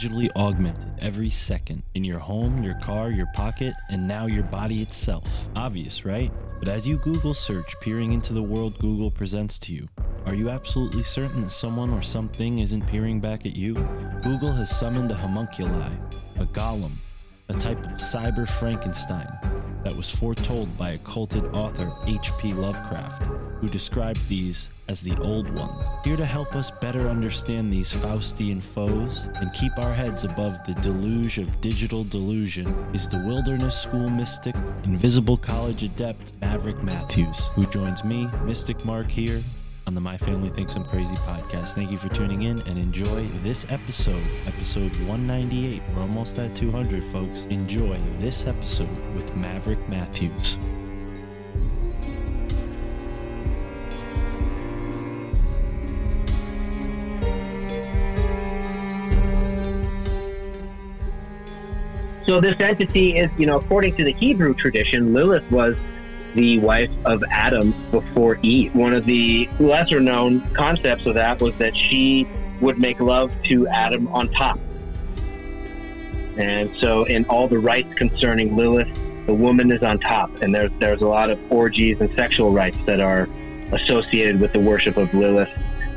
Digitally augmented every second. In your home, your car, your pocket, and now your body itself. Obvious, right? But as you Google search peering into the world Google presents to you, are you absolutely certain that someone or something isn't peering back at you? Google has summoned a homunculi, a golem, a type of cyber Frankenstein that was foretold by occulted author H.P. Lovecraft, who described these as the old ones. Here to help us better understand these Faustian foes and keep our heads above the deluge of digital delusion is the Wilderness School mystic, Invisible College adept Maverick Matthews, who joins me, Mystic Mark, here on the My Family Thinks I'm Crazy podcast. Thank you for tuning in and enjoy this episode, episode 198. We're almost at 200, folks. Enjoy this episode with Maverick Matthews. So this entity is, you know, according to the Hebrew tradition, Lilith was the wife of Adam before Eve. One of the lesser known concepts of that was that she would make love to Adam on top. And so in all the rites concerning Lilith, the woman is on top. And there's there's a lot of orgies and sexual rites that are associated with the worship of Lilith.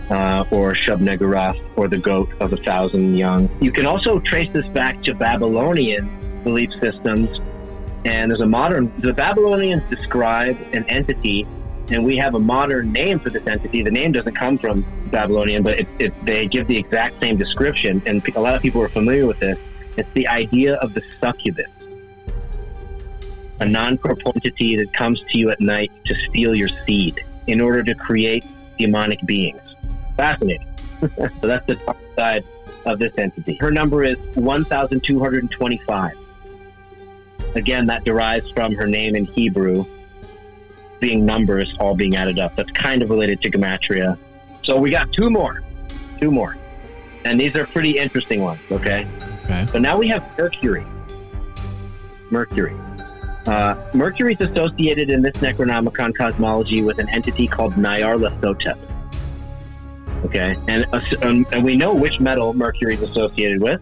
Uh, or Shub-Niggurath, or the goat of a thousand young. You can also trace this back to Babylonian belief systems. And there's a modern the babylonians describe an entity and we have a modern name for this entity. The name doesn't come from babylonian but it, it, they give the exact same description and a lot of people are familiar with this it's the idea of the succubus a non-corporeal entity that comes to you at night to steal your seed in order to create demonic beings. Fascinating. So that's the dark side of this entity. Her number is 1225 Again, that derives from her name in Hebrew, being numbers all being added up. That's kind of related to gematria. So we got two more, two more, and these are pretty interesting ones. Okay. Okay. So now we have Mercury. Mercury. Uh, Mercury is associated in this Necronomicon cosmology with an entity called Nyarlathotep. Okay, and, uh, um, and we know which metal Mercury is associated with.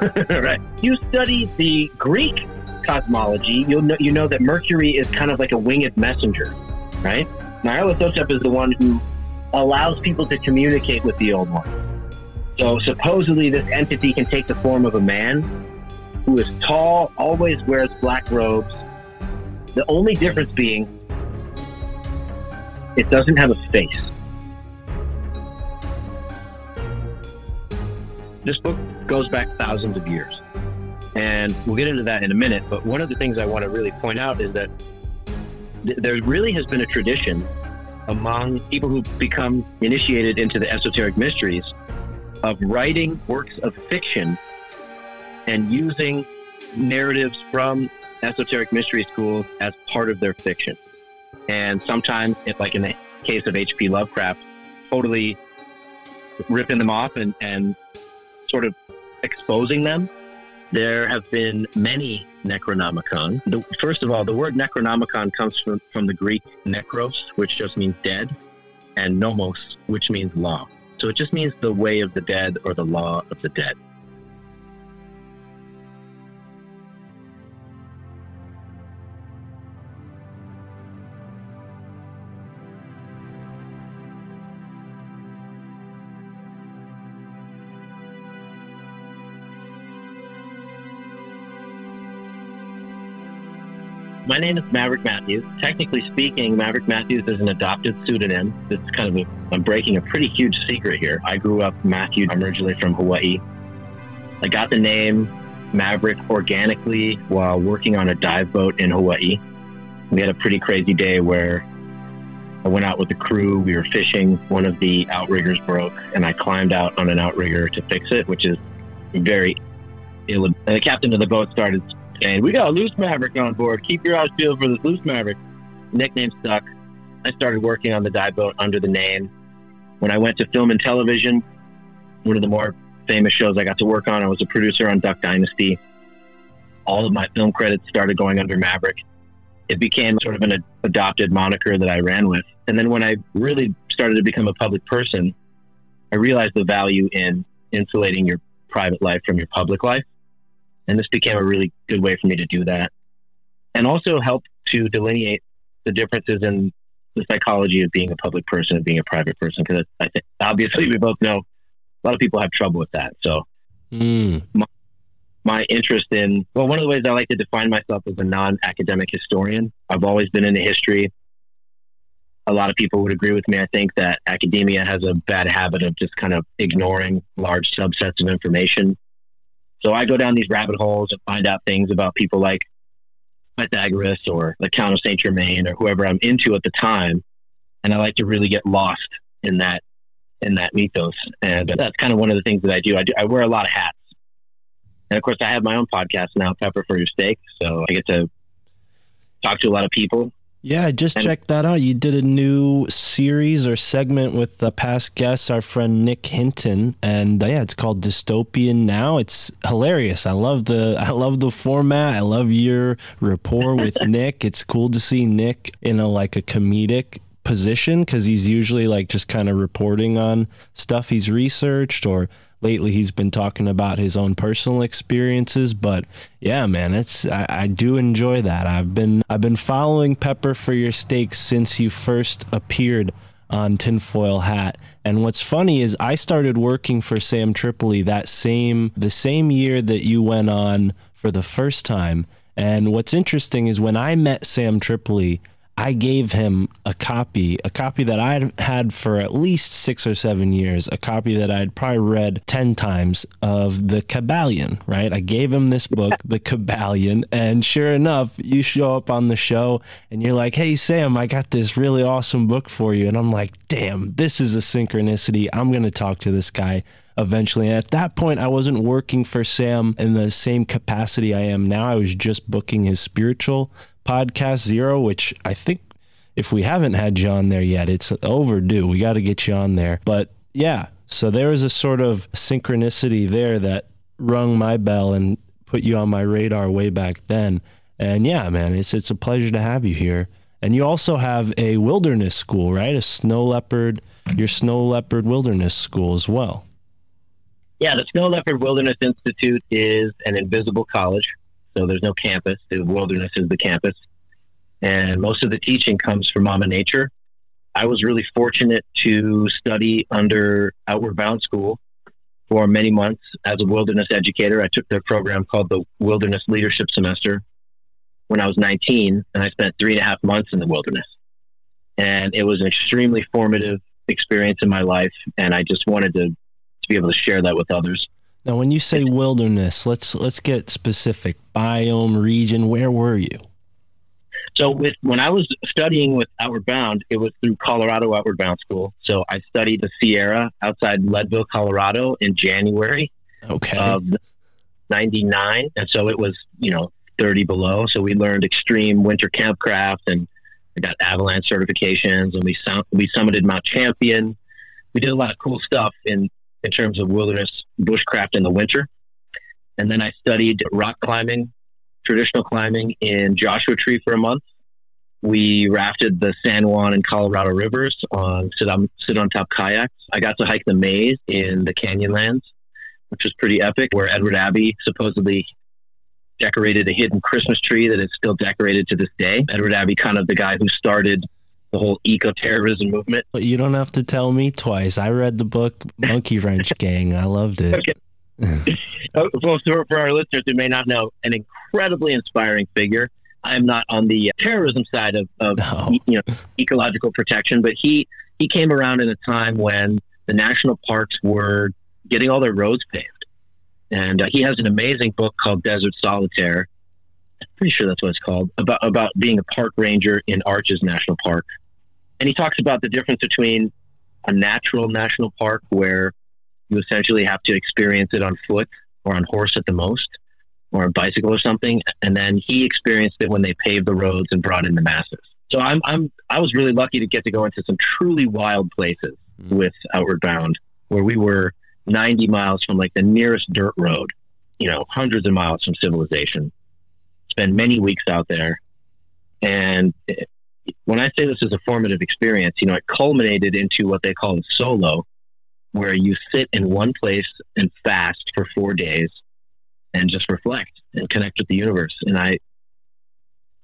right. You study the Greek cosmology, you'll know, you know that Mercury is kind of like a winged messenger, right? Nyarlathotep is the one who allows people to communicate with the Old One. So supposedly this entity can take the form of a man who is tall, always wears black robes. The only difference being it doesn't have a face. This book goes back thousands of years. And we'll get into that in a minute. But one of the things I want to really point out is that th- there really has been a tradition among people who become initiated into the esoteric mysteries of writing works of fiction and using narratives from esoteric mystery schools as part of their fiction. And sometimes, like in the case of H.P. Lovecraft, totally ripping them off and, and sort of exposing them. There have been many Necronomicon. The, first of all, the word Necronomicon comes from, from the Greek necros, which just means dead, and nomos, which means law. So it just means the way of the dead or the law of the dead. My name is Maverick Matthews. Technically speaking, Maverick Matthews is an adopted pseudonym. It's kind of a, I'm breaking a pretty huge secret here. I grew up Matthew. I'm originally from Hawaii. I got the name Maverick organically while working on a dive boat in Hawaii. We had a pretty crazy day where I went out with the crew. We were fishing. One of the outriggers broke, and I climbed out on an outrigger to fix it, which is very ill. And the captain of the boat started saying, "We got a loose maverick on board. Keep your eyes peeled for this loose maverick." Nickname stuck. I started working on the dive boat under the name. When I went to film and television, one of the more famous shows I got to work on, I was a producer on Duck Dynasty. All of my film credits started going under Maverick. It became sort of an ad- adopted moniker that I ran with. And then when I really started to become a public person, I realized the value in insulating your private life from your public life. And this became a really good way for me to do that. And also help to delineate the differences in the psychology of being a public person and being a private person. Because I think obviously we both know a lot of people have trouble with that. So Mm. my interest in well one of the ways i like to define myself as a non-academic historian i've always been into history a lot of people would agree with me i think that academia has a bad habit of just kind of ignoring large subsets of information so i go down these rabbit holes and find out things about people like pythagoras or the count of saint germain or whoever i'm into at the time and i like to really get lost in that in that mythos and that's kind of one of the things that i do i, do, I wear a lot of hats and of course, I have my own podcast now, Pepper for Your Steak. So I get to talk to a lot of people. Yeah, I just And- checked that out. You did a new series or segment with the past guest, our friend Nick Hinton, and uh, yeah, it's called Dystopian Now. It's hilarious. I love the I love the format. I love your rapport with Nick. It's cool to see Nick in a like a comedic position because he's usually like just kind of reporting on stuff he's researched or lately he's been talking about his own personal experiences but yeah man it's I, I do enjoy that. I've been i've been following pepper for your steaks since you first appeared on tinfoil hat. And what's funny is i started working for sam tripoli that same the same year that you went on for the first time. And what's interesting is when i met sam tripoli I gave him a copy, a copy that I'd had for at least six or seven years, a copy that I'd probably read 10 times of The Kybalion, right? I gave him this book, The Kybalion, and sure enough, you show up on the show and you're like, hey, Sam, I got this really awesome book for you. And I'm like, damn, this is a synchronicity. I'm going to talk to this guy eventually. And at that point, I wasn't working for Sam in the same capacity I am now. I was just booking his spiritual podcast Zero, which I think if we haven't had you on there yet, it's overdue. We got to get you on there. But yeah, so there was a sort of synchronicity there that rung my bell and put you on my radar way back then. And yeah, man, it's it's a pleasure to have you here. And you also have a wilderness school, right? A snow leopard, your snow leopard wilderness school as well. Yeah, the Snow Leopard Wilderness Institute is an invisible college. So there's no campus. The wilderness is the campus. And most of the teaching comes from Mama Nature. I was really fortunate to study under Outward Bound School for many months as a wilderness educator. I took their program called the Wilderness Leadership Semester when I was 19, and I spent three and a half months in the wilderness. And it was an extremely formative experience in my life, and I just wanted to, to be able to share that with others. Now, when you say wilderness, let's let's get specific. Biome, region, where were you? So with when I was studying with Outward Bound, it was through Colorado Outward Bound School. So I studied the Sierra outside Leadville, Colorado in January Okay. of 99. And so it was, you know, 30 below. So we learned extreme winter campcraft and I got avalanche certifications and we, we summited Mount Champion. we did a lot of cool stuff in in terms of wilderness bushcraft in the winter. And then I studied rock climbing, traditional climbing in Joshua Tree for a month. We rafted the San Juan and Colorado rivers on sit on, sit on top kayaks. I got to hike the maze in the Canyonlands, which was pretty epic, where Edward Abbey supposedly decorated a hidden Christmas tree that is still decorated to this day. Edward Abbey, kind of the guy who started the whole eco-terrorism movement. But you don't have to tell me twice. I read the book Monkey Wrench Gang. I loved it. Okay. Uh, well, so for our listeners who may not know, an incredibly inspiring figure. I'm not on the terrorism side of, of No. you know ecological protection, but he he came around in a time when the national parks were getting all their roads paved, and uh, he has an amazing book called Desert Solitaire. I'm pretty sure that's what it's called about about being a park ranger in Arches National Park, and he talks about the difference between a natural national park where you essentially have to experience it on foot or on horse at the most, or a bicycle or something. And then he experienced it when they paved the roads and brought in the masses. So I'm, I'm, I was really lucky to get to go into some truly wild places Mm. with Outward Bound, where we were 90 miles from like the nearest dirt road, you know, hundreds of miles from civilization. Spend many weeks out there, and when I say this is a formative experience, you know, it culminated into what they call a solo, where you sit in one place and fast for four days and just reflect and connect with the universe. And I,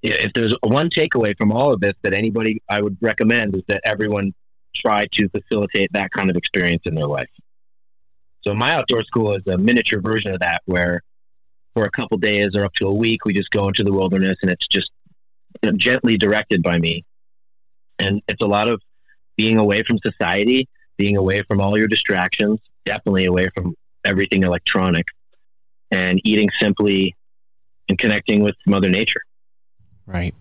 if there's one takeaway from all of this that anybody I would recommend is that everyone try to facilitate that kind of experience in their life. So my outdoor school is a miniature version of that, where for a couple days or up to a week, we just go into the wilderness and it's just gently directed by me. And it's a lot of being away from society, being away from all your distractions, definitely away from everything electronic, and eating simply and connecting with Mother Nature. Right.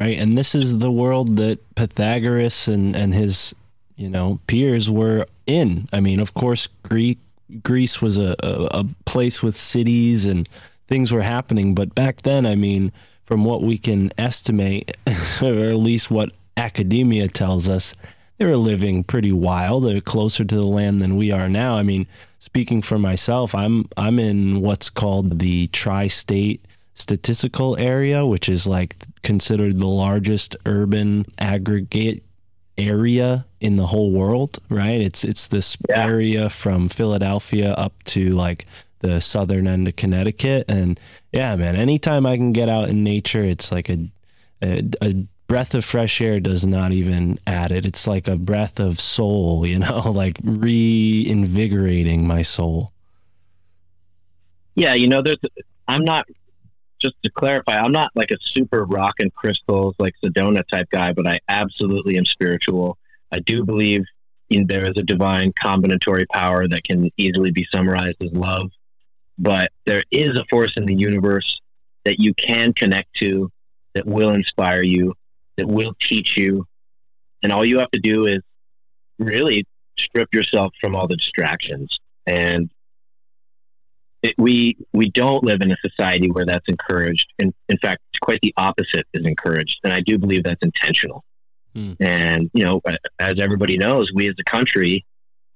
Right. And this is the world that Pythagoras and, and his, you know, peers were in. I mean, of course, Greek Greece was a, a, a place with cities and things were happening. But back then, I mean, from what we can estimate, or at least what academia tells us, they were living pretty wild. They're closer to the land than we are now. I mean, speaking for myself, I'm I'm in what's called the tri-state statistical area, which is like considered the largest urban aggregate area in the whole world, right? It's it's this Yeah. area from Philadelphia up to like the southern end of Connecticut and yeah, man, anytime I can get out in nature, it's like a a, a breath of fresh air does not even add it. It's like a breath of soul, you know, like reinvigorating my soul. Yeah, you know, there's. I'm not. Just to clarify, I'm not like a super rock and crystals like Sedona type guy, but I absolutely am spiritual. I do believe in, there is a divine combinatory power that can easily be summarized as love, but there is a force in the universe that you can connect to, that will inspire you, that will teach you, and all you have to do is really strip yourself from all the distractions and it, we we don't live in a society where that's encouraged. In in fact, quite the opposite is encouraged, and I do believe that's intentional. Hmm. And you know, as everybody knows, we as a country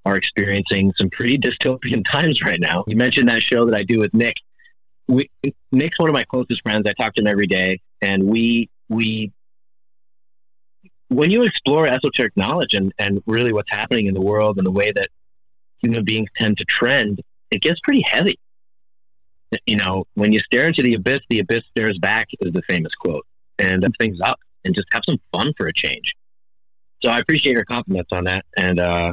are experiencing some pretty dystopian times right now. You mentioned that show that I do with Nick. We, Nick's one of my closest friends. I talk to him every day, and we we when you explore esoteric knowledge and, and really what's happening in the world and the way that human beings tend to trend, it gets pretty heavy. You know, when you stare into the abyss, the abyss stares back is the famous quote. And things up and just have some fun for a change. So I appreciate your compliments on that. And uh,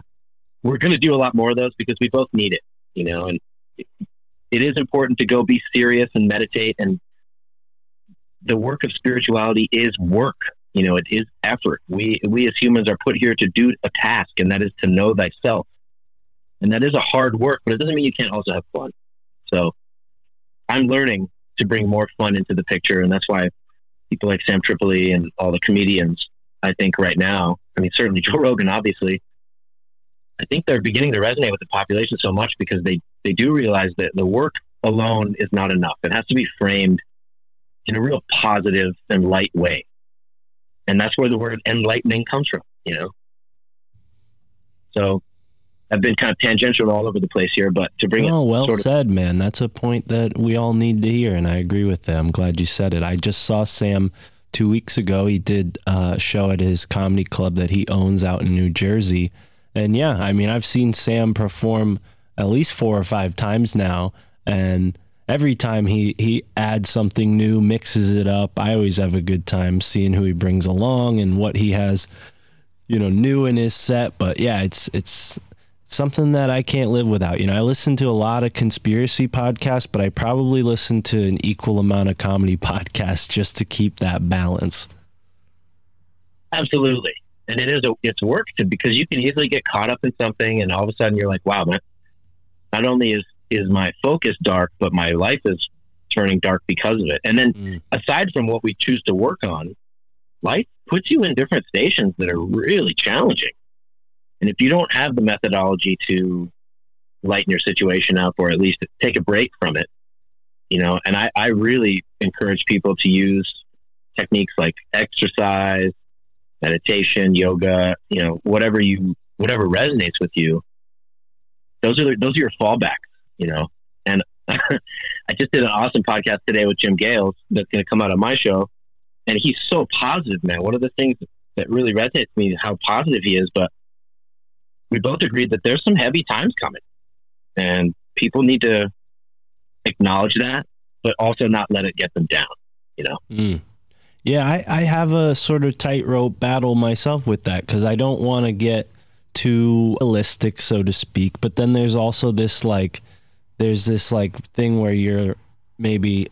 we're going to do a lot more of those because we both need it, you know, and it, is important to go be serious and meditate. And the work of spirituality is work. You know, it is effort. We, we as humans are put here to do a task, and that is to know thyself. And that is a hard work, but it doesn't mean you can't also have fun. So I'm learning to bring more fun into the picture. And that's why people like Sam Tripoli and all the comedians, I think right now, I mean, certainly Joe Rogan, obviously, I think they're beginning to resonate with the population so much because they, they do realize that the work alone is not enough. It has to be framed in a real positive and light way. And that's where the word enlightening comes from, you know? So I've been kind of tangential all over the place here, but to bring Oh, it well sort of said, man. That's a point that we all need to hear, and I agree with that. I'm glad you said it. I just saw Sam two weeks ago. He did uh, a show at his comedy club that he owns out in New Jersey. And yeah, I mean, I've seen Sam perform at least four or five times now. And every time he, he adds something new, mixes it up, I always have a good time seeing who he brings along and what he has, you know, new in his set. But yeah, it's, it's, something that I can't live without. You know, I listen to a lot of conspiracy podcasts, but I probably listen to an equal amount of comedy podcasts just to keep that balance. Absolutely. And it is a, it's work to because you can easily get caught up in something and all of a sudden you're like, wow, man, not only is, is my focus dark, but my life is turning dark because of it. And then Mm. aside from what we choose to work on, life puts you in different stations that are really challenging. And if you don't have the methodology to lighten your situation up or at least take a break from it, you know, and I, I really encourage people to use techniques like exercise, meditation, yoga, you know, whatever you whatever resonates with you. Those are the, those are your fallbacks, you know. And I just did an awesome podcast today with Jim Gales that's going to come out on my show, and he's so positive, man. One of the things that really resonates with me is how positive he is. But we both agreed that there's some heavy times coming, and people need to acknowledge that, but also not let it get them down. You know. Mm. Yeah, I, I have a sort of tightrope battle myself with that because I don't want to get too realistic, so to speak. But then there's also this like, there's this like thing where you're maybe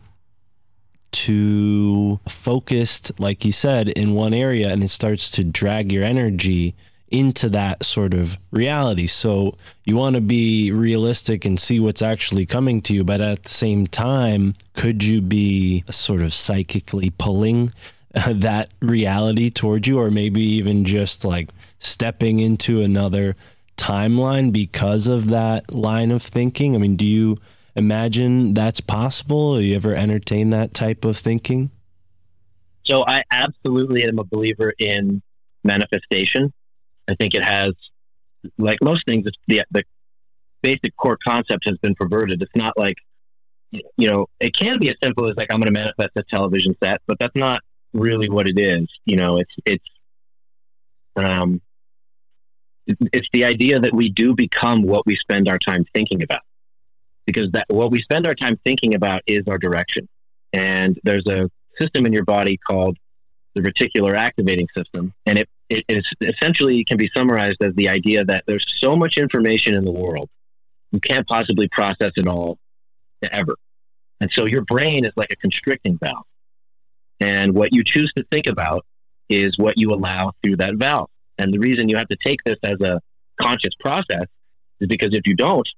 too focused, like you said, in one area and it starts to drag your energy into that sort of reality. So you want to be realistic and see what's actually coming to you, but at the same time, could you be sort of psychically pulling that reality towards you, or maybe even just like stepping into another timeline because of that line of thinking? I mean, do you imagine that's possible? Or you ever entertain that type of thinking? So I absolutely am a believer in manifestation. I think it has, like most things, the the basic core concept has been perverted. It's not like, you know, it can be as simple as like I'm going to manifest a television set, but that's not really what it is. You know, it's it's um, it's the idea that we do become what we spend our time thinking about, because that what we spend our time thinking about is our direction. And there's a system in your body called the reticular activating system, and it it is essentially can be summarized as the idea that there's so much information in the world you can't possibly process it all ever, and so your brain is like a constricting valve, and what you choose to think about is what you allow through that valve. And the reason you have to take this as a conscious process is because if you don't,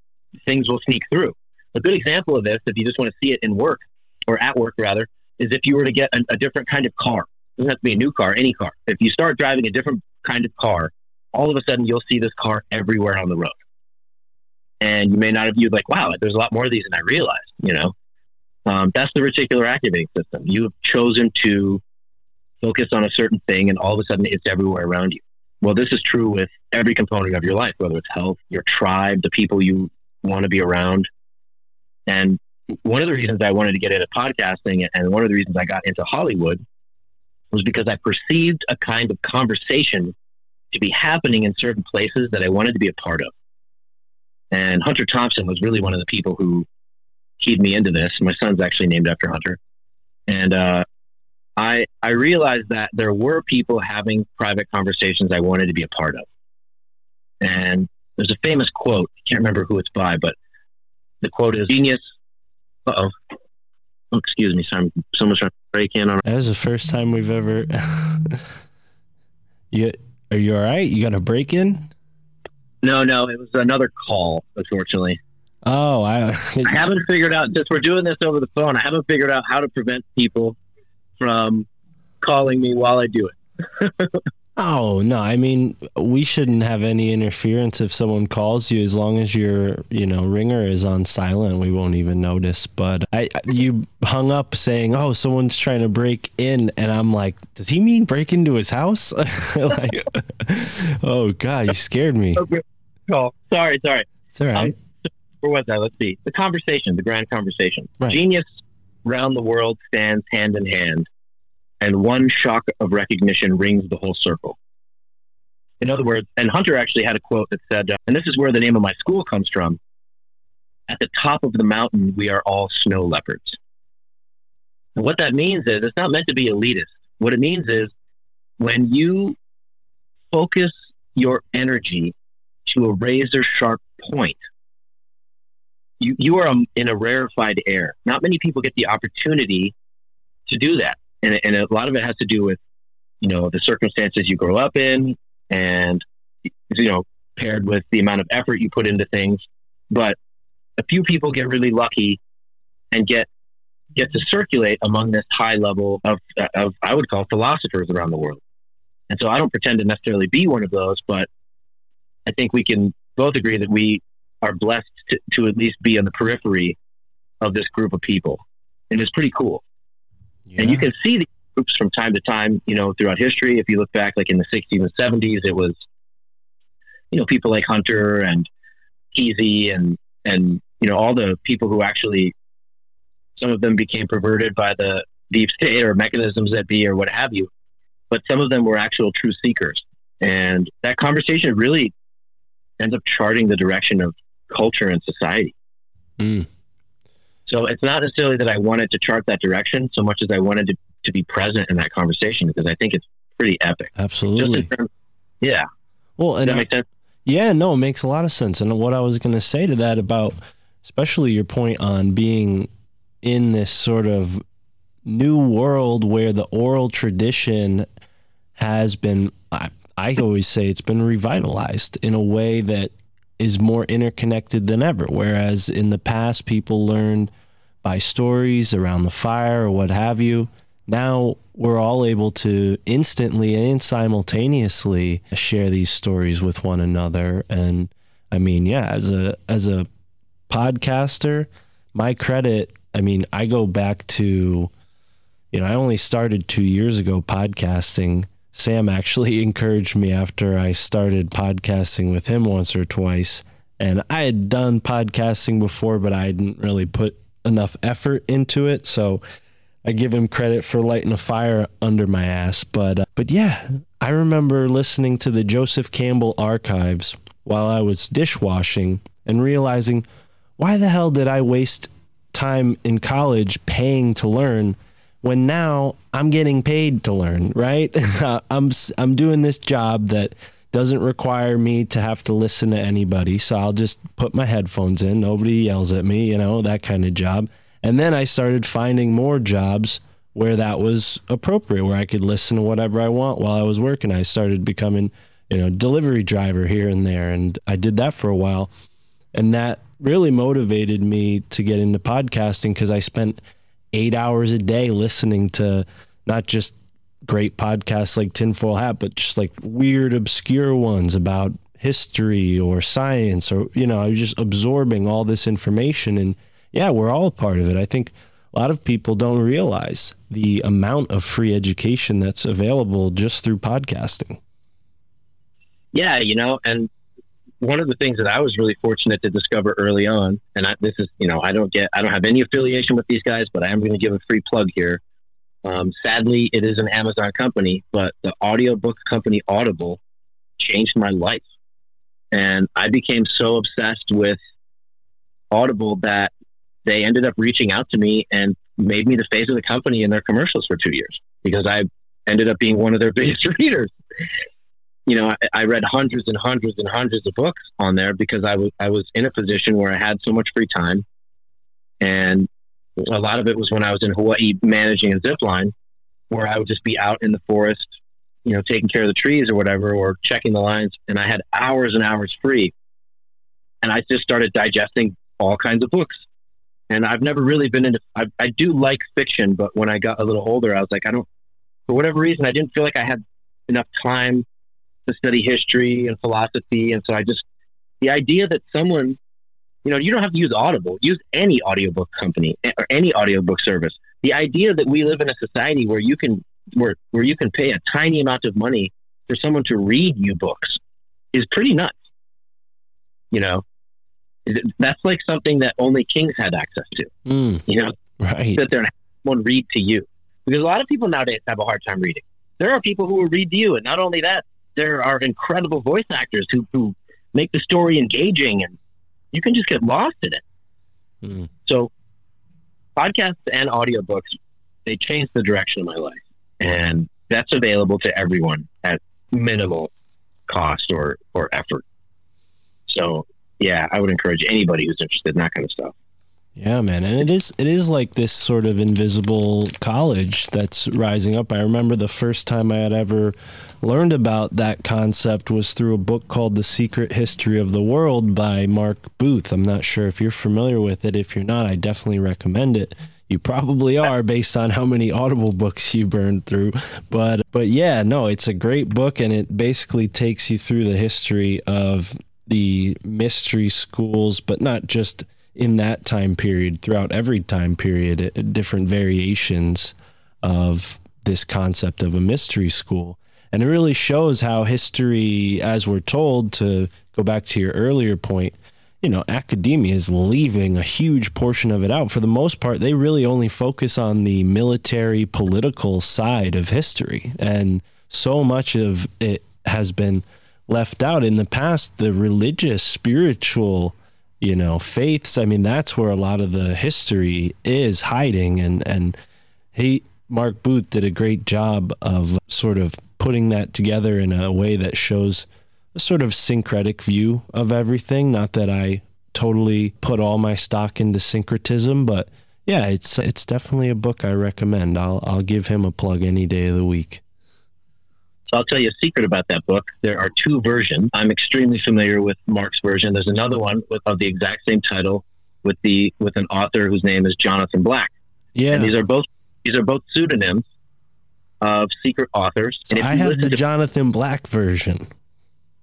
things will sneak through. A good example of this, if you just want to see it in work or at work rather, is if you were to get a, a different kind of car. It doesn't have to be a new car, any car. If you start driving a different kind of car, all of a sudden you'll see this car everywhere on the road. And you may not have viewed like, wow, there's a lot more of these than I realized, you know? Um, that's the reticular activating system. You have chosen to focus on a certain thing and all of a sudden it's everywhere around you. Well, this is true with every component of your life, whether it's health, your tribe, the people you want to be around. And one of the reasons I wanted to get into podcasting and one of the reasons I got into Hollywood was because I perceived a kind of conversation to be happening in certain places that I wanted to be a part of. And Hunter Thompson was really one of the people who keyed me into this. My son's actually named after Hunter. And uh, I, I realized that there were people having private conversations I wanted to be a part of. And there's a famous quote, I can't remember who it's by, but the quote is genius. Uh-oh. Oh, excuse me. Sorry, someone's trying to break in on That was the first time we've ever. you are you all right? You got a break in? No, no, it was another call, unfortunately. Oh, I. I haven't figured out, since we're doing this over the phone, I haven't figured out how to prevent people from calling me while I do it. Oh no! I mean, we shouldn't have any interference if someone calls you, as long as your you know ringer is on silent. We won't even notice. But I, you hung up saying, "Oh, someone's trying to break in," and I'm like, "Does he mean break into his house?" like, oh god, you scared me. Okay. call. Sorry, sorry. It's all right. Um, Where was I? Let's see. The conversation, the grand conversation. Right. Genius round the world stands hand in hand, and one shock of recognition rings the whole circle. In other words, and Hunter actually had a quote that said, uh, and this is where the name of my school comes from at the top of the mountain, we are all snow leopards. And what that means is it's not meant to be elitist. What it means is when you focus your energy to a razor sharp point, you, you are in a rarefied air. Not many people get the opportunity to do that. And, and a lot of it has to do with, you know, the circumstances you grow up in and, you know, paired with the amount of effort you put into things. But a few people get really lucky and get get to circulate among this high level of, of I would call philosophers around the world. And so I don't pretend to necessarily be one of those, but I think we can both agree that we are blessed to, to at least be on the periphery of this group of people. And it's pretty cool. And you can see these groups from time to time, you know, throughout history. If you look back, like in the 60s and 70s, it was, you know, people like Hunter and Kesey and, and, you know, all the people who actually, some of them became perverted by the deep state or mechanisms that be or what have you. But some of them were actual true seekers. And that conversation really ends up charting the direction of culture and society. Mm. So it's not necessarily that I wanted to chart that direction so much as I wanted to, to be present in that conversation because I think it's pretty epic. Absolutely. terms, yeah. Well, Does and that make sense? Yeah, no, it makes a lot of sense. And what I was going to say to that about, especially your point on being in this sort of new world where the oral tradition has been, I, I always say it's been revitalized in a way that is more interconnected than ever. Whereas in the past, people learned by stories around the fire or what have you. Now we're all able to instantly and simultaneously share these stories with one another. And I mean, yeah, as a as a podcaster, my credit, I mean, I go back to, you know, I only started two years ago podcasting. Sam actually encouraged me after I started podcasting with him once or twice. And I had done podcasting before, but I didn't really put enough effort into it. So I give him credit for lighting a fire under my ass. But uh, but yeah, I remember listening to the Joseph Campbell archives while I was dishwashing and realizing why the hell did I waste time in college paying to learn when now I'm getting paid to learn, right? I'm I'm doing this job that doesn't require me to have to listen to anybody, so I'll just put my headphones in, nobody yells at me, you know, that kind of job. And then I started finding more jobs where that was appropriate, where I could listen to whatever I want while I was working. I started becoming, you know, delivery driver here and there, and I did that for a while, and that really motivated me to get into podcasting because I spent eight hours a day listening to not just great podcasts like Tinfoil Hat, but just like weird, obscure ones about history or science, or you know, I was just absorbing all this information and yeah, we're all a part of it. I think a lot of people don't realize the amount of free education that's available just through podcasting. Yeah, you know, and one of the things that I was really fortunate to discover early on, and I, this is, you know, I don't get, I don't have any affiliation with these guys, but I am going to give a free plug here. Um, sadly, it is an Amazon company, but the audiobook company Audible changed my life. And I became so obsessed with Audible that they ended up reaching out to me and made me the face of the company in their commercials for two years because I ended up being one of their biggest readers. You know, I, I read hundreds and hundreds and hundreds of books on there because I was I was in a position where I had so much free time, and a lot of it was when I was in Hawaii managing a zip line, where I would just be out in the forest, you know, taking care of the trees or whatever, or checking the lines, and I had hours and hours free, and I just started digesting all kinds of books. And I've never really been into. I, I do like fiction, but when I got a little older, I was like, I don't. For whatever reason, I didn't feel like I had enough time to study history and philosophy, and so I just the idea that someone, you know, you don't have to use Audible, use any audiobook company eh, or any audiobook service. The idea that we live in a society where you can where where you can pay a tiny amount of money for someone to read you books is pretty nuts. You know, that's like something that only kings had access to. Mm, You know, right. sit there and someone read to you. Because a lot of people nowadays have a hard time reading. There are people who will read to you, and not only that, there are incredible voice actors who who make the story engaging, and you can just get lost in it. Mm. So, podcasts and audiobooks they changed the direction of my life, and that's available to everyone at minimal cost or or effort. So, yeah, I would encourage anybody who's interested in that kind of stuff. Yeah, man, and it is it is like this sort of invisible college that's rising up. I remember the first time I had ever learned about that concept was through a book called The Secret History of the World by Mark Booth. I'm not sure if you're familiar with it. If you're not, I definitely recommend it. You probably are based on how many Audible books you burned through. But but yeah, no, it's a great book and it basically takes you through the history of the mystery schools, but not just in that time period, throughout every time period, uh, different variations of this concept of a mystery school. And it really shows how history, as we're told, to go back to your earlier point, you know, academia is leaving a huge portion of it out. For the most part, they really only focus on the military political side of history. And so much of it has been left out in the past. The religious, spiritual, you know, faiths, I mean, that's where a lot of the history is hiding. And, and he, Mark Booth did a great job of sort of putting that together in a way that shows a sort of syncretic view of everything. Not that I totally put all my stock into syncretism, but yeah, it's it's definitely a book I recommend. I'll I'll give him a plug any day of the week. So I'll tell you a secret about that book. There are two versions. I'm extremely familiar with Mark's version. There's another one with, of the exact same title with the with an author whose name is Jonathan Black. Yeah, And these are both these are both pseudonyms of secret authors. so and if I have the to Jonathan Black version.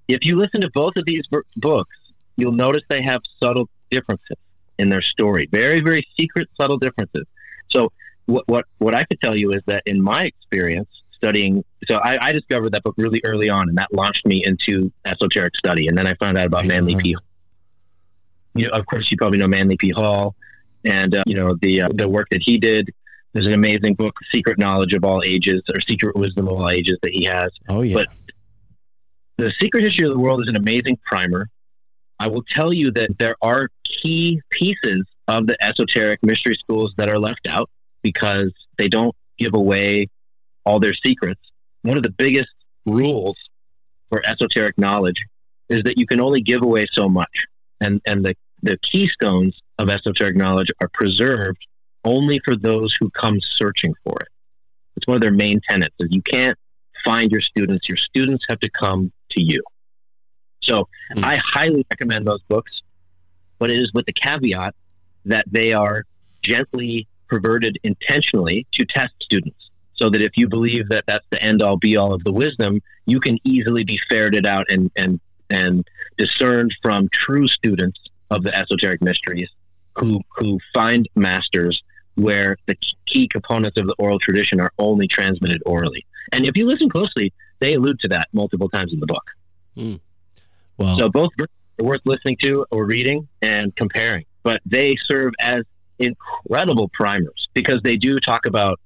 if you listen to both of these ver- books, you'll notice they have subtle differences in their story. Very, very secret, subtle differences. So, what what what I could tell you is that in my experience studying, so I, I discovered that book really early on, and that launched me into esoteric study. And then I found out about Right Manly. P. You know, of course, you probably know Manly P. Hall, and uh, you know the uh, the work that he did. There's an amazing book, Secret Knowledge of All Ages, or Secret Wisdom of All Ages, that he has. Oh yeah, But- The Secret History of the World is an amazing primer. I will tell you that there are key pieces of the esoteric mystery schools that are left out because they don't give away all their secrets. One of the biggest rules for esoteric knowledge is that you can only give away so much. And, and the, the keystones of esoteric knowledge are preserved only for those who come searching for it. It's one of their main tenets is you can't find your students. Your students have to come to you. So Mm. I highly recommend those books, but it is with the caveat that they are gently perverted intentionally to test students. So that if you believe that that's the end all be all of the wisdom, you can easily be ferreted out and, and, and discerned from true students of the esoteric mysteries who, who find masters where the key components of the oral tradition are only transmitted orally. And if you listen closely, they allude to that multiple times in the book. Hmm. well, So both are worth listening to or reading and comparing. But they serve as incredible primers because they do talk about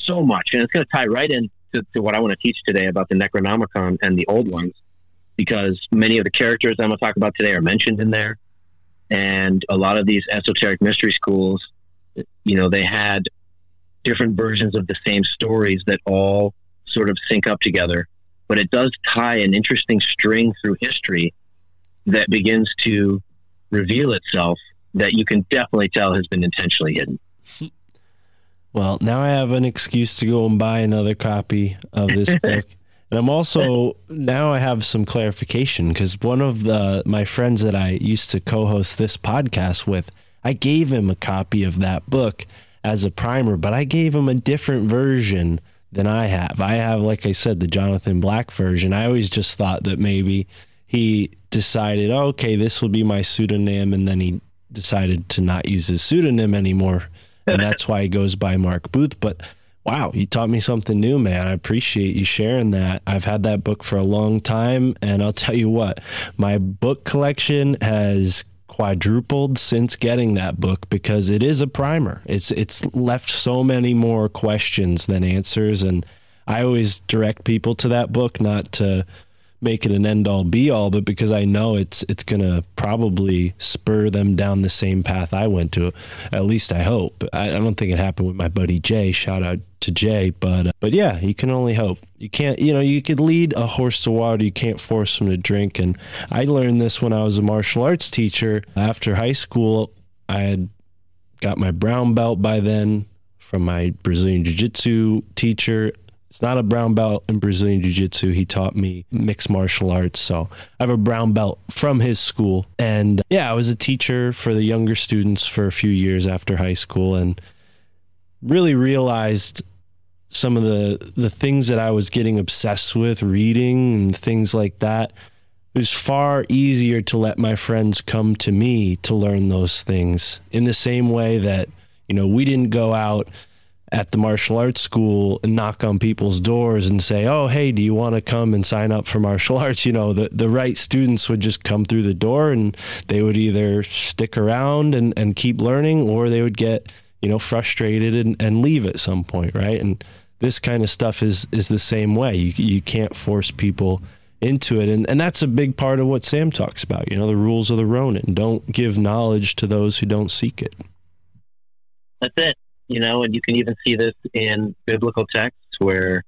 so much. And it's going to tie right in to, to what I want to teach today about the Necronomicon and the old ones because many of the characters I'm going to talk about today are mentioned in there. And a lot of these esoteric mystery schools, you know, they had different versions of the same stories that all sort of sync up together but it does tie an interesting string through history that begins to reveal itself that you can definitely tell has been intentionally hidden. Well, now I have an excuse to go and buy another copy of this book. And I'm also now I have some clarification because one of the my friends that I used to co-host this podcast with, I gave him a copy of that book as a primer, but I gave him a different version than I have. I have, like I said, the Jonathan Black version. I always just thought that maybe he decided, oh, okay, this will be my pseudonym, and then he decided to not use his pseudonym anymore and that's why he goes by Mark Booth. But Wow, you taught me something new, man. I appreciate you sharing that. I've had that book for a long time, and I'll tell you what, my book collection has quadrupled since getting that book because it is a primer. It's it's left so many more questions than answers and I always direct people to that book not to make it an end all be all, but because I know it's it's gonna probably spur them down the same path I went to. At least I hope. I, I don't think it happened with my buddy Jay. Shout out to Jay, but uh, but yeah, you can only hope. You can't, you know, you could lead a horse to water. You can't force him to drink. And I learned this when I was a martial arts teacher after high school. I had got my brown belt by then from my Brazilian Jiu Jitsu teacher it's not a brown belt in Brazilian Jiu Jitsu. He taught me mixed martial arts. So I have a brown belt from his school. And yeah, I was a teacher for the younger students for a few years after high school and really realized some of the, the things that I was getting obsessed with, reading and things like that. It was far easier to let my friends come to me to learn those things in the same way that, you know, we didn't go out at the martial arts school and knock on people's doors and say, "Oh, hey, do you want to come and sign up for martial arts?" You know, the the right students would just come through the door and they would either stick around and and keep learning or they would get, you know, frustrated and and leave at some point, right? And this kind of stuff is is the same way. You you can't force people into it and and that's a big part of what Sam talks about, you know, the rules of the Ronin. Don't give knowledge to those who don't seek it. That's it. You know, and you can even see this in biblical texts where,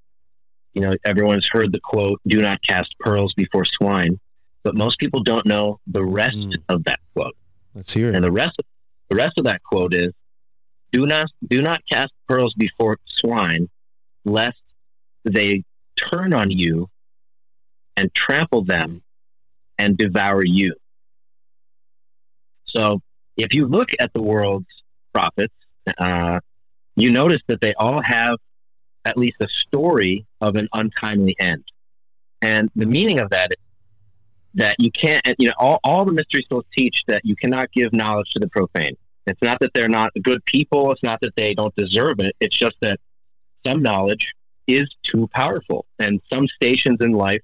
you know, everyone's heard the quote, do not cast pearls before swine. But most people don't know the rest Mm. of that quote. Let's hear it. And the rest of, the rest of that quote is do not do not cast pearls before swine, lest they turn on you and trample them and devour you. So if you look at the world's prophets, uh, you notice that they all have at least a story of an untimely end. And the meaning of that is that you can't, you know, all, all the mystery schools teach that you cannot give knowledge to the profane. It's not that they're not good people. It's not that they don't deserve it. It's just that some knowledge is too powerful. And some stations in life,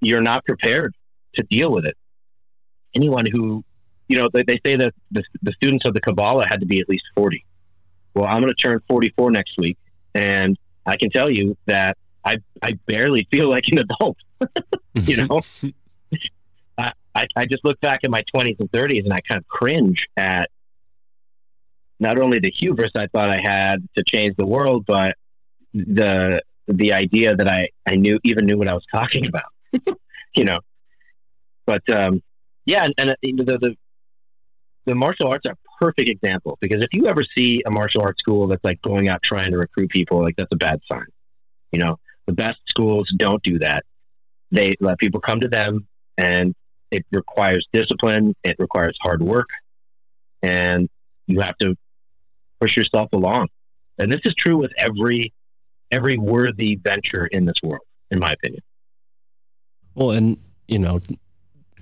you're not prepared to deal with it. Anyone who, you know, they, they say that the, the students of the Kabbalah had to be at least 40. Well, I'm going to turn 44 next week. And I can tell you that I, I barely feel like an adult you know I, I, I just look back at my 20s and 30s and i kind of cringe at not only the hubris i thought i had to change the world but the the idea that i i knew even knew what i was talking about you know but um yeah and, and uh, the, the the martial arts are a perfect example because if you ever see a martial arts school that's like going out trying to recruit people like that's a bad sign you know? The best schools don't do that. They let people come to them and it requires discipline it requires hard work and you have to push yourself along. And this is true with every every worthy venture in this world in my opinion. Well, and you know,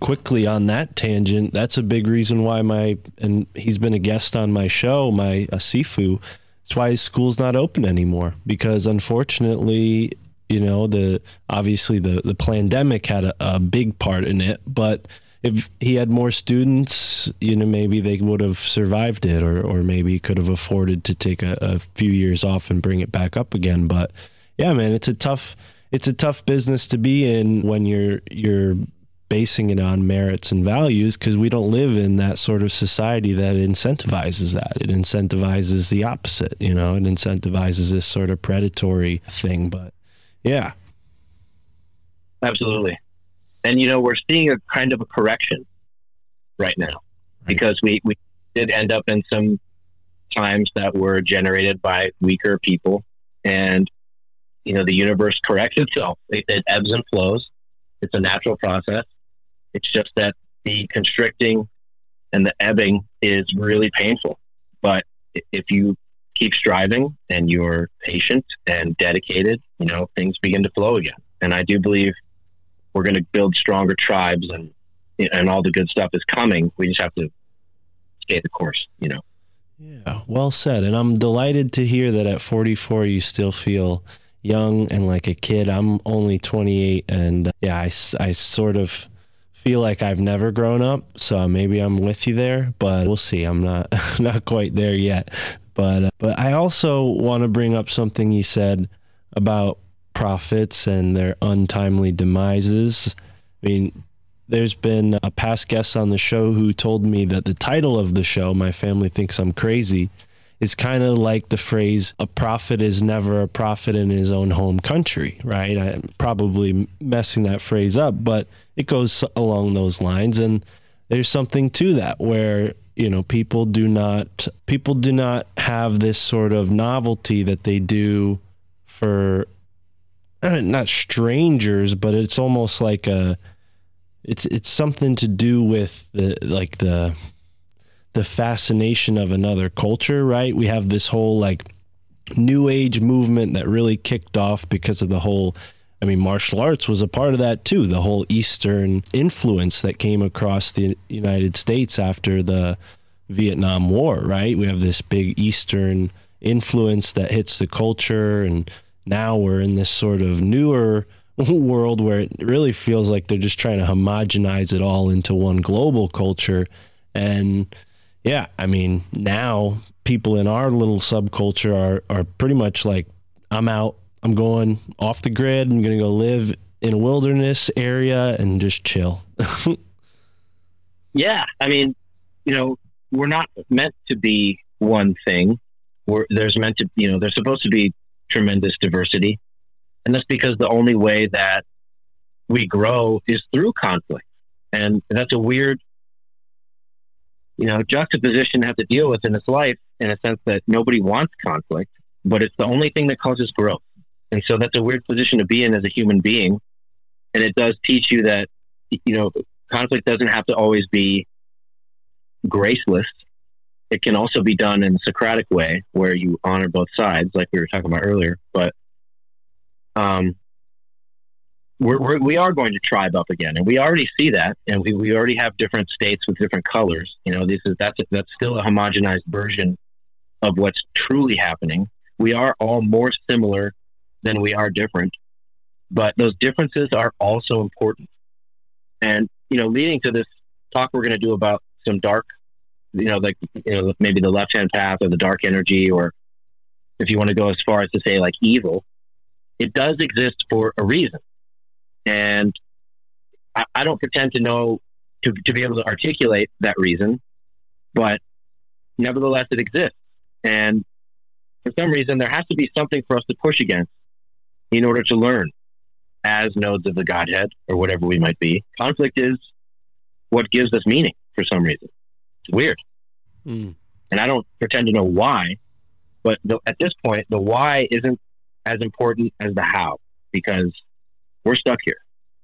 quickly on that tangent, that's a big reason why my and he's been a guest on my show, my uh, Sifu. It's why his school's not open anymore because unfortunately, you know, the obviously the the pandemic had a, a big part in it, but if he had more students, you know, maybe they would have survived it, or or maybe could have afforded to take a, a few years off and bring it back up again. But yeah, man, it's a tough it's a tough business to be in when you're you're basing it on merits and values because we don't live in that sort of society that incentivizes that. It incentivizes the opposite, you know, it incentivizes this sort of predatory thing. But yeah, Absolutely. And you know, we're seeing a kind of a correction right now because we, we did end up in some times that were generated by weaker people and you know the universe corrects itself. It, it ebbs and flows. It's a natural process. It's just that the constricting and the ebbing is really painful. But if you keep striving and you're patient and dedicated, you know, things begin to flow again. And I do believe we're going to build stronger tribes and and all the good stuff is coming. We just have to stay the course, you know. Yeah, well said. And I'm delighted to hear that at 44 you still feel young and like a kid. I'm only 28, and uh, yeah, I sort of feel like I've never grown up. So maybe I'm with you there, but we'll see. I'm not not quite there yet. But uh, but I also want to bring up something you said about prophets and their untimely demises. I mean, there's been a past guest on the show who told me that the title of the show, My Family Thinks I'm Crazy, is kind of like the phrase, a prophet is never a prophet in his own home country, right? I'm probably messing that phrase up, but it goes along those lines. And there's something to that where, you know, people do not, people do not have this sort of novelty that they do for not strangers, but it's almost like a, it's it's something to do with the like the the fascination of another culture, right? We have this whole like new age movement that really kicked off because of the whole I mean martial arts was a part of that too, the whole eastern influence that came across the United States after the Vietnam War, right? We have this big eastern influence that hits the culture and now we're in this sort of newer world where it really feels like they're just trying to homogenize it all into one global culture. And yeah, I mean, now people in our little subculture are are pretty much like, I'm out, I'm going off the grid, I'm gonna go live in a wilderness area and just chill. Yeah, I mean, you know, we're not meant to be one thing. We're there's meant to, you know, there's supposed to be tremendous diversity, and that's because the only way that we grow is through conflict, and that's a weird, you know, juxtaposition to have to deal with in this life, in a sense that nobody wants conflict, but it's the only thing that causes growth, and so that's a weird position to be in as a human being, and it does teach you that, you know, conflict doesn't have to always be graceless. It can also be done in a Socratic way where you honor both sides, like we were talking about earlier. But um, we're, we're, we are going to tribe up again, and we already see that, and we, we already have different states with different colors. You know, this is that's that's still a homogenized version of what's truly happening. We are all more similar than we are different, but those differences are also important. And you know, leading to this talk we're going to do about some dark, you know, like you know, maybe the left hand path or the dark energy, or if you want to go as far as to say like evil, it does exist for a reason. And I, I don't pretend to know to, to be able to articulate that reason, but nevertheless, it exists. And for some reason, there has to be something for us to push against in order to learn as nodes of the Godhead or whatever we might be. Conflict is what gives us meaning for some reason. It's weird. Mm. And I don't pretend to know why, but the, at this point, the why isn't as important as the how because we're stuck here.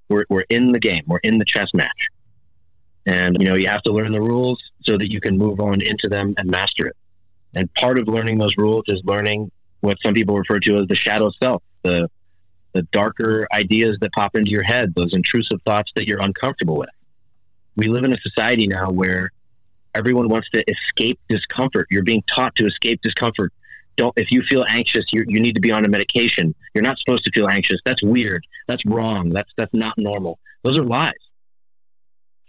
We're, we're in the game, we're in the chess match. And, you know, you have to learn the rules so that you can move on into them and master it. And part of learning those rules is learning what some people refer to as the shadow self, the the darker ideas that pop into your head, those intrusive thoughts that you're uncomfortable with. We live in a society now where everyone wants to escape discomfort. You're being taught to escape discomfort. Don't if you feel anxious, you you need to be on a medication. You're not supposed to feel anxious. That's weird. That's wrong. That's that's not normal. Those are lies.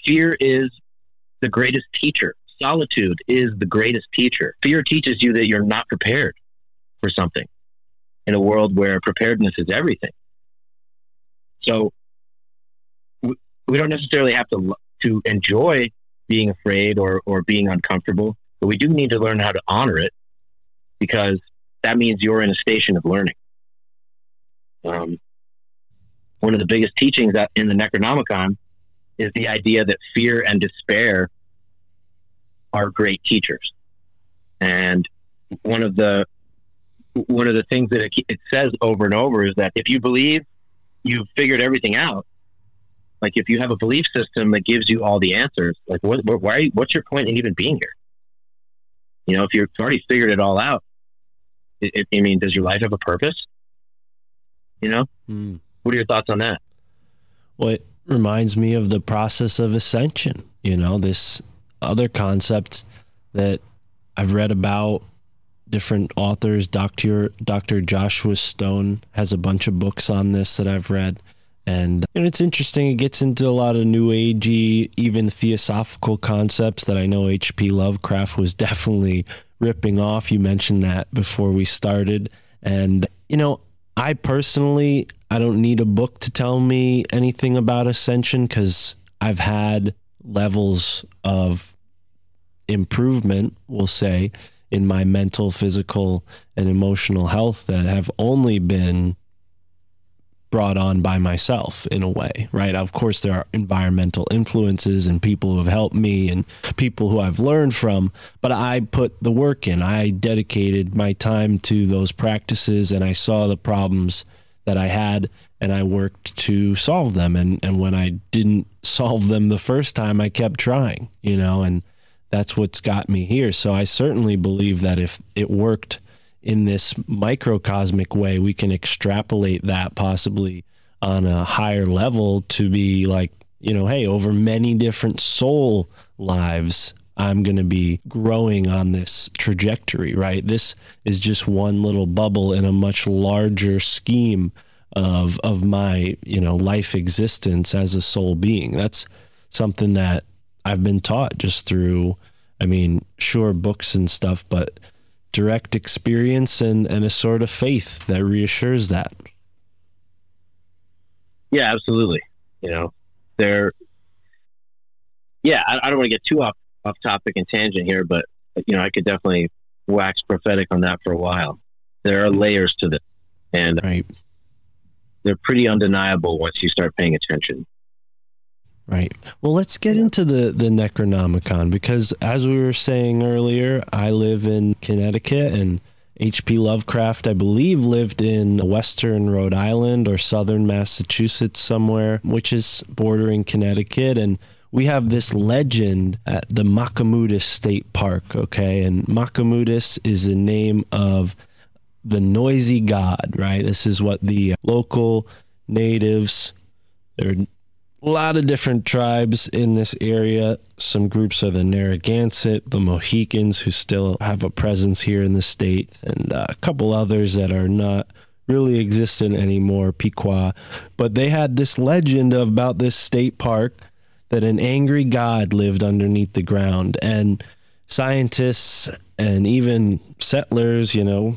Fear is the greatest teacher. Solitude is the greatest teacher. Fear teaches you that you're not prepared for something in a world where preparedness is everything. So we, we don't necessarily have to to enjoy being afraid or, or being uncomfortable, but we do need to learn how to honor it because that means you're in a station of learning. Um, one of the biggest teachings in the Necronomicon is the idea that fear and despair are great teachers. And one of the one of the things that it, it says over and over is that if you believe you've figured everything out, like if you have a belief system that gives you all the answers, like what, what why? What's your point in even being here? You know, if you've already figured it all out, it, it, I mean, does your life have a purpose? You know, Mm. what are your thoughts on that? Well, it reminds me of the process of ascension, you know, this other concept that I've read about different authors. Dr. Dr. Joshua Stone has a bunch of books on this that I've read. And, and it's interesting. It gets into a lot of new agey, even theosophical concepts that I know H.P. Lovecraft was definitely ripping off. You mentioned that before we started. And, you know, I personally, I don't need a book to tell me anything about ascension because I've had levels of improvement, we'll say, in my mental, physical, and emotional health that have only been brought on by myself in a way, right? Of course, there are environmental influences and people who have helped me and people who I've learned from, but I put the work in. I dedicated my time to those practices and I saw the problems that I had and I worked to solve them. And, and when I didn't solve them the first time, I kept trying, you know, and that's what's got me here. So I certainly believe that if it worked in this microcosmic way, we can extrapolate that possibly on a higher level to be like, you know, hey, over many different soul lives, I'm going to be growing on this trajectory, right? This is just one little bubble in a much larger scheme of of my, you know, life existence as a soul being. That's something that I've been taught just through I mean, sure books and stuff, but direct experience and, and a sort of faith that reassures that. Yeah, absolutely. You know, there. Yeah, I, I don't want to get too off off topic and tangent here, but you know, I could definitely wax prophetic on that for a while. There are layers to this, and Right. they're pretty undeniable once you start paying attention. Right. Well, let's get into the the Necronomicon because, as we were saying earlier, I live in Connecticut, and H.P. Lovecraft, I believe, lived in Western Rhode Island or Southern Massachusetts somewhere, which is bordering Connecticut, and we have this legend at the Machimoodus State Park. Okay, and Machimoodus is the name of the noisy god. Right. This is what the local natives. They're a lot of different tribes in this area. Some groups are the Narragansett, the Mohicans, who still have a presence here in the state, and uh, a couple others that are not really existent anymore, Pequot. But they had this legend about this state park that an angry god lived underneath the ground. And scientists and even settlers, you know,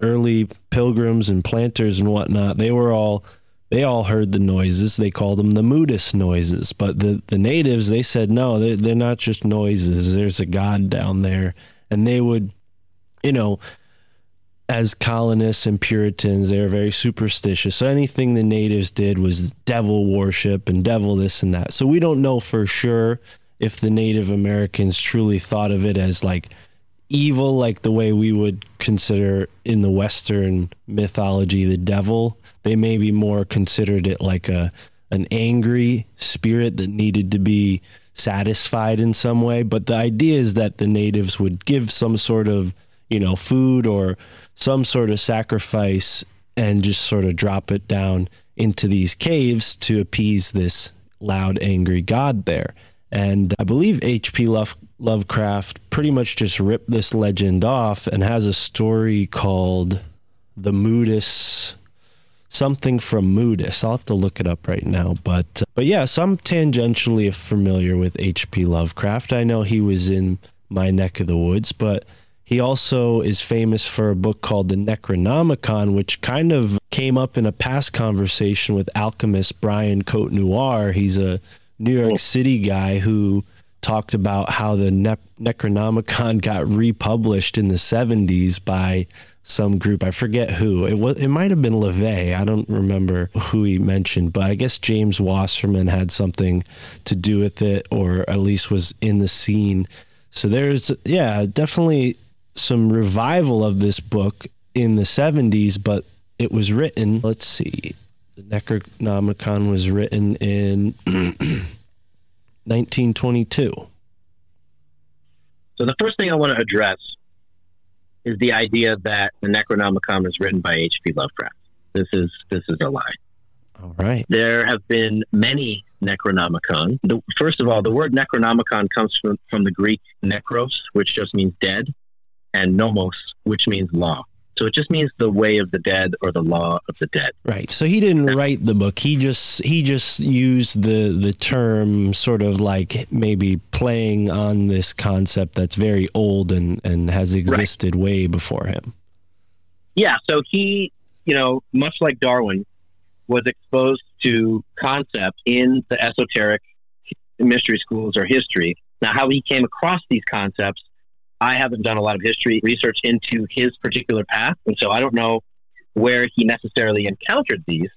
early pilgrims and planters and whatnot, they were all they all heard the noises. They called them the Moodus noises. But the, the natives, they said, no, they're, they're not just noises. There's a God down there. And they would, you know, as colonists and Puritans, they were very superstitious. So anything the natives did was devil worship and devil this and that. So we don't know for sure if the Native Americans truly thought of it as like evil, like the way we would consider in the Western mythology the devil. They maybe more considered it like a an angry spirit that needed to be satisfied in some way. But the idea is that the natives would give some sort of, you know, food or some sort of sacrifice and just sort of drop it down into these caves to appease this loud, angry god there. And I believe H.P. Love, Lovecraft pretty much just ripped this legend off and has a story called The Moodus something from Moodus. I'll have to look it up right now, but uh, but yeah, so I'm tangentially familiar with H.P. Lovecraft. I know he was in my neck of the woods, but he also is famous for a book called The Necronomicon, which kind of came up in a past conversation with alchemist Brian Cote Noir. He's a New York City guy who talked about how the ne- Necronomicon got republished in the 70s by some group. I forget who. It was. It might have been LaVey. I don't remember who he mentioned, but I guess James Wasserman had something to do with it, or at least was in the scene. So there's, yeah, definitely some revival of this book in the 70s, but it was written. Let's see. The Necronomicon was written in 1922. So the first thing I want to address is the idea that the Necronomicon was written by H.P. Lovecraft. This is this is a lie. All right. There have been many Necronomicon. The, first of all, the word Necronomicon comes from, from the Greek necros, which just means dead. and nomos, which means law. So it just means the way of the dead or the law of the dead. Right. So he didn't write the book. He just he just used the the term sort of like maybe playing on this concept that's very old and and has existed way before him. Yeah, so he, you know, much like Darwin, was exposed to concepts in the esoteric mystery schools or history. Now, how he came across these concepts, I haven't done a lot of history research into his particular path, and so I don't know where he necessarily encountered these.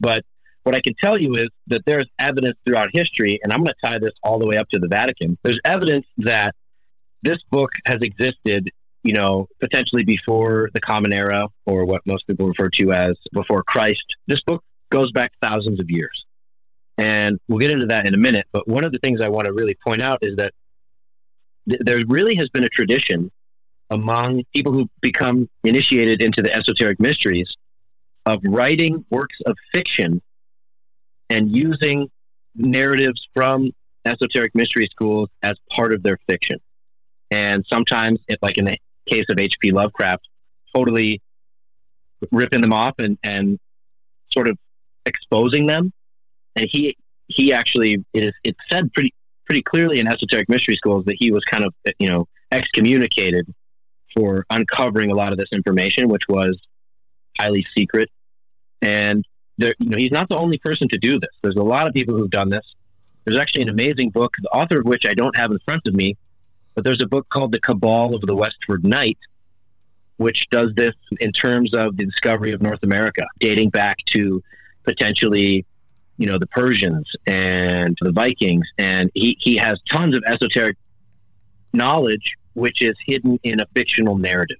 But what I can tell you is that there's evidence throughout history, and I'm going to tie this all the way up to the Vatican. There's evidence that this book has existed you know, potentially before the Common Era, or what most people refer to as before Christ. This book goes back thousands of years. And we'll get into that in a minute. But one of the things I want to really point out is that th- there really has been a tradition among people who become initiated into the esoteric mysteries of writing works of fiction and using narratives from esoteric mystery schools as part of their fiction. And sometimes, it, like in the case of H.P. Lovecraft, totally ripping them off and, and sort of exposing them. And he he actually it is it's said pretty pretty clearly in esoteric mystery schools that he was kind of you know excommunicated for uncovering a lot of this information, which was highly secret. And there, you know, he's not the only person to do this. There's a lot of people who've done this. There's actually an amazing book, the author of which I don't have in front of me, but there's a book called The Cabal of the Westford Knight, which does this in terms of the discovery of North America, dating back to potentially, you know, the Persians and the Vikings. And he, he has tons of esoteric knowledge, which is hidden in a fictional narrative.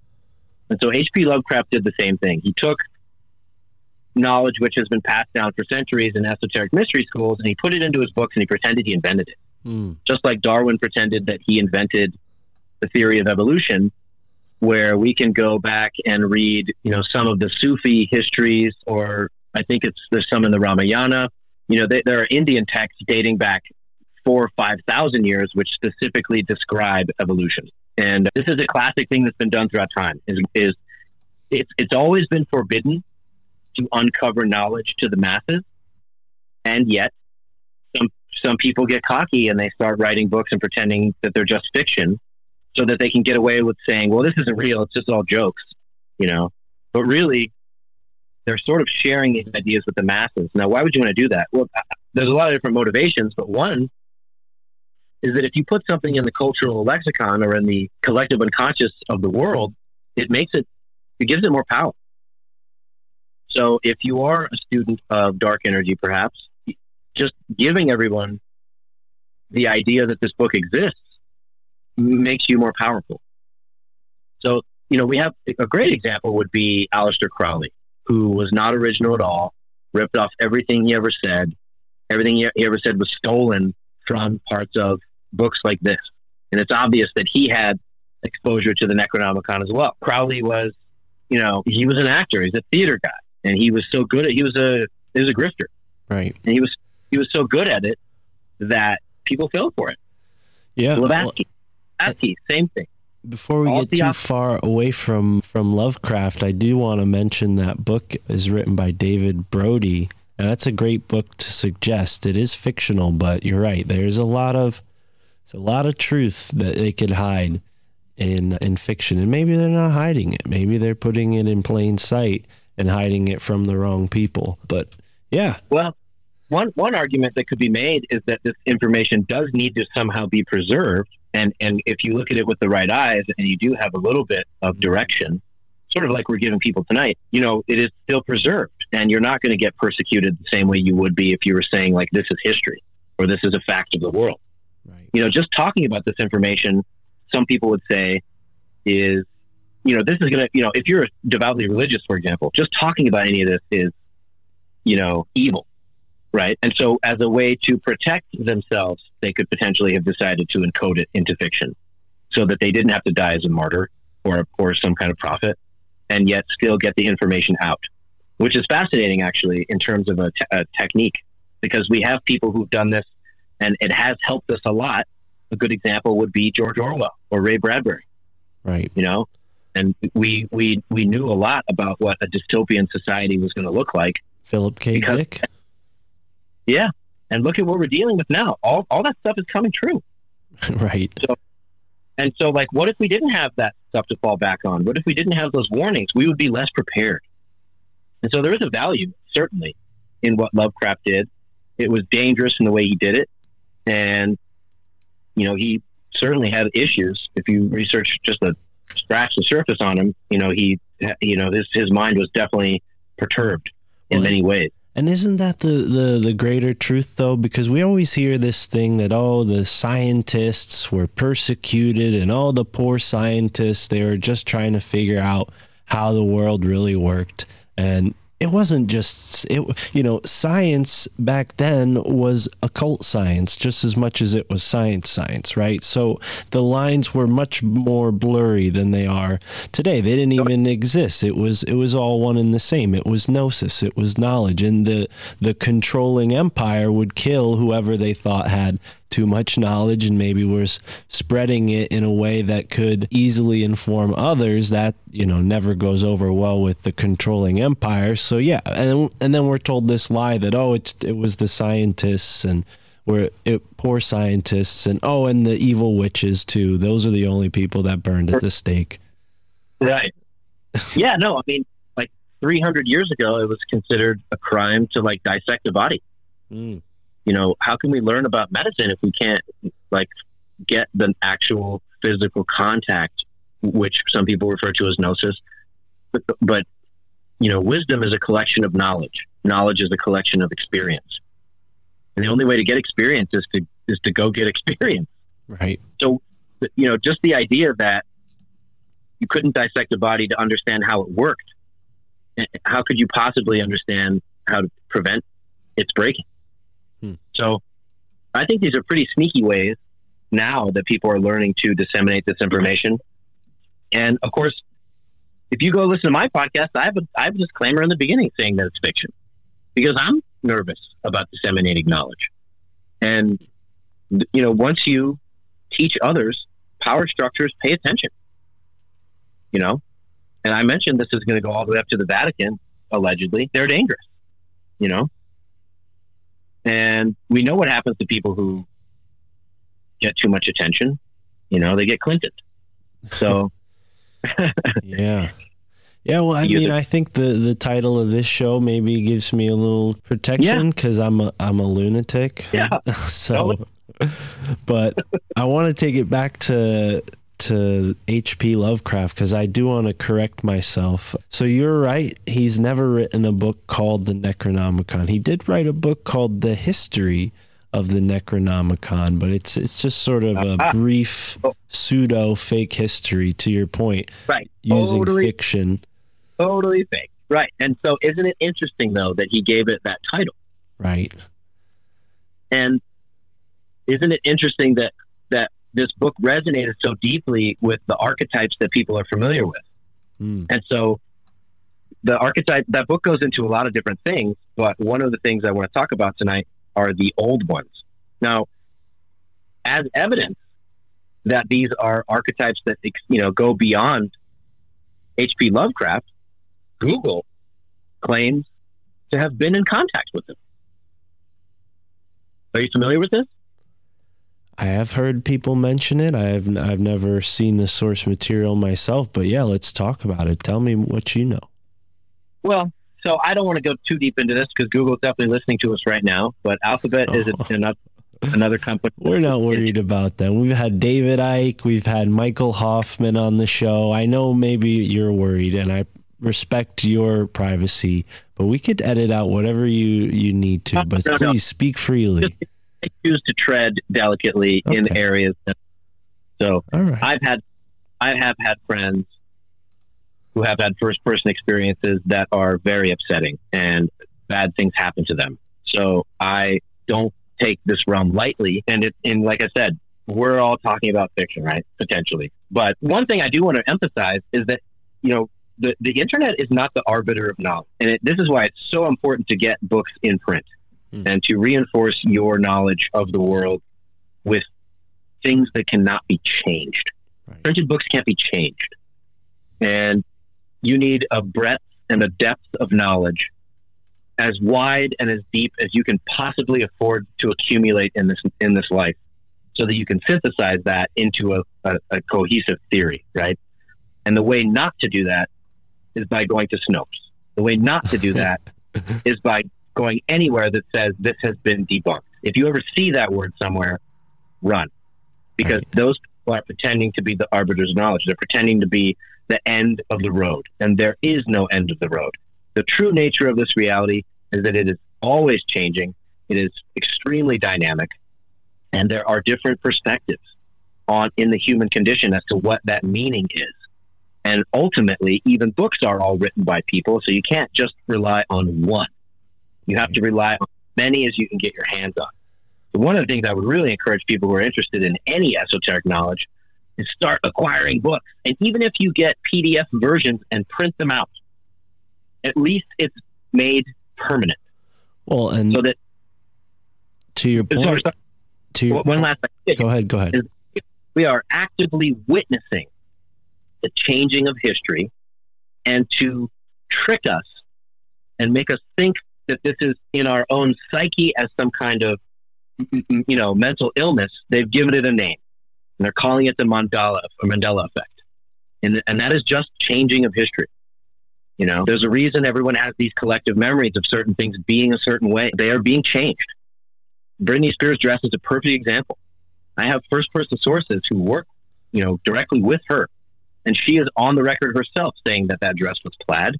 And so H.P. Lovecraft did the same thing. He took knowledge which has been passed down for centuries in esoteric mystery schools and he put it into his books and he pretended he invented it Mm. just like Darwin pretended that he invented the theory of evolution, where we can go back and read, you know, some of the Sufi histories, or I think it's there's some in the Ramayana. You know, they, there are Indian texts dating back four or five thousand years, which specifically describe evolution. And this is a classic thing that's been done throughout time. Is is it's it's always been forbidden to uncover knowledge to the masses, and yet some some people get cocky and they start writing books and pretending that they're just fiction so that they can get away with saying, well, this isn't real. It's just all jokes, you know? But really, they're sort of sharing these ideas with the masses. Now, why would you want to do that? Well, uh, there's a lot of different motivations, but one is that if you put something in the cultural lexicon or in the collective unconscious of the world, it makes it, it gives it more power. So if you are a student of dark energy, perhaps, just giving everyone the idea that this book exists makes you more powerful. So, you know, we have a great example would be Aleister Crowley, who was not original at all, ripped off everything he ever said. Everything he he ever said was stolen from parts of books like this. And it's obvious that he had exposure to the Necronomicon as well. Crowley was, you know, he was an actor, he's a theater guy, and he was so good at he was a he was a grifter. Right. And he was he was so good at it that people fell for it. Yeah. well, Blavatsky, Blavatsky, same thing. Before we All get too op- far away from from Lovecraft, I do want to mention that book is written by David Brody, and that's a great book to suggest. It is fictional, but you're right. There's a lot of there's a lot of truth that they could hide in in fiction, and maybe they're not hiding it. Maybe they're putting it in plain sight and hiding it from the wrong people. But yeah, Well, one one argument that could be made is that this information does need to somehow be preserved, and and if you look at it with the right eyes, and you do have a little bit of mm-hmm. direction, sort of like we're giving people tonight, you know, it is still preserved, and you're not going to get persecuted the same way you would be if you were saying like this is history or this is a fact of the world. right. you know, just talking about this information, some people would say is, you know, this is going to, you know, if you're devoutly religious, for example, just talking about any of this is, you know, evil, right? And so, as a way to protect themselves, they could potentially have decided to encode it into fiction so that they didn't have to die as a martyr or, or some kind of prophet and yet still get the information out, which is fascinating, actually, in terms of a, te- a technique, because we have people who've done this and it has helped us a lot. A good example would be George Orwell or Ray Bradbury. Right. You know, and we we we knew a lot about what a dystopian society was going to look like. Philip K. Because- Dick. Yeah, and look at what we're dealing with now. All all that stuff is coming true. right. So, And so, like, what if we didn't have that stuff to fall back on? What if we didn't have those warnings? We would be less prepared. And so, there is a value, certainly, in what Lovecraft did. It was dangerous in the way he did it. And, you know, he certainly had issues. If you research just a scratch the surface on him, you know, he, you know, his, his mind was definitely perturbed in Well, many ways. And isn't that the, the, the greater truth, though? Because we always hear this thing that, oh, the scientists were persecuted and all the poor scientists, they were just trying to figure out how the world really worked. And it wasn't just, it, you know, science back then was occult science just as much as it was science science, right? So the lines were much more blurry than they are today. They didn't even exist. It was it was all one and the same. It was gnosis. It was knowledge, and the the controlling empire would kill whoever they thought had too much knowledge and maybe was spreading it in a way that could easily inform others that you know never goes over well with the controlling empire so yeah and and then we're told this lie that oh it it was the scientists and we're it, poor scientists and oh and the evil witches too those are the only people that burned at the stake Right. yeah, no, I mean, like 300 years ago, it was considered a crime to like dissect a body. Mm. You know, how can we learn about medicine if we can't like get the actual physical contact, which some people refer to as gnosis? But, but you know, wisdom is a collection of knowledge. Knowledge is a collection of experience. And the only way to get experience is to is to go get experience right So, you know, just the idea that you couldn't dissect a body to understand how it worked. eh, How could you possibly understand how to prevent its breaking? Hmm. So I think these are pretty sneaky ways now that people are learning to disseminate this information. And of course, if you go listen to my podcast, I have a, I have a disclaimer in the beginning saying that it's fiction because I'm nervous about disseminating knowledge. And, you know, once you teach others power structures, pay attention. You know, and I mentioned this is going to go all the way up to the Vatican, allegedly. They're dangerous, you know, and we know what happens to people who get too much attention. You know, they get Clinton. So, yeah. Yeah well i mean i think the the title of this show maybe gives me a little protection because i'm a i'm a lunatic. Yeah, so but i want to take it back to to hp lovecraft because i do want to correct myself so you're right he's never written a book called the necronomicon he did write a book called the history of the necronomicon but it's it's just sort of a Ah. brief Oh. pseudo fake history to your point right. using totally, fiction totally fake. Right. And so, isn't it interesting, though, that he gave it that title? right And isn't it interesting that this book resonated so deeply with the archetypes that people are familiar with? Mm, And so the archetype that book goes into a lot of different things, but one of the things I want to talk about tonight are the old ones. Now, as evidence that these are archetypes that you know go beyond H.P. Lovecraft, Google claims to have been in contact with them. Are you familiar with this? I have heard people mention it. I've I've never seen the source material myself, but yeah, let's talk about it. Tell me what you know. Well, so I don't want to go too deep into this because Google's definitely listening to us right now. But Alphabet is Oh. another another company. We're not worried about them. We've had David Icke, we've had Michael Hoffman on the show. I know maybe you're worried, and I respect your privacy, but we could edit out whatever you you need to. But No, no. please speak freely. Just- I choose to tread delicately in areas. That, so right. I've had, I have had friends who have had first person experiences that are very upsetting and bad things happen to them. So I don't take this realm lightly. And it, and like I said, we're all talking about fiction, right? Potentially. But one thing I do want to emphasize is that, you know, the, the internet is not the arbiter of knowledge. And it, this is why it's so important to get books in print Hmm. and to reinforce your knowledge of the world with things that cannot be changed. Right. Printed books can't be changed. and you need a breadth and a depth of knowledge as wide and as deep as you can possibly afford to accumulate in this in this life so that you can synthesize that into a, a, a cohesive theory right and the way not to do that is by going to Snopes. The way not to do that is by going anywhere that says this has been debunked. If you ever see that word somewhere, run. Because Right. those people are pretending to be the arbiters of knowledge. They're pretending to be the end of the road. And there is no end of the road. The true nature of this reality is that it is always changing, it is extremely dynamic, and there are different perspectives on in the human condition as to what that meaning is. And ultimately, even books are all written by people, so you can't just rely on one. You have to mm-hmm. rely on as many as you can get your hands on. So one of the things I would really encourage people who are interested in any esoteric knowledge is start acquiring books. And even if you get PDF versions and print them out, at least it's made permanent. Well, and So that to your sorry, point, sorry, to your one last thing. go ahead, go ahead. we are actively witnessing the changing of history and to trick us and make us think that this is in our own psyche as some kind of you know mental illness they've given it a name. And they're calling it the mandela or mandela effect. And, and that is just changing of history. You know there's a reason everyone has these collective memories of certain things being a certain way. They are being changed. Britney spears dress is a perfect example. I have first person sources who work, you know, directly with her. And she is on the record herself saying that that dress was plaid,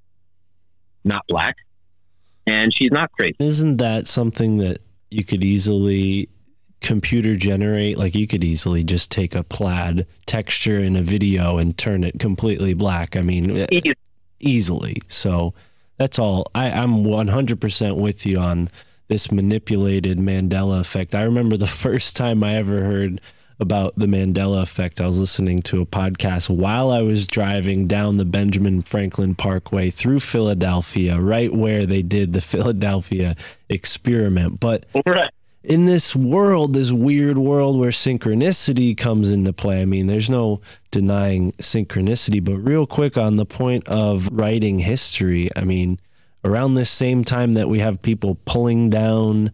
not black. And she's not crazy. Isn't that something that you could easily computer generate? Like you could easily just take a plaid texture in a video and turn it completely black. I mean, easily. So that's all. I, I'm 100% with you on this manipulated Mandela effect. I remember the first time I ever heard about the Mandela effect. I was listening to a podcast while I was driving down the Benjamin Franklin Parkway through Philadelphia, right where they did the Philadelphia experiment. But Right. in this world, this weird world where synchronicity comes into play, I mean, there's no denying synchronicity. But real quick on the point of writing history, I mean, around this same time that we have people pulling down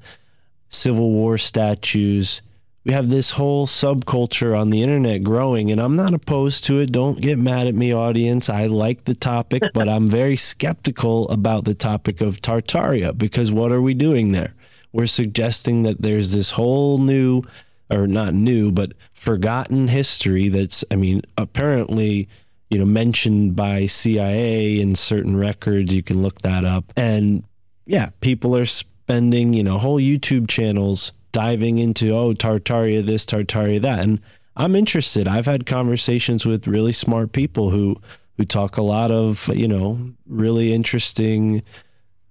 Civil War statues, we have this whole subculture on the internet growing, and I'm not opposed to it. Don't get mad at me, audience. I like the topic, but I'm very skeptical about the topic of Tartaria because what are we doing there? We're suggesting that there's this whole new, or not new, but forgotten history that's, I mean, apparently, you know, mentioned by CIA in certain records. You can look that up. And yeah, people are spending, you know, whole YouTube channels diving into, oh, Tartaria this, Tartaria that. And I'm interested. I've had conversations with really smart people who who talk a lot of, you know, really interesting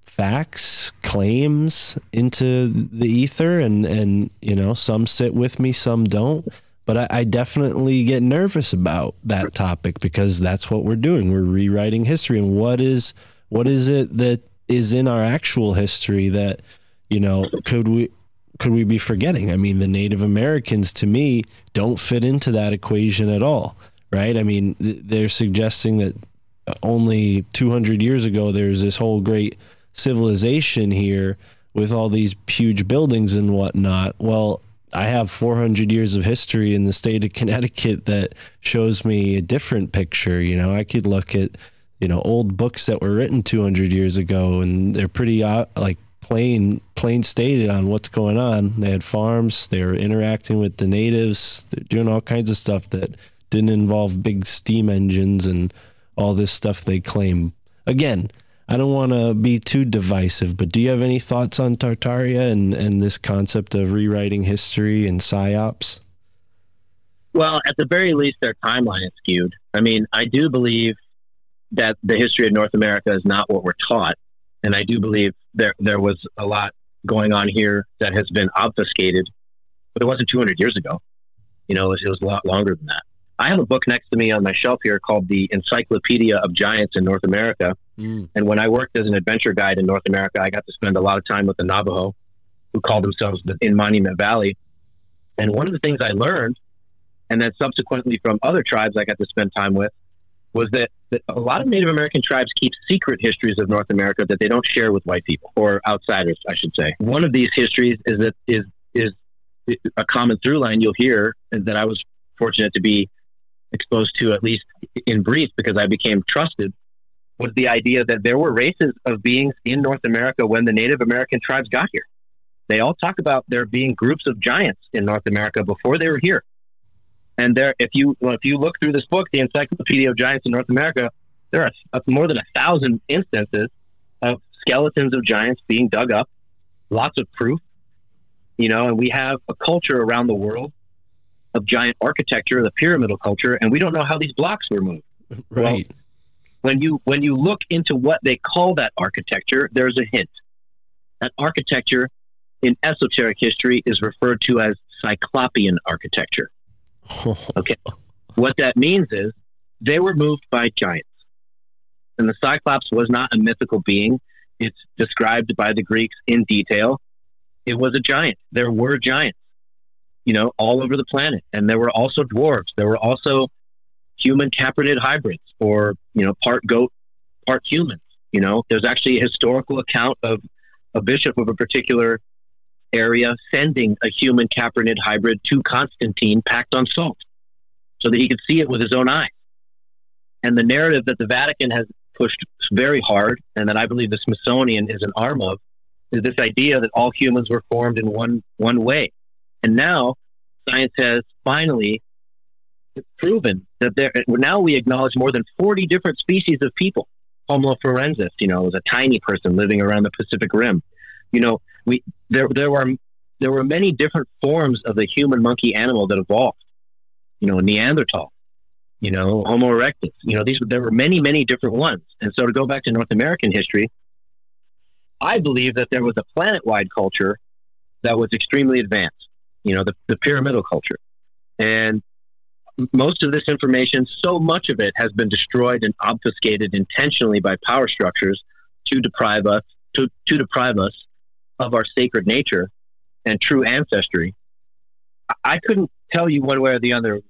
facts, claims into the ether and and you know, some sit with me, some don't. But I, I definitely get nervous about that topic because that's what we're doing. We're rewriting history. And what is what is it that is in our actual history that, you know, could we could we be forgetting? I mean, the Native Americans to me don't fit into that equation at all, right? I mean, th- they're suggesting that only 200 years ago there's this whole great civilization here with all these huge buildings and whatnot. Well, I have 400 years of history in the state of Connecticut that shows me a different picture. You know, I could look at, you know, old books that were written 200 years ago and they're pretty uh, like plain plain stated on what's going on. They had farms, they were interacting with the natives, they're doing all kinds of stuff that didn't involve big steam engines and all this stuff they claim. Again, I don't want to be too divisive, but do you have any thoughts on Tartaria and, and this concept of rewriting history and psyops? Well, at the very least, their timeline is skewed. I mean, I do believe that the history of North America is not what we're taught, and I do believe there there was a lot going on here that has been obfuscated, but it wasn't 200 years ago. You know, it was, it was a lot longer than that. I have a book next to me on my shelf here called the Encyclopedia of Giants in North America. Mm. And when I worked as an adventure guide in North America, I got to spend a lot of time with the Navajo, who called themselves the, in Monument Valley. And one of the things I learned, and then subsequently from other tribes I got to spend time with, was that that a lot of Native American tribes keep secret histories of North America that they don't share with white people or outsiders, I should say. One of these histories is that is is a common through line you'll hear that I was fortunate to be exposed to at least in brief because I became trusted was the idea that there were races of beings in North America when the Native American tribes got here. They all talk about there being groups of giants in North America before they were here. And there, if you well, if you look through this book, the Encyclopedia of Giants in North America, there are more than a thousand instances of skeletons of giants being dug up. Lots of proof, you know, and we have a culture around the world of giant architecture, the pyramidal culture, and we don't know how these blocks were moved. Right. When you when you look into what they call that architecture, there's a hint. That architecture in esoteric history is referred to as Cyclopean architecture. Okay. What that means is they were moved by giants. And the Cyclops was not a mythical being. It's described by the Greeks in detail. It was a giant. There were giants, you know, all over the planet. And there were also dwarves. There were also human capronid hybrids or, you know, part goat, part human. You know, there's actually a historical account of a bishop of a particular area sending a human capronid hybrid to Constantine packed on salt so that he could see it with his own eyes. And the narrative that the Vatican has pushed very hard, and that I believe the Smithsonian is an arm of, is this idea that all humans were formed in one one way. And now science has finally proven that there now we acknowledge more than 40 different species of people. Homo floresiensis, you know, was a tiny person living around the Pacific Rim. You know, we there there were there were many different forms of the human monkey animal that evolved. You know, Neanderthal, you know, Homo erectus. You know, these there were many many different ones. And so to go back to North American history, I believe that there was a planet-wide culture that was extremely advanced. You know, the, the pyramidal culture, and most of this information, so much of it, has been destroyed and obfuscated intentionally by power structures to deprive us to, to deprive us of our sacred nature and true ancestry. I couldn't tell you one way or the other.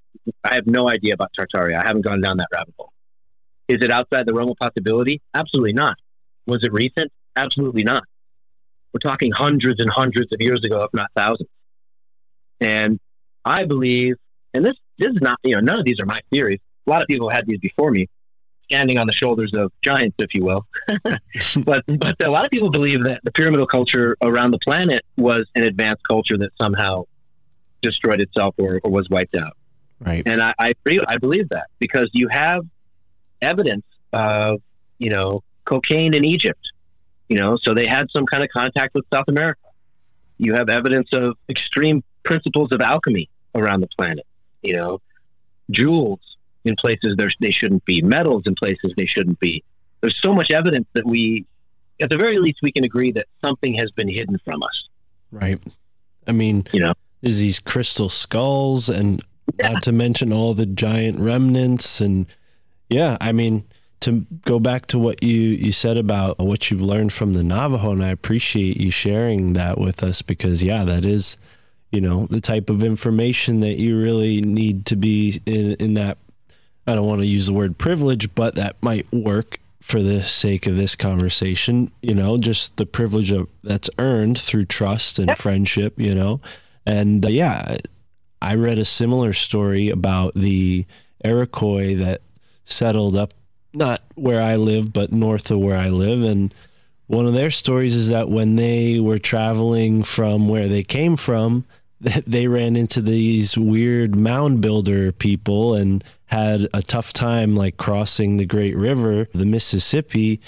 I have no idea about Tartaria. I haven't gone down that rabbit hole. Is it outside the realm of possibility? Absolutely not. Was it recent? Absolutely not. We're talking hundreds and hundreds of years ago, if not thousands. And I believe, and this this is not, you know, none of these are my theories. A lot of people had these before me, standing on the shoulders of giants, if you will. but but a lot of people believe that the pyramidal culture around the planet was an advanced culture that somehow destroyed itself or, or was wiped out. Right. And I, I. I believe that because you have evidence of you know cocaine in Egypt. You know, so they had some kind of contact with South America. You have evidence of extreme principles of alchemy around the planet. You know, jewels in places there they shouldn't be, metals in places they shouldn't be. There's so much evidence that we, at the very least, we can agree that something has been hidden from us. Right. I mean, You know, there's these crystal skulls and not to mention all the giant remnants and yeah i mean to go back to what you you said about what you've learned from the navajo and i appreciate you sharing that with us because yeah that is you know the type of information that you really need to be in in that i don't want to use the word privilege but that might work for the sake of this conversation you know just the privilege of that's earned through trust and friendship you know and uh, yeah I read a similar story about the Iroquois that settled up not where I live, but north of where I live. And one of their stories is that when they were traveling from where they came from, they ran into these weird mound builder people and had a tough time like crossing the Great River, the Mississippi.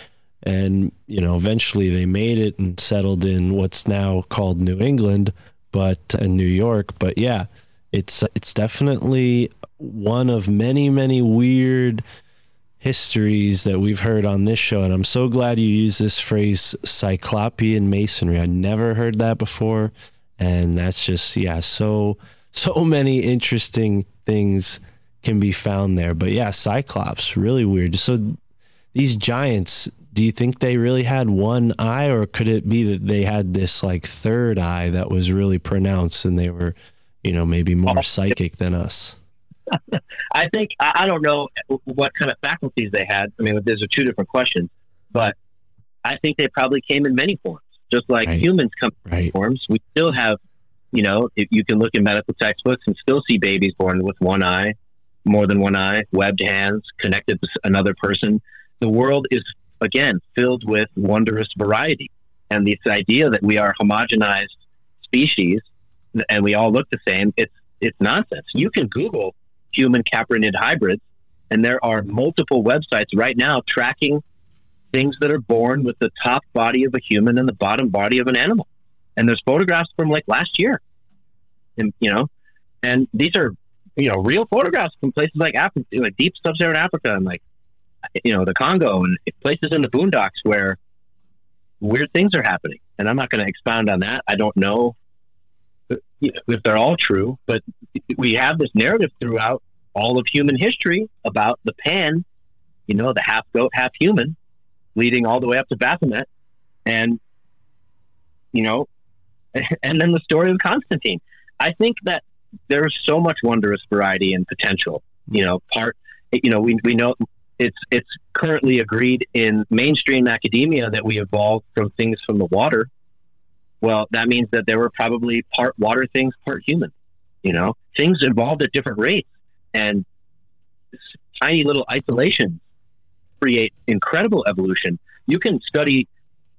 And, you know, eventually they made it and settled in what's now called New England, but in New York. But yeah, it's it's definitely one of many many weird histories that we've heard on this show and i'm so glad you use this phrase cyclopean masonry i never heard that before and that's just yeah so so many interesting things can be found there but yeah cyclops really weird so these giants do you think they really had one eye or could it be that they had this like third eye that was really pronounced and they were you know maybe more oh, psychic than us I think I, I don't know what kind of faculties they had. I mean, those are two different questions, but I think they probably came in many forms, just like Right. humans come in Right. forms. We still have, you know, if you can look in medical textbooks and still see babies born with one eye, more than one eye, webbed hands, connected to another person. The world is again filled with wondrous variety, and this idea that we are homogenized species and we all look the same, it's it's nonsense. You can Google human caprinid hybrids, and there are multiple websites right now tracking things that are born with the top body of a human and the bottom body of an animal. And there's photographs from like last year, and you know, and these are you know real photographs from places like Africa, like deep sub-Saharan Africa, and like you know the Congo and places in the boondocks where weird things are happening. And I'm not going to expound on that. I don't know if they're all true, but we have this narrative throughout all of human history about the pan, you know, the half goat, half human, leading all the way up to Baphomet, and you know, and then the story of Constantine. I think that there's so much wondrous variety and potential. You know, part, you know, we we know it's it's currently agreed in mainstream academia that we evolved from things from the water. Well, that means that there were probably part water things, part human. You know, things evolved at different rates, and tiny little isolations create incredible evolution. You can study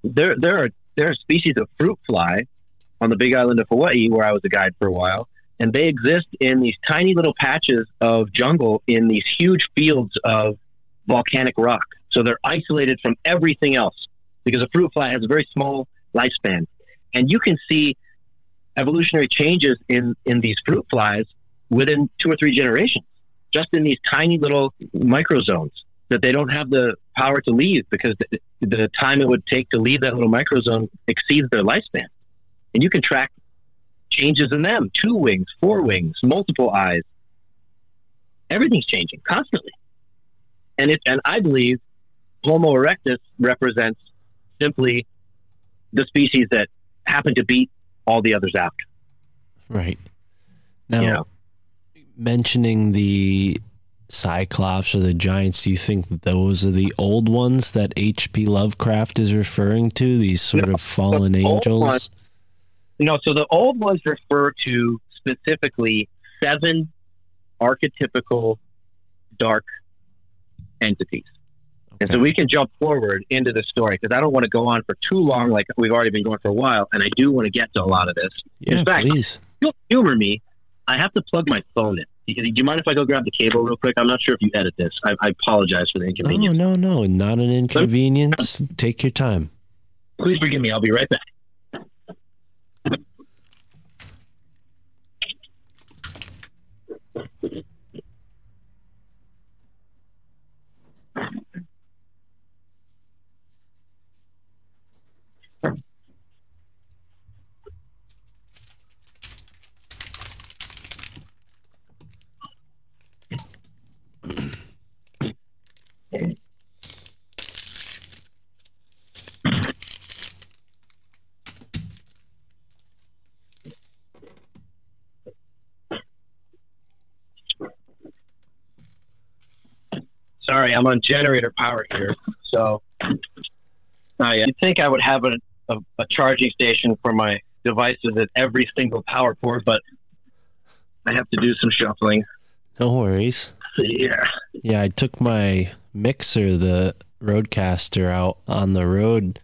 there. There are there are species of fruit fly on the Big Island of Hawaii, where I was a guide for a while, and they exist in these tiny little patches of jungle in these huge fields of volcanic rock. So they're isolated from everything else because a fruit fly has a very small lifespan. And you can see evolutionary changes in, in these fruit flies within two or three generations, just in these tiny little microzones that they don't have the power to leave because the, the time it would take to leave that little microzone exceeds their lifespan. And you can track changes in them two wings, four wings, multiple eyes. Everything's changing constantly. And it, and I believe Homo erectus represents simply the species that happen to beat all the others out. Right. Now, You know, mentioning the Cyclops or the Giants, do you think those are the old ones that H.P. Lovecraft is referring to? These sort No, of fallen angels? ones- no. So the old ones refer to specifically seven archetypical dark entities. And so we can jump forward into the story because I don't want to go on for too long, like we've already been going for a while, and I do want to get to a lot of this. yeah, in fact- please. You'll humor me. I have to plug my phone in. Do you mind if I go grab the cable real quick? I'm not sure if you edit this. I, I apologize for the inconvenience. No, no, no, not an inconvenience. Take your time. Please forgive me. I'll be right back. Okay. Sorry, I'm on generator power here. So uh, you'd think I would have a, a, a charging station for my devices at every single power port, but I have to do some shuffling. No worries. Yeah. Yeah, I took my mixer, the RODECaster, out on the road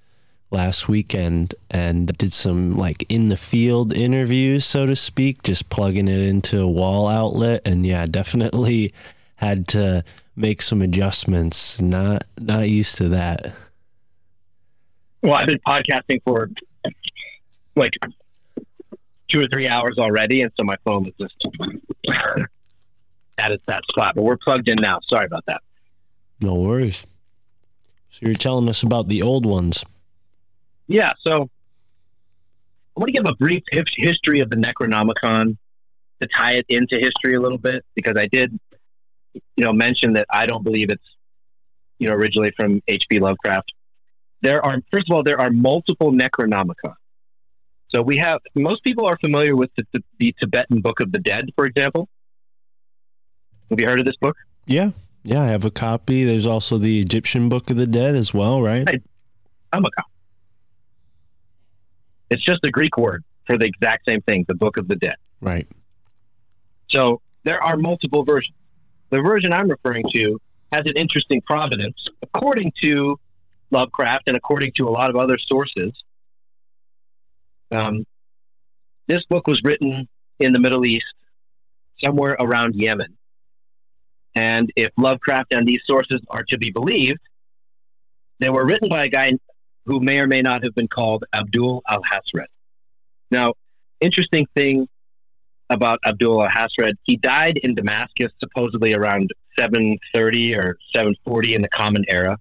last weekend and did some like in the field interviews, so to speak, just plugging it into a wall outlet. And yeah, definitely had to make some adjustments. Not not used to that. Well, I've been podcasting for like two or three hours already, and so my phone was just at its that spot. But we're plugged in now. Sorry about that. No worries. So you're telling us about the old ones. Yeah, so I want to give a brief history of the Necronomicon to tie it into history a little bit because I did, you know, mention that I don't believe it's, you know, originally from H.P. Lovecraft. There are, first of all, there are multiple Necronomicon. So we have most people are familiar with the, the, the Tibetan Book of the Dead, for example. Have you heard of this book? Yeah. Yeah, I have a copy. There's also the Egyptian Book of the Dead as well, right? Hey. Amaka. It's just a Greek word for the exact same thing, the Book of the Dead. Right. So there are multiple versions. The version I'm referring to has an interesting provenance. According to Lovecraft and according to a lot of other sources, um, this book was written in the Middle East, somewhere around Yemen. And if Lovecraft and these sources are to be believed, they were written by a guy who may or may not have been called Abdul Alhazred. Now, interesting thing about Abdul Alhazred, he died in Damascus supposedly around 730 or 740 in the Common Era.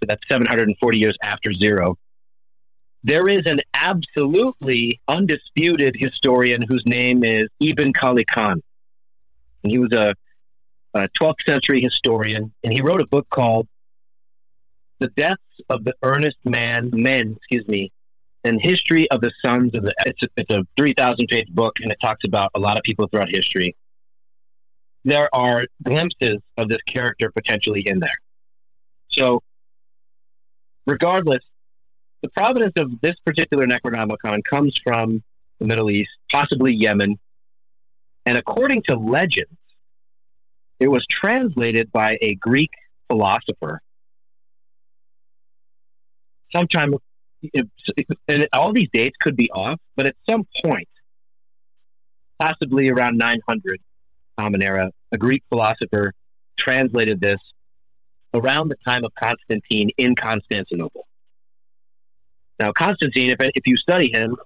So that's 740 years after zero. There is an absolutely undisputed historian whose name is Ibn Khallikan. And he was a, a 12th century historian, and he wrote a book called The Deaths of the Earnest Man, Men, excuse me, and History of the Sons of the. It's a, it's a 3,000 page book, and it talks about a lot of people throughout history. There are glimpses of this character potentially in there. So, regardless, the provenance of this particular Necronomicon comes from the Middle East, possibly Yemen. And according to legends, it was translated by a Greek philosopher sometime, and all these dates could be off, but at some point, possibly around 900 Common Era, a Greek philosopher translated this around the time of Constantine in Constantinople. Now, Constantine, if, if you study him,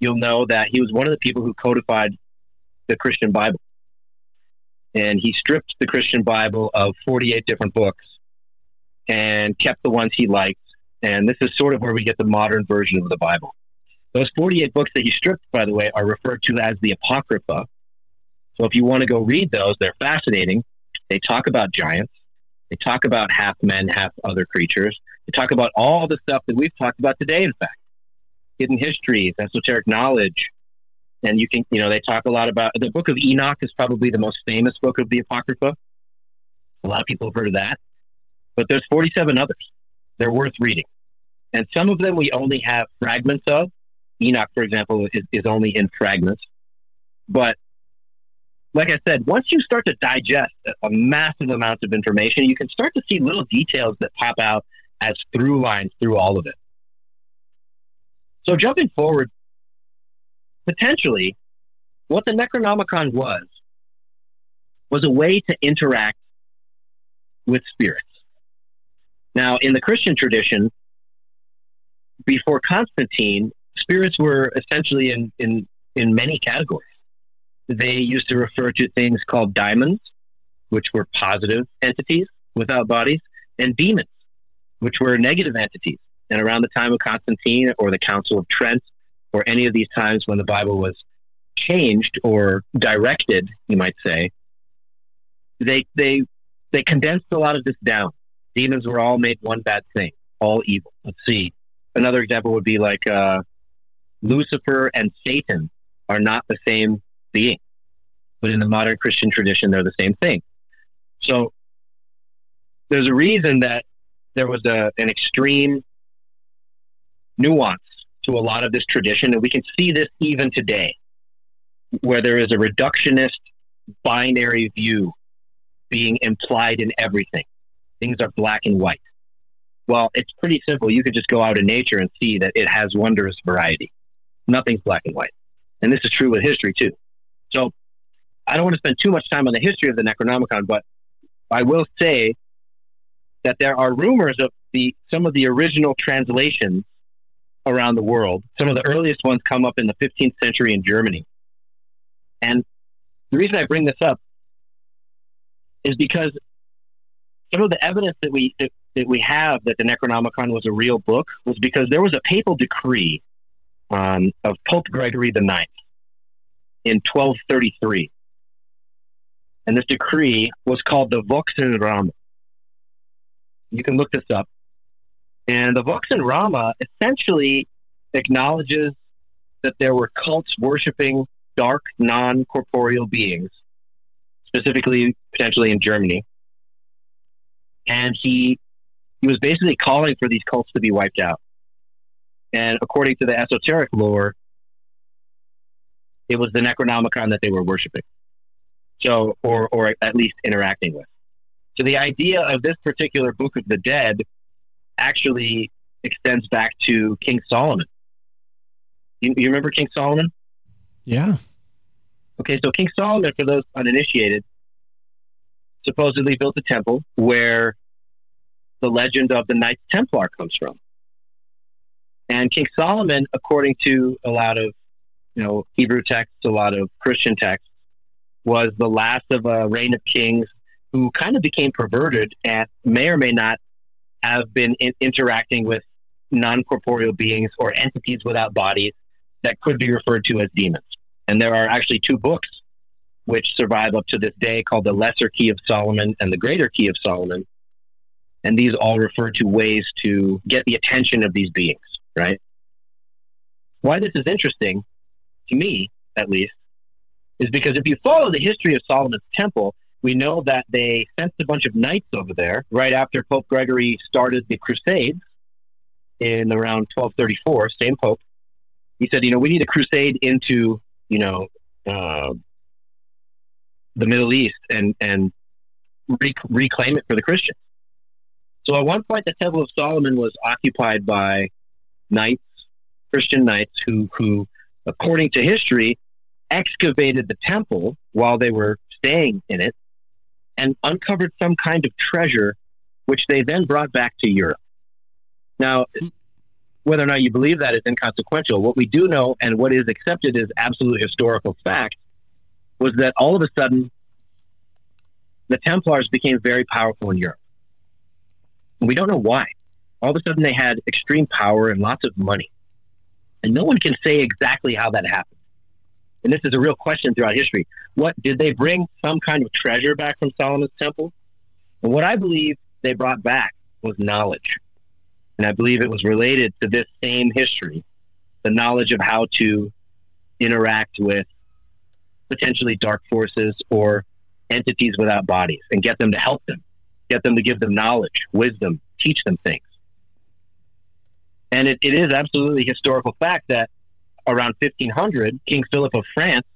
you'll know that he was one of the people who codified the Christian Bible. And he stripped the Christian Bible of 48 different books and kept the ones he liked. And this is sort of where we get the modern version of the Bible. Those 48 books that you stripped, by the way, are referred to as the Apocrypha. So if you want to go read those, they're fascinating. They talk about giants. They talk about half men, half other creatures. They talk about all the stuff that we've talked about today, in fact. Hidden histories, esoteric knowledge. And you can, you know, they talk a lot about the book of Enoch is probably the most famous book of the Apocrypha. A lot of people have heard of that. But there's 47 others. They're worth reading. And some of them we only have fragments of. Enoch, for example, is, is only in fragments. But like I said, once you start to digest a, massive amount of information, you can start to see little details that pop out as through lines through all of it. So jumping forward, potentially, what the Necronomicon was was a way to interact with spirits. Now, in the Christian tradition, before Constantine, spirits were essentially in, in, in many categories. They used to refer to things called daimons, which were positive entities without bodies, and demons, which were negative entities. And around the time of Constantine or the Council of Trent, or any of these times when the Bible was changed or directed, you might say, they they they condensed a lot of this down. Demons were all made one bad thing, all evil. Let's see. Another example would be like uh, Lucifer and Satan are not the same being, but in the modern Christian tradition, they're the same thing. So there's a reason that there was a, an extreme nuance to a lot of this tradition, and we can see this even today, where there is a reductionist binary view being implied in everything. Things are black and white. Well, it's pretty simple. You could just go out in nature and see that it has wondrous variety. Nothing's black and white. And this is true with history too. So I don't want to spend too much time on the history of the Necronomicon, but I will say that there are rumors of the some of the original translations around the world. Some of the earliest ones come up in the 15th century in Germany. And the reason I bring this up is because some of the evidence that we that, that we have that the Necronomicon was a real book was because there was a papal decree um, of Pope Gregory the Ninth in 1233. And this decree was called the Vox in Rama. You can look this up. And the Vox in Rama essentially acknowledges that there were cults worshiping dark, non corporeal beings, specifically potentially in Germany. And he he was basically calling for these cults to be wiped out. And according to the esoteric lore, it was the Necronomicon that they were worshiping. So, or, or at least interacting with. So the idea of this particular Book of the Dead actually extends back to King Solomon. You, you remember King Solomon? Yeah. Okay, so King Solomon, for those uninitiated, supposedly built a temple where the legend of the Knights Templar comes from. And King Solomon, according to a lot of you know Hebrew texts, a lot of Christian texts, was the last of a reign of kings who kind of became perverted and may or may not have been in- interacting with non corporeal beings or entities without bodies that could be referred to as demons. And there are actually two books which survive up to this day called the Lesser Key of Solomon and the Greater Key of Solomon. And these all refer to ways to get the attention of these beings, right? Why this is interesting, to me at least, is because if you follow the history of Solomon's temple, we know that they sent a bunch of knights over there right after Pope Gregory started the Crusades in around 1234, same Pope. He said, you know, we need a crusade into, you know, uh, the Middle East and, and rec- reclaim it for the Christians. So at one point, the Temple of Solomon was occupied by knights, Christian knights, who, who, according to history, excavated the temple while they were staying in it and uncovered some kind of treasure, which they then brought back to Europe. Now, whether or not you believe that is inconsequential. What we do know and what is accepted as absolute historical fact was that all of a sudden the Templars became very powerful in Europe. And we don't know why. All of a sudden they had extreme power and lots of money. And no one can say exactly how that happened. And this is a real question throughout history. What did they bring some kind of treasure back from Solomon's temple? And what I believe they brought back was knowledge. And I believe it was related to this same history, the knowledge of how to interact with potentially dark forces or entities without bodies and get them to help them, get them to give them knowledge, wisdom, teach them things. And it, it is absolutely historical fact that around 1500, King Philip of France,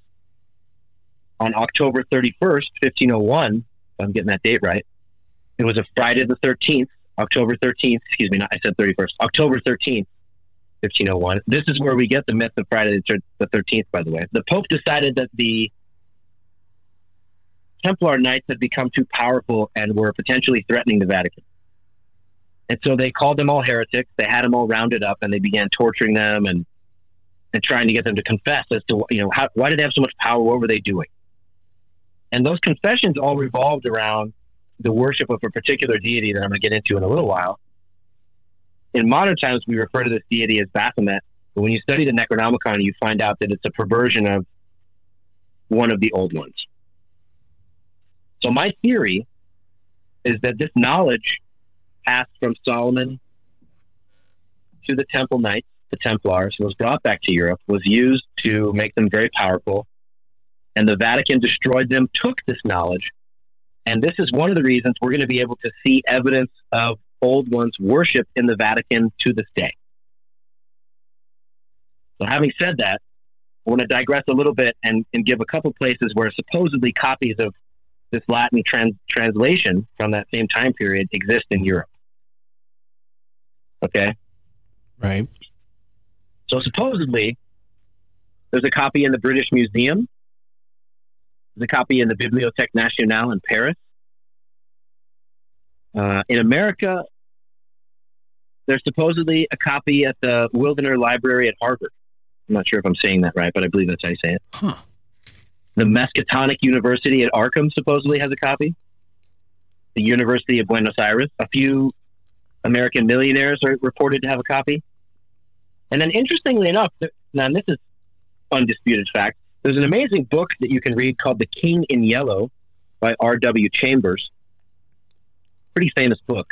on October 31st, 1501, if I'm getting that date right, it was a Friday the 13th, October 13th, excuse me, not, I said 31st, October 13th, 1501. This is where we get the myth of Friday the 13th, by the way. The Pope decided that the Templar Knights had become too powerful and were potentially threatening the Vatican. And so they called them all heretics. They had them all rounded up and they began torturing them and, and trying to get them to confess as to, you know, how, why did they have so much power? What were they doing? And those confessions all revolved around the worship of a particular deity that I'm going to get into in a little while. In modern times, we refer to this deity as Baphomet. But when you study the Necronomicon, you find out that it's a perversion of one of the old ones. So my theory is that this knowledge passed from Solomon to the Temple Knights, the Templars, was brought back to Europe, was used to make them very powerful, and the Vatican destroyed them, took this knowledge, and this is one of the reasons we're going to be able to see evidence of old ones worship in the Vatican to this day. So, having said that, I want to digress a little bit and, and give a couple places where supposedly copies of this Latin trans- translation from that same time period exist in Europe. Okay. Right. So supposedly, there's a copy in the British Museum. There's a copy in the Bibliothèque Nationale in Paris. Uh, in America, there's supposedly a copy at the Wildener Library at Harvard. I'm not sure if I'm saying that right, but I believe that's how you say it. Huh. The Miskatonic University at Arkham supposedly has a copy. The University of Buenos Aires, a few American millionaires are reported to have a copy. And then, interestingly enough, now this is undisputed fact. There's an amazing book that you can read called The King in Yellow by R.W. Chambers. Pretty famous book.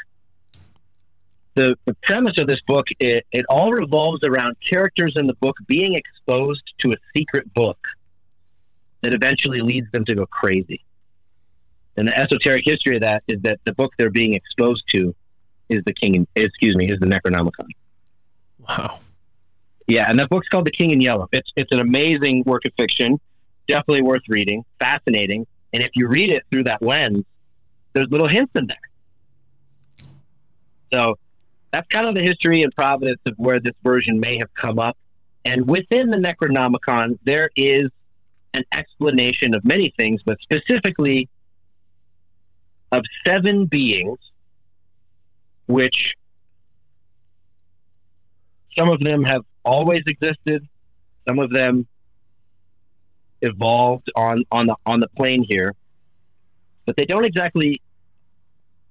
The, the premise of this book, it, it all revolves around characters in the book being exposed to a secret book that eventually leads them to go crazy. And the esoteric history of that is that the book they're being exposed to is the King. In, excuse me, is the Necronomicon. Wow. Yeah, and that book's called The King in Yellow. It's it's an amazing work of fiction, definitely worth reading, fascinating. And if you read it through that lens, there's little hints in there. So that's kind of the history and providence of where this version may have come up. And within the Necronomicon, there is an explanation of many things, but specifically of seven beings, which some of them have always existed, some of them evolved on, on the on the plane here, but they don't exactly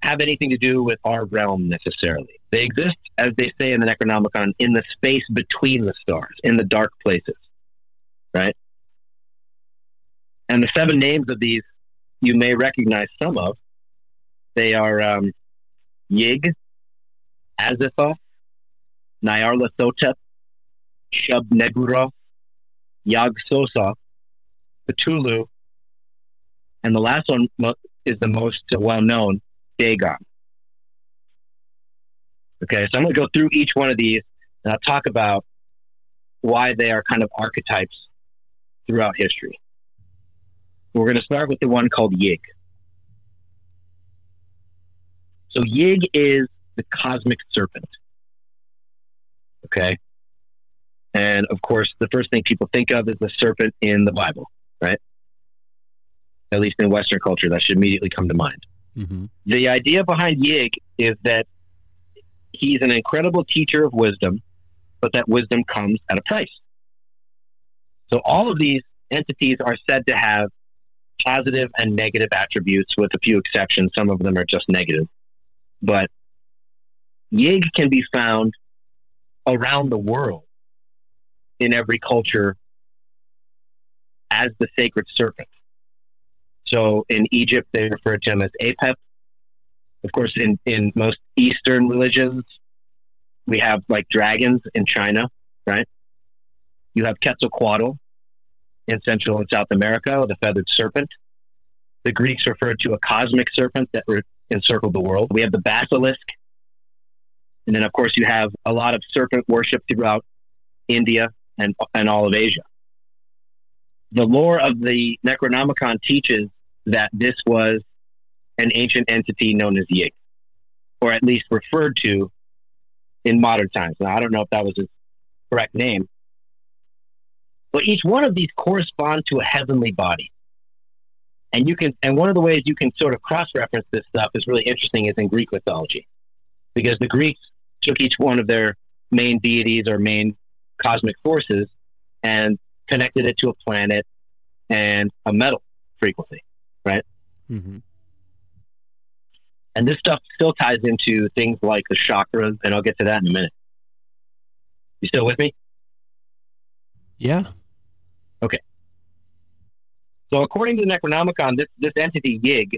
have anything to do with our realm necessarily. They exist, as they say in the Necronomicon, in the space between the stars, in the dark places. Right? And the seven names of these you may recognize some of. They are um, Yig, Azathoth, Nyarlathotep, Shub-Niggurath, Yag Sosa, Cthulhu, and the last one is the most well known, Dagon. Okay, so I'm going to go through each one of these and I'll talk about why they are kind of archetypes throughout history. We're going to start with the one called Yig. So Yig is the cosmic serpent. Okay. And of course, the first thing people think of is the serpent in the Bible, right? At least in Western culture, that should immediately come to mind. Mm-hmm. The idea behind Yig is that he's an incredible teacher of wisdom, but that wisdom comes at a price. So all of these entities are said to have positive and negative attributes, with a few exceptions. Some of them are just negative. But Yig can be found around the world in every culture as the sacred serpent. So in Egypt, they refer to him as Apep. Of course, in, in most Eastern religions, we have like dragons in China, right? You have Quetzalcoatl in Central and South America, the feathered serpent. The Greeks referred to a cosmic serpent that re- encircled the world. We have the basilisk. And then, of course, you have a lot of serpent worship throughout India and, and all of Asia. The lore of the Necronomicon teaches that this was an ancient entity known as Yig, or at least referred to in modern times. Now, I don't know if that was his correct name, but each one of these correspond to a heavenly body. And you can, and one of the ways you can sort of cross-reference this stuff is really interesting is in Greek mythology, because the Greeks took each one of their main deities or main cosmic forces and connected it to a planet and a metal frequency. Mm-hmm. And this stuff still ties into things like the chakras, and I'll get to that in a minute. You still with me? Yeah. Okay. So, according to the Necronomicon, this, this entity, Yig,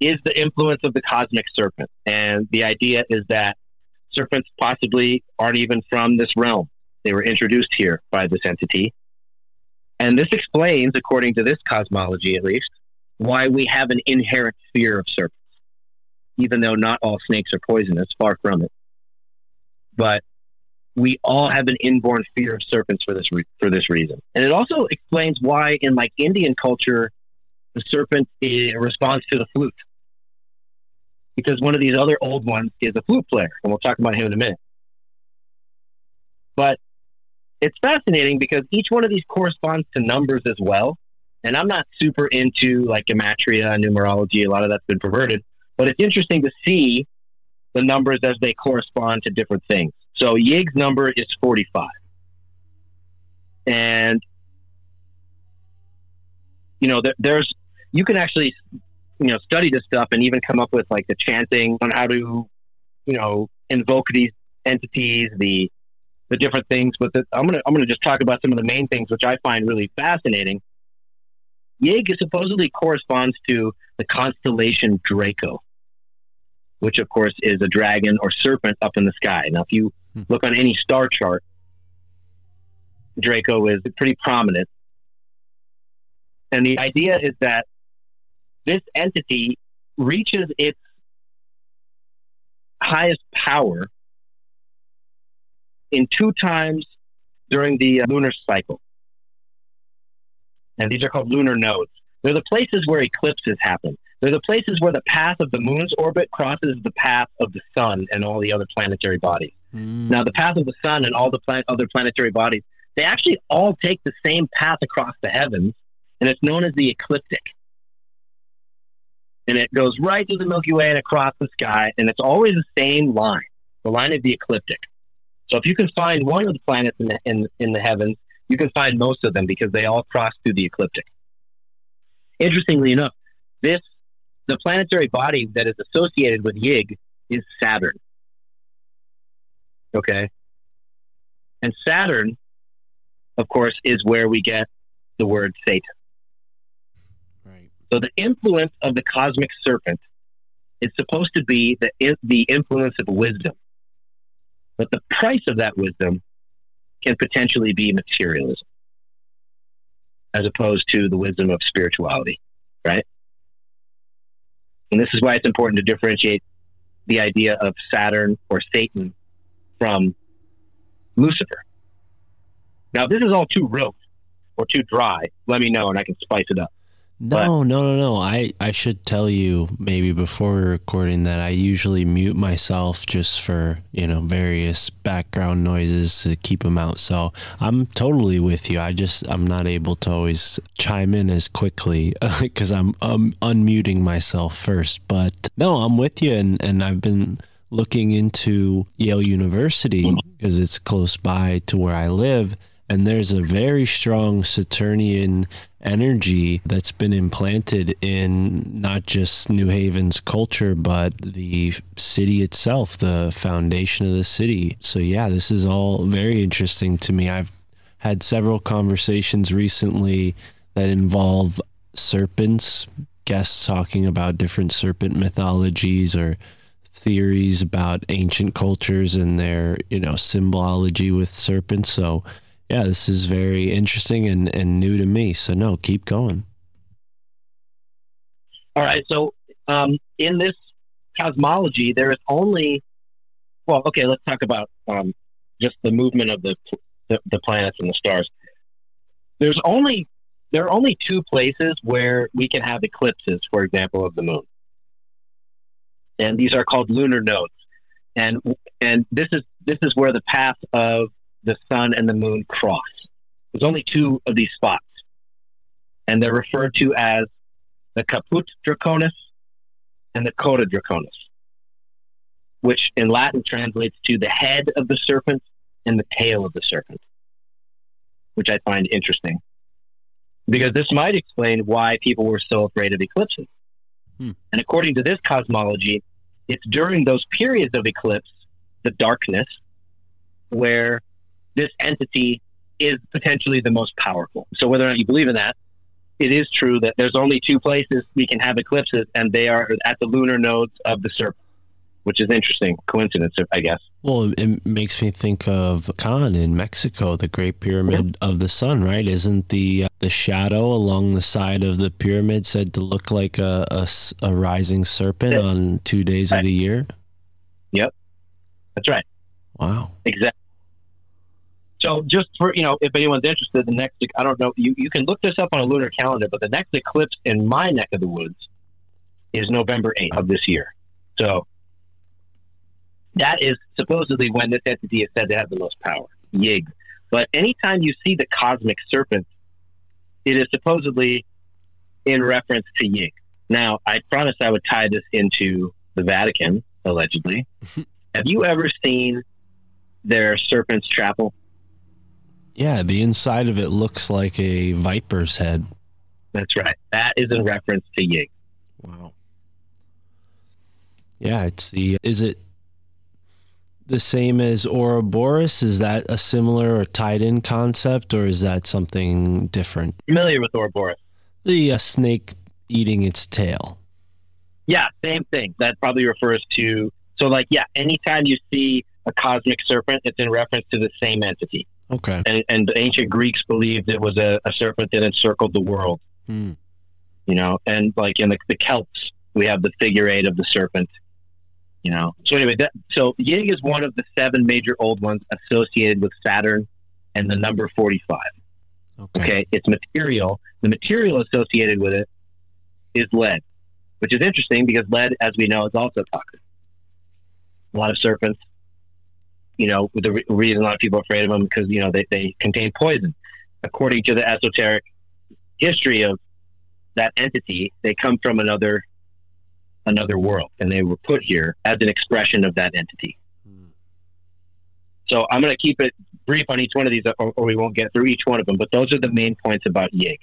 is the influence of the cosmic serpent. And the idea is that serpents possibly aren't even from this realm. They were introduced here by this entity. And this explains, according to this cosmology at least, why we have an inherent fear of serpents, even though not all snakes are poisonous, far from it. But we all have an inborn fear of serpents for this re- for this reason, and it also explains why in like Indian culture, the serpent responds to the flute, because one of these other old ones is a flute player, and we'll talk about him in a minute. But it's fascinating because each one of these corresponds to numbers as well. And I'm not super into like gematria, numerology. A lot of that's been perverted, but it's interesting to see the numbers as they correspond to different things. So Yig's number is 45. And, you know, there, there's, you can actually, you know, study this stuff and even come up with like the chanting on how to, you know, invoke these entities, the, the different things. But the, I'm going to, I'm going to just talk about some of the main things, which I find really fascinating. Yig supposedly corresponds to the constellation Draco, which of course is a dragon or serpent up in the sky. Now, if you Hmm. look on any star chart, Draco is pretty prominent. And the idea is that this entity reaches its highest power in two times during the uh, lunar cycle. And these are called lunar nodes. They're the places where eclipses happen. They're the places where the path of the moon's orbit crosses the path of the sun and all the other planetary bodies. Mm. Now, the path of the sun and all the plan- other planetary bodies, they actually all take the same path across the heavens, and it's known as the ecliptic. And it goes right through the Milky Way and across the sky, and it's always the same line, the line of the ecliptic. So if you can find one of the planets in the, in, in the heavens, you can find most of them because they all cross through the ecliptic. Interestingly enough, this the planetary body that is associated with Yig is Saturn. Okay. And Saturn, of course, is where we get the word Satan. Right. So the influence of the cosmic serpent is supposed to be the, the influence of wisdom. But the price of that wisdom can potentially be materialism, as opposed to the wisdom of spirituality, right? And this is why it's important to differentiate the idea of Saturn or Satan from Lucifer. Now, if this is all too rote or too dry, let me know and I can spice it up. No, no, no, no. I, I should tell you maybe before recording that I usually mute myself just for, you know, various background noises to keep them out. So I'm totally with you. I just, I'm not able to always chime in as quickly because I'm um, unmuting myself first. But no, I'm with you. And, and I've been looking into Yale University because it's close by to where I live. And there's a very strong Saturnian energy that's been implanted in not just New Haven's culture, but the city itself, the foundation of the city. So, yeah, this is all very interesting to me. I've had several conversations recently that involve serpents, guests talking about different serpent mythologies or theories about ancient cultures and their, you know, symbology with serpents. So, yeah, this is very interesting and, and new to me. So no, keep going. All right. So, um, in this cosmology, there is only, well, okay, let's talk about um, just the movement of the, the the planets and the stars. There's only there are only two places where we can have eclipses, for example, of the moon, and these are called lunar nodes. And and this is this is where the path of the sun and the moon cross. There's only two of these spots, and they're referred to as the caput draconis and the cauda draconis, which in Latin translates to the head of the serpent and the tail of the serpent, which I find interesting because this might explain why people were so afraid of eclipses. Hmm. And according to this cosmology, it's during those periods of eclipse, the darkness, where this entity is potentially the most powerful. So whether or not you believe in that, it is true that there's only two places we can have eclipses, and they are at the lunar nodes of the serpent, which is interesting coincidence, I guess. Well, it makes me think of Khan in Mexico, the Great Pyramid of the Sun, right? Isn't the uh, the shadow along the side of the pyramid said to look like a a rising serpent Yeah. on two days of the year? Yep, that's right, Wow. exactly. So just for you know, if anyone's interested, the next I don't know, you, you can look this up on a lunar calendar, but the next eclipse in my neck of the woods is November 8th of this year. So that is supposedly when this entity is said to have the most power, Yig. But anytime you see the cosmic serpent, it is supposedly in reference to Yig. Now, I promised I would tie this into the Vatican, allegedly. have you ever seen their serpent's chapel? Yeah, the inside of it looks like a viper's head. That's right. That is in reference to Yig. Wow. Yeah, it's the is it the same as Ouroboros? Is that a similar or tied in concept, or is that something different? Familiar with Ouroboros? The uh, snake eating its tail. Yeah, same thing. That probably refers to. So, like, yeah, anytime you see a cosmic serpent, it's in reference to the same entity. Okay. And, and the ancient Greeks believed it was a, a serpent that encircled the world. Hmm. you know, and like in the, the Celts, we have the figure eight of the serpent, you know. So anyway, that, so Yig is one of the seven major old ones associated with Saturn and the number 45. Okay. Okay, it's material. The material associated with it is lead, which is interesting because lead, as we know, is also toxic. A lot of serpents, you know, the re- reason a lot of people are afraid of them because you know they, they contain poison. According to the esoteric history of that entity, they come from another another world, and they were put here as an expression of that entity. So I'm going to keep it brief on each one of these, or, or we won't get through each one of them. But those are the main points about Yig.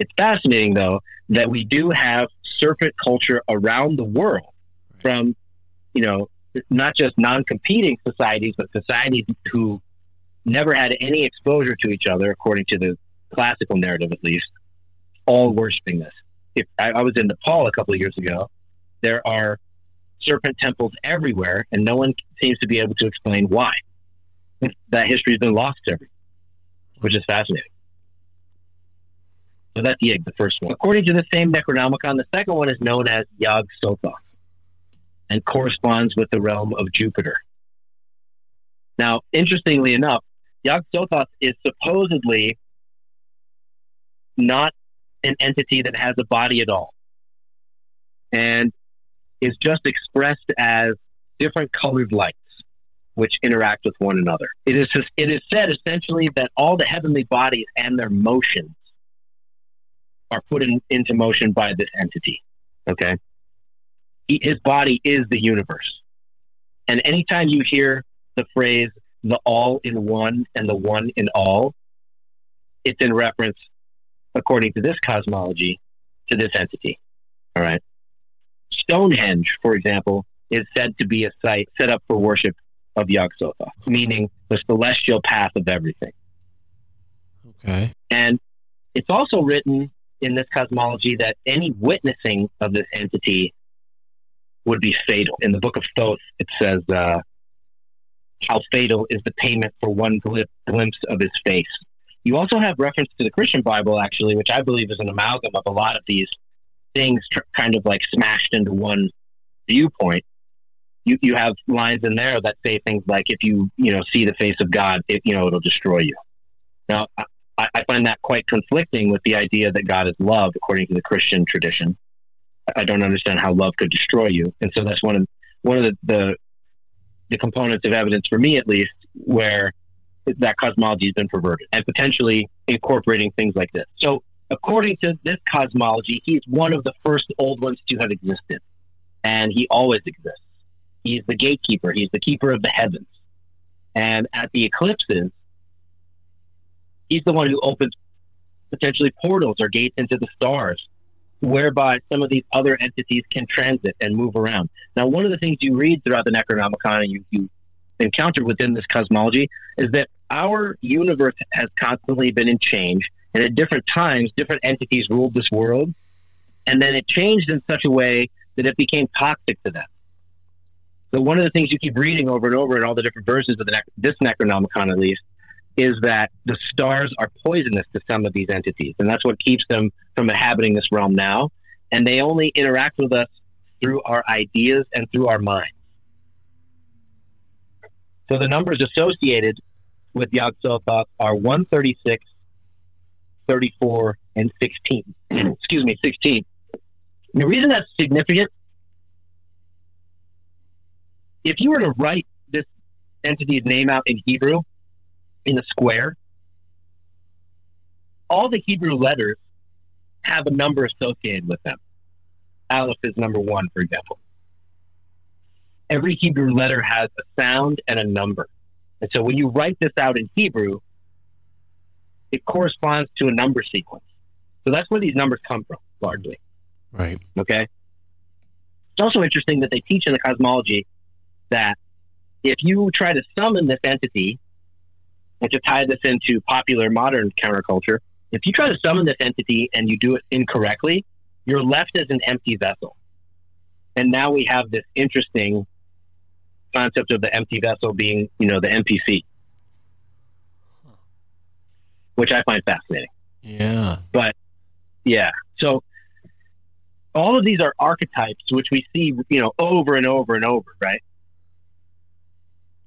It's fascinating, though, that we do have serpent culture around the world, from you know not just non-competing societies, but societies who never had any exposure to each other, according to the classical narrative, at least, all worshiping this. If I, I was in Nepal a couple of years ago, there are serpent temples everywhere, and no one seems to be able to explain why that history has been lost to everyone, which is fascinating. So that's Yig, the first one. According to the same Necronomicon, the second one is known as Yog Sothoth and corresponds with the realm of Jupiter. Now, interestingly enough, Yog Sothoth is supposedly not an entity that has a body at all and is just expressed as different colored lights which interact with one another. It is it is said essentially that all the heavenly bodies and their motions are put in, into motion by this entity. Okay, he, his body is the universe, and anytime you hear the phrase "the all in one" and "the one in all," it's in reference, according to this cosmology, to this entity. All right. Stonehenge, for example, is said to be a site set up for worship of Yog Sothoth, meaning the celestial path of everything. Okay. And it's also written in this cosmology that any witnessing of this entity would be fatal. In the book of Thoth, it says uh, how fatal is the payment for one glim- glimpse of his face. You also have reference to the Christian Bible, actually, which I believe is an amalgam of a lot of these things tr- kind of like smashed into one viewpoint. You, you have lines in there that say things like, if you, you know, see the face of God, it, you know, it'll destroy you. Now, I, I find that quite conflicting with the idea that God is love, according to the Christian tradition. I- don't understand how love could destroy you. And so that's one of, one of the, the, the components of evidence for me, at least, where that cosmology has been perverted and potentially incorporating things like this. So according to this cosmology, he's one of the first old ones to have existed, and he always exists. He's the gatekeeper. He's the keeper of the heavens, and at the eclipses, he's the one who opens potentially portals or gates into the stars, whereby some of these other entities can transit and move around. Now, one of the things you read throughout the Necronomicon and you, you encounter within this cosmology is that our universe has constantly been in change and at different times, different entities ruled this world. And then it changed in such a way that it became toxic to them. So one of the things you keep reading over and over in all the different versions of the this Necronomicon, at least, is that the stars are poisonous to some of these entities, and that's what keeps them from inhabiting this realm now. And they only interact with us through our ideas and through our minds. So the numbers associated with Yog Sothoth are 136, 34, and 16. Excuse me, 16. The reason that's significant, if you were to write this entity's name out in Hebrew in a square, all the Hebrew letters have a number associated with them. Aleph is number one, for example. Every Hebrew letter has a sound and a number. And so when you write this out in Hebrew, it corresponds to a number sequence. So that's where these numbers come from, largely. Right. Okay. It's also interesting that they teach in the cosmology that if you try to summon this entity, and to tie this into popular modern counterculture, if you try to summon this entity and you do it incorrectly, you're left as an empty vessel. And now we have this interesting concept of the empty vessel being, you know, the NPC, which I find fascinating. Yeah. But yeah. So all of these are archetypes which we see, you know, over and over and over, right?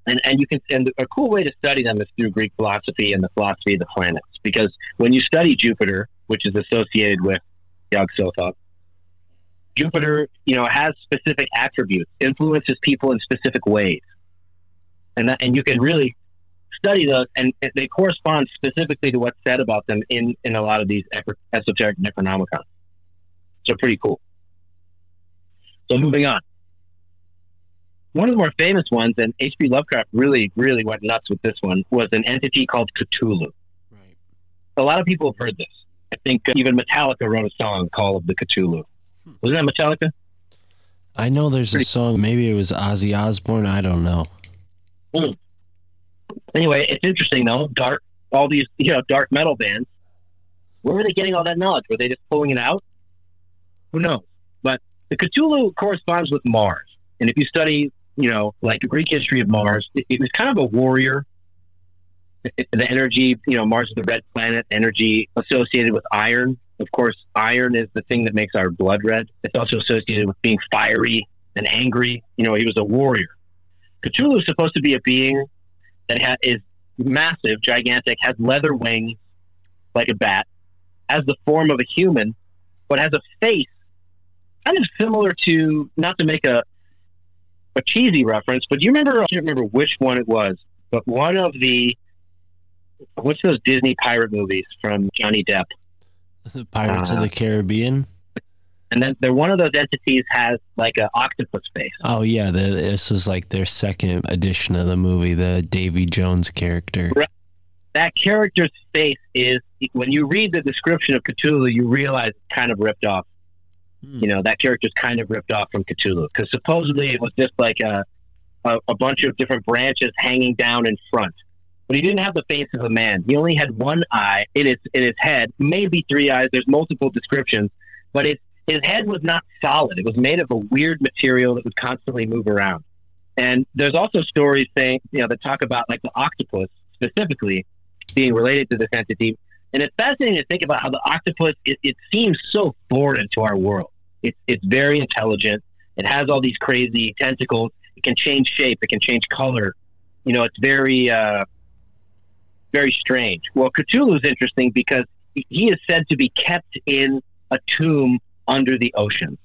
And and you can and a cool way to study them is through Greek philosophy and the philosophy of the planets, because when you study Jupiter, which is associated with Yog Sothoth, Jupiter, you know, has specific attributes, influences people in specific ways, and that and you can really study those, and they correspond specifically to what's said about them in in a lot of these esoteric Necronomicon. So pretty cool. So moving on. One of the more famous ones, and H.P. Lovecraft really, really went nuts with this one, was an entity called Cthulhu. Right. A lot of people have heard this. I think uh, even Metallica wrote a song called "The Cthulhu." Hmm. Wasn't that Metallica? I know there's a song. Maybe it was Ozzy Osbourne. I don't know. Hmm. Anyway, it's interesting though. Dark, all these you know dark metal bands. Where were they getting all that knowledge? Were they just pulling it out? Who knows? But the Cthulhu corresponds with Mars, and if you study, you know, like the Greek history of Mars, it, it was kind of a warrior. The energy, you know, Mars is the red planet. Energy associated with iron. Of course, iron is the thing that makes our blood red. It's also associated with being fiery and angry. You know, he was a warrior. Cthulhu is supposed to be a being that ha- is massive, gigantic, has leather wings like a bat, has the form of a human, but has a face kind of similar to, not to make a a cheesy reference, but do you remember? I can't remember which one it was, but one of the what's those Disney pirate movies from Johnny Depp, The Pirates of Uh, the Caribbean. and then they're one of those entities has like an octopus face. Oh yeah, the, this was like their second edition of the movie, the Davy Jones character. that character's face is when you read the description of Cthulhu, you realize it's kind of ripped off. Hmm. You know, that character's kind of ripped off from Cthulhu because supposedly it was just like a, a a bunch of different branches hanging down in front. But he didn't have the face of a man. He only had one eye in his in his head, maybe three eyes. There's multiple descriptions, but it, his head was not solid. It was made of a weird material that would constantly move around. And there's also stories saying, you know, that talk about like the octopus specifically being related to this entity. And it's fascinating to think about how the octopus, it, it seems so foreign to our world. It's, it's very intelligent. It has all these crazy tentacles. It can change shape. It can change color. You know, it's very, uh, very strange. Well, Cthulhu is interesting because he- he is said to be kept in a tomb under the oceans.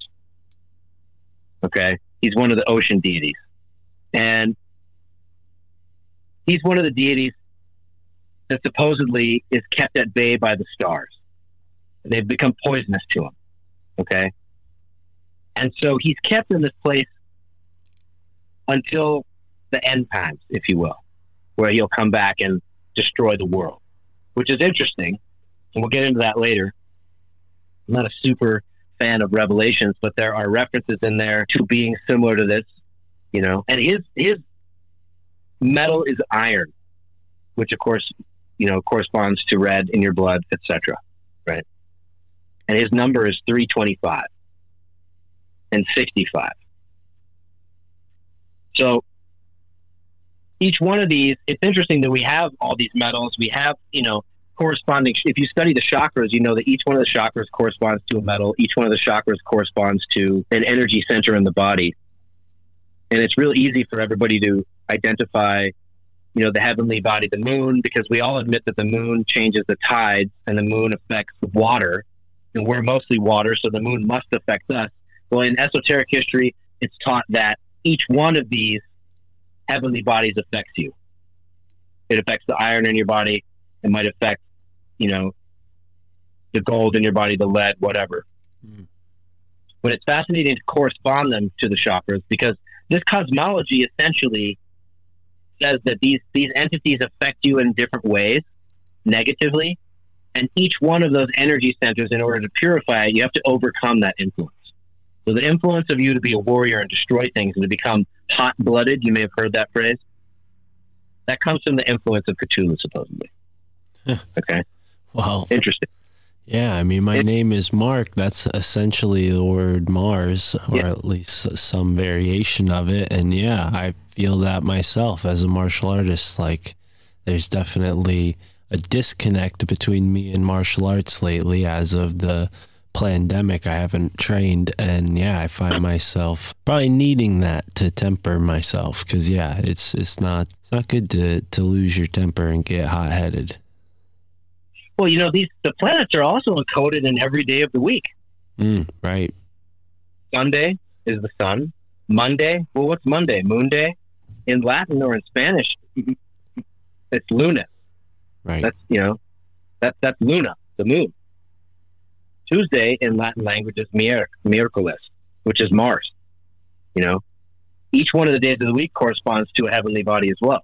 Okay. He's one of the ocean deities. And he's one of the deities that supposedly is kept at bay by the stars. They've become poisonous to him. Okay. And so he's kept in this place until the end times, if you will, where he'll come back and destroy the world, which is interesting. And we'll get into that later. I'm not a super fan of Revelations, but there are references in there to being similar to this, you know. And his his metal is iron, which of course, you know, corresponds to red in your blood, etc. Right? And his number is 325 and 65. So each one of these, it's interesting that we have all these metals. We have, you know, corresponding. If you study the chakras, you know that each one of the chakras corresponds to a metal. Each one of the chakras corresponds to an energy center in the body. And it's real easy for everybody to identify, you know, the heavenly body, the moon, because we all admit that the moon changes the tides and the moon affects water. And we're mostly water, so the moon must affect us. Well, in esoteric history, it's taught that each one of these heavenly bodies affects you. It affects the iron in your body. It might affect, you know, the gold in your body, the lead, whatever. Hmm. But it's fascinating to correspond them to the chakras because this cosmology essentially says that these these entities affect you in different ways, negatively, and each one of those energy centers, in order to purify it, you have to overcome that influence. So the influence of you to be a warrior and destroy things and to become hot blooded, you may have heard that phrase. That comes from the influence of Cthulhu, supposedly. okay, Well, interesting. yeah, I mean, my It- name is Mark. That's essentially the word Mars, or Yeah. at least some variation of it. And yeah, I feel that myself as a martial artist. Like, there's definitely a disconnect between me and martial arts lately as of the pandemic, I haven't trained, and yeah, I find myself probably needing that to temper myself. Because yeah, it's it's not it's not good to to lose your temper and get hot headed. Well, you know, these the planets are also encoded in every day of the week. Mm, right. Sunday is the sun. Monday, well, what's Monday? Moon day. In Latin or in Spanish, it's Luna. Right. That's you know, that that's Luna, the moon. Tuesday in Latin language is mier, miércoles, which is Mars. You know, each one of the days of the week corresponds to a heavenly body as well.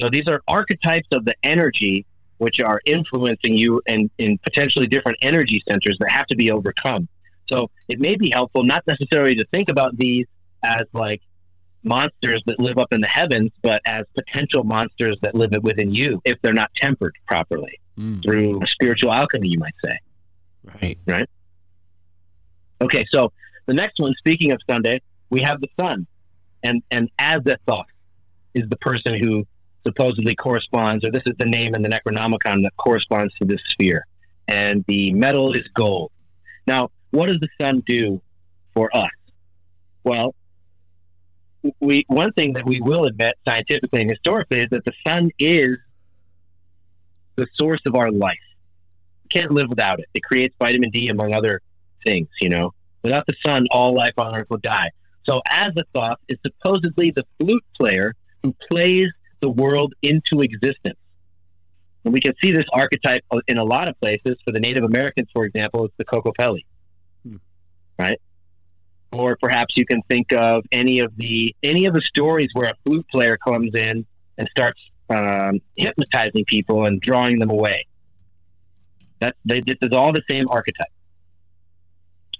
So these are archetypes of the energy which are influencing you and in potentially different energy centers that have to be overcome. So it may be helpful not necessarily to think about these as like monsters that live up in the heavens, but as potential monsters that live within you if they're not tempered properly Mm, through spiritual alchemy, you might say. Right. Right. Okay, so the next one, speaking of Sunday, we have the sun. And and Azathoth is the person who supposedly corresponds, or this is the name in the Necronomicon that corresponds to this sphere. And the metal is gold. Now, what does the sun do for us? Well, we one thing that we will admit scientifically and historically is that the sun is the source of our life. Can't live without it. It creates vitamin D among other things, you know. Without the sun, all life on Earth will die. So Azathoth is supposedly the flute player who plays the world into existence. And we can see this archetype in a lot of places. For the Native Americans, for example, it's the Kokopelli, Hmm. right? Or perhaps you can think of any of the any of the stories where a flute player comes in and starts um, hypnotizing people and drawing them away. That they, this is all the same archetype.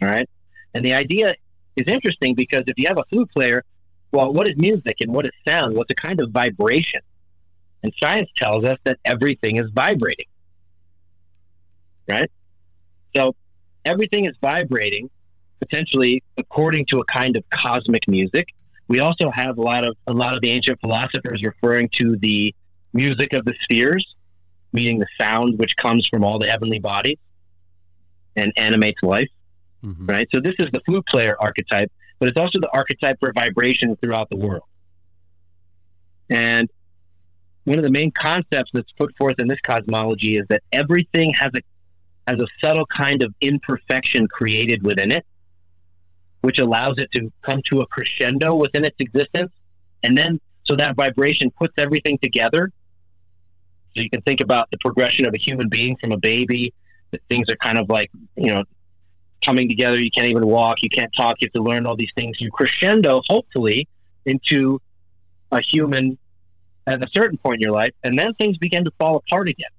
All right, and the idea is interesting because if you have a flute player, well, what is music and what is sound? What's a kind of vibration? And science tells us that everything is vibrating. Right? So everything is vibrating, potentially according to a kind of cosmic music. We also have a lot of a lot of the ancient philosophers referring to the music of the spheres, meaning the sound which comes from all the heavenly bodies and animates life Mhm. right? So this is the flute player archetype, but it's also the archetype for vibration throughout the world. And one of the main concepts that's put forth in this cosmology is that everything has a has a subtle kind of imperfection created within it, which allows it to come to a crescendo within its existence, and then so that vibration puts everything together. So you can think about the progression of a human being from a baby. Things are kind of like you know coming together. You can't even walk. You can't talk. You have to learn all these things. You crescendo, hopefully, into a human at a certain point in your life, and then things begin to fall apart again.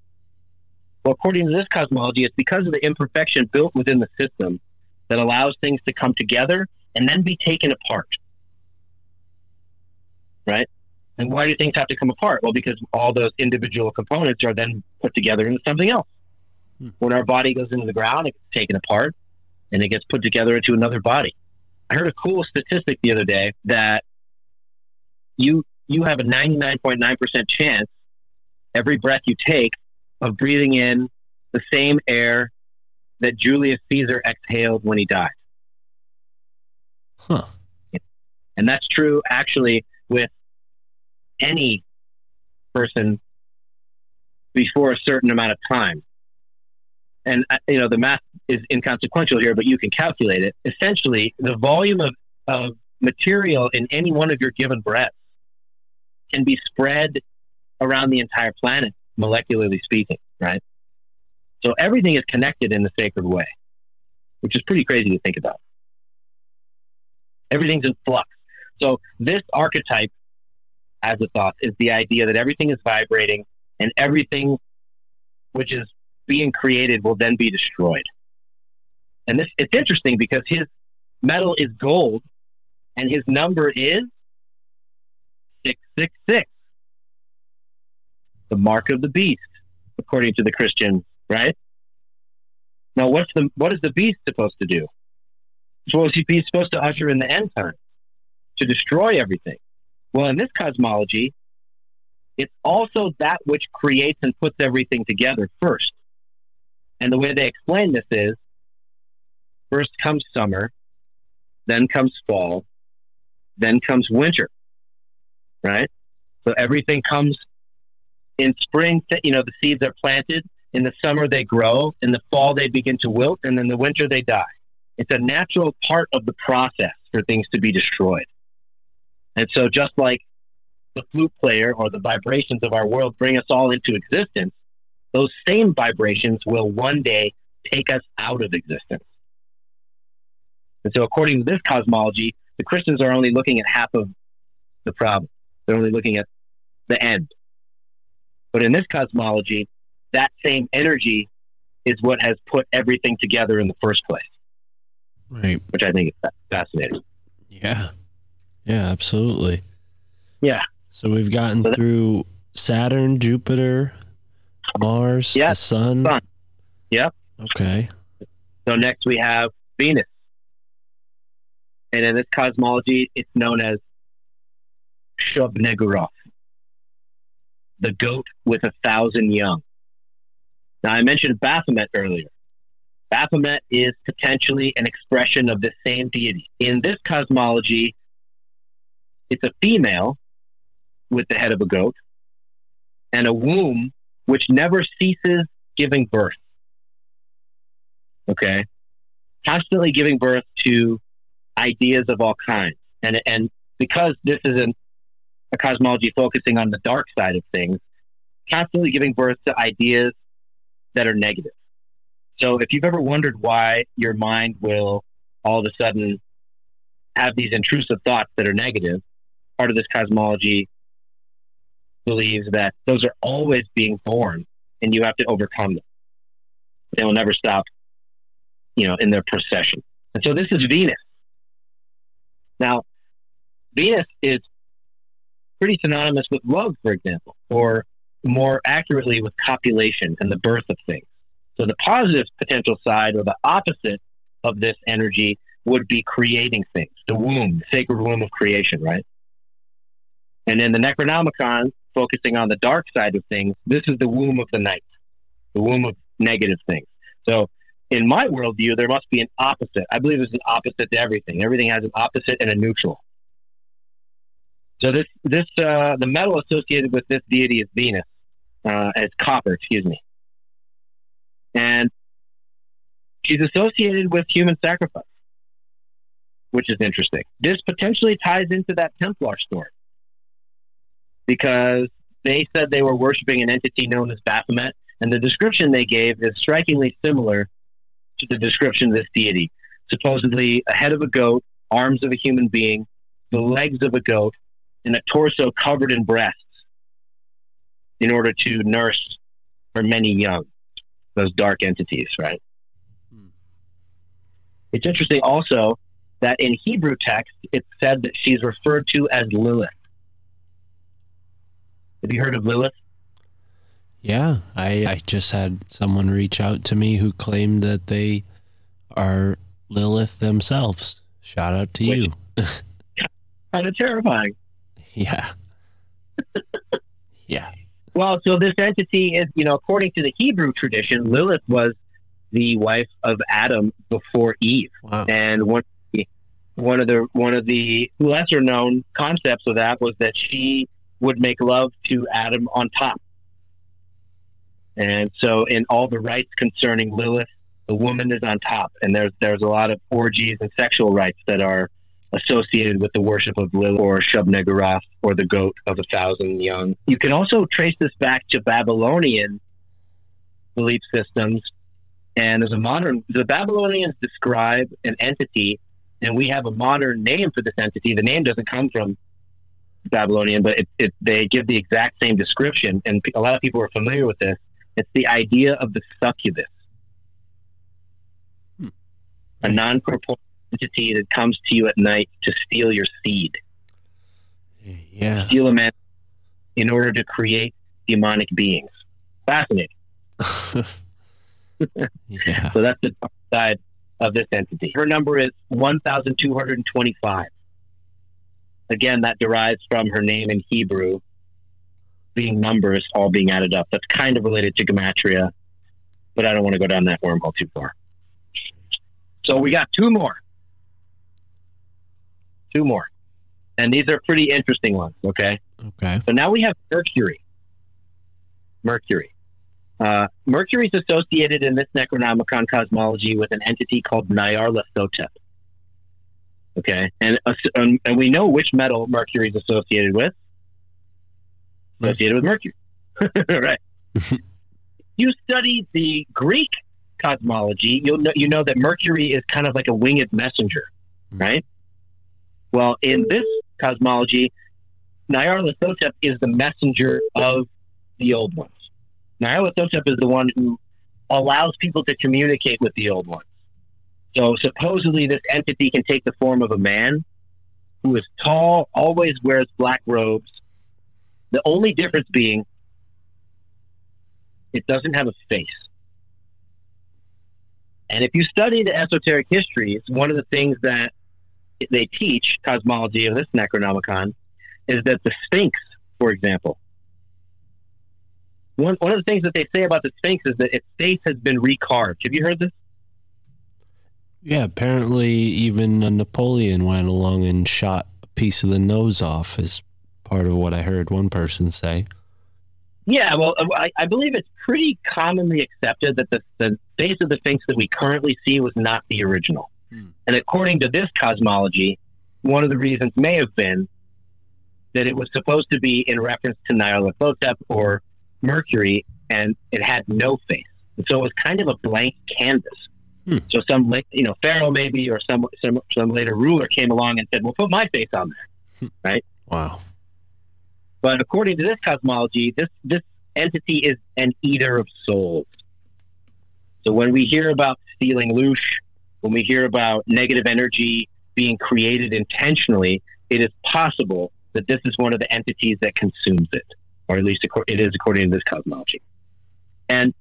Well, according to this cosmology, it's because of the imperfection built within the system that allows things to come together and then be taken apart. Right? And why do things have to come apart? Well, because all those individual components are then put together into something else. Hmm. When our body goes into the ground, it gets taken apart and it gets put together into another body. I heard a cool statistic the other day that you you have a 99.9% chance every breath you take of breathing in the same air that Julius Caesar exhaled when he died. Huh. And that's true actually with any person before a certain amount of time. And, uh, you know, the math is inconsequential here, but you can calculate it. Essentially, the volume of, of material in any one of your given breaths can be spread around the entire planet, molecularly speaking, right? So everything is connected in the sacred way, which is pretty crazy to think about. Everything's in flux. So this archetype, Azathoth, is the idea that everything is vibrating and everything which is being created will then be destroyed. And this it's interesting because his metal is gold and his number is 666. The mark of the beast, according to the Christian, right? Now what's the what is the beast supposed to do? Suppose he's supposed to usher in the end time to destroy everything. Well, in this cosmology, it's also that which creates and puts everything together first. And the way they explain this is first comes summer, then comes fall, then comes winter, right? So everything comes in spring, you know, the seeds are planted. In the summer, they grow. In the fall, they begin to wilt. And in the winter, they die. It's a natural part of the process for things to be destroyed. And so, just like the flute player or the vibrations of our world bring us all into existence, those same vibrations will one day take us out of existence. And so, according to this cosmology, the Christians are only looking at half of the problem. They're only looking at the end. But in this cosmology, that same energy is what has put everything together in the first place, Right. which I think is fascinating. Yeah. Yeah, absolutely. Yeah. So we've gotten So that- through Saturn, Jupiter, Mars, the sun. sun. Yep. Okay. So next we have Venus. And in this cosmology, it's known as Shub-Niggurath, the goat with a thousand young. Now, I mentioned Baphomet earlier. Baphomet is potentially an expression of the same deity. In this cosmology, it's a female with the head of a goat and a womb which never ceases giving birth. Okay? Constantly giving birth to ideas of all kinds. And, and because this is a cosmology focusing on the dark side of things, constantly giving birth to ideas that are negative. So if you've ever wondered why your mind will all of a sudden have these intrusive thoughts that are negative, part of this cosmology believes that those are always being born and you have to overcome them. They will never stop, you know, in their procession. And so this is Venus. Now, Venus is pretty synonymous with love, for example, or more accurately with copulation and the birth of things. So the positive potential side or the opposite of this energy would be creating things, the womb, the sacred womb of creation, right? And in the Necronomicon, focusing on the dark side of things, this is the womb of the night, the womb of negative things. So in my worldview, there must be an opposite. I believe there's an opposite to everything. Everything has an opposite and a neutral. So this, this, uh, the metal associated with this deity is Venus, uh, as copper, excuse me. And she's associated with human sacrifice, which is interesting. This potentially ties into that Templar story because they said they were worshiping an entity known as Baphomet, and the description they gave is strikingly similar to the description of this deity. Supposedly a head of a goat, arms of a human being, the legs of a goat, and a torso covered in breasts in order to nurse her many young, those dark entities, right? Hmm. It's interesting also that in Hebrew text, it's said that she's referred to as Lilith. Have you heard of Lilith? Yeah, I I just had someone reach out to me who claimed that they are Lilith themselves. Shout out to Which- you. Kind of terrifying. Yeah. yeah. Well, so this entity is, you know, according to the Hebrew tradition, Lilith was the wife of Adam before Eve, Wow. and one one of the one of the lesser known concepts of that was that she would make love to Adam on top. And so, in all the rites concerning Lilith, the woman is on top, and there's there's a lot of orgies and sexual rites that are associated with the worship of Lilith or Shub-Niggurath or the goat of a thousand young. You can also trace this back to Babylonian belief systems. And as a modern, the Babylonians describe an entity, and we have a modern name for this entity. The name doesn't come from Babylonian, but it, it, they give the exact same description, and a lot of people are familiar with this. It's the idea of the succubus, Hmm. a non-corporeal entity that comes to you at night to steal your seed, Yeah. steal a man in order to create demonic beings. Fascinating. yeah. So that's the dark side of this entity. Her number is 1,225. Again, that derives from her name in Hebrew, being numbers all being added up. That's kind of related to gematria, but I don't want to go down that wormhole too far. So we got two more. Two more. And these are pretty interesting ones, okay? Okay. So now we have Mercury. Mercury. Uh, Mercury is associated in this Necronomicon cosmology with an entity called Nyarlathotep. Okay, and uh, and and we know which metal Mercury is associated with. Associated with Mercury, right? you study the Greek cosmology, you'll know you know that Mercury is kind of like a winged messenger, right? Well, in this cosmology, Nyarlathotep is the messenger of the old ones. Nyarlathotep is the one who allows people to communicate with the old ones. So supposedly this entity can take the form of a man who is tall, always wears black robes. The only difference being it doesn't have a face. And if you study the esoteric history, it's one of the things that they teach, cosmology of this Necronomicon, is that the Sphinx, for example, one, one of the things that they say about the Sphinx is that its face has been recarved. Have you heard this? Yeah, apparently even uh, Napoleon went along and shot a piece of the nose off as part of what I heard one person say. Yeah, well, uh, I, I believe it's pretty commonly accepted that the, the face of the Sphinx that we currently see was not the original. Hmm. And according to this cosmology, one of the reasons may have been that it was supposed to be in reference to Nyarlathotep or Mercury, and it had no face. And so it was kind of a blank canvas. Hmm. So some, you know, pharaoh maybe or some, some some later ruler came along and said, "Well, put my face on there." Right?" Wow. But according to this cosmology, this this entity is an eater of souls. So when we hear about stealing loosh, when we hear about negative energy being created intentionally, it is possible that this is one of the entities that consumes it, or at least it is according to this cosmology. And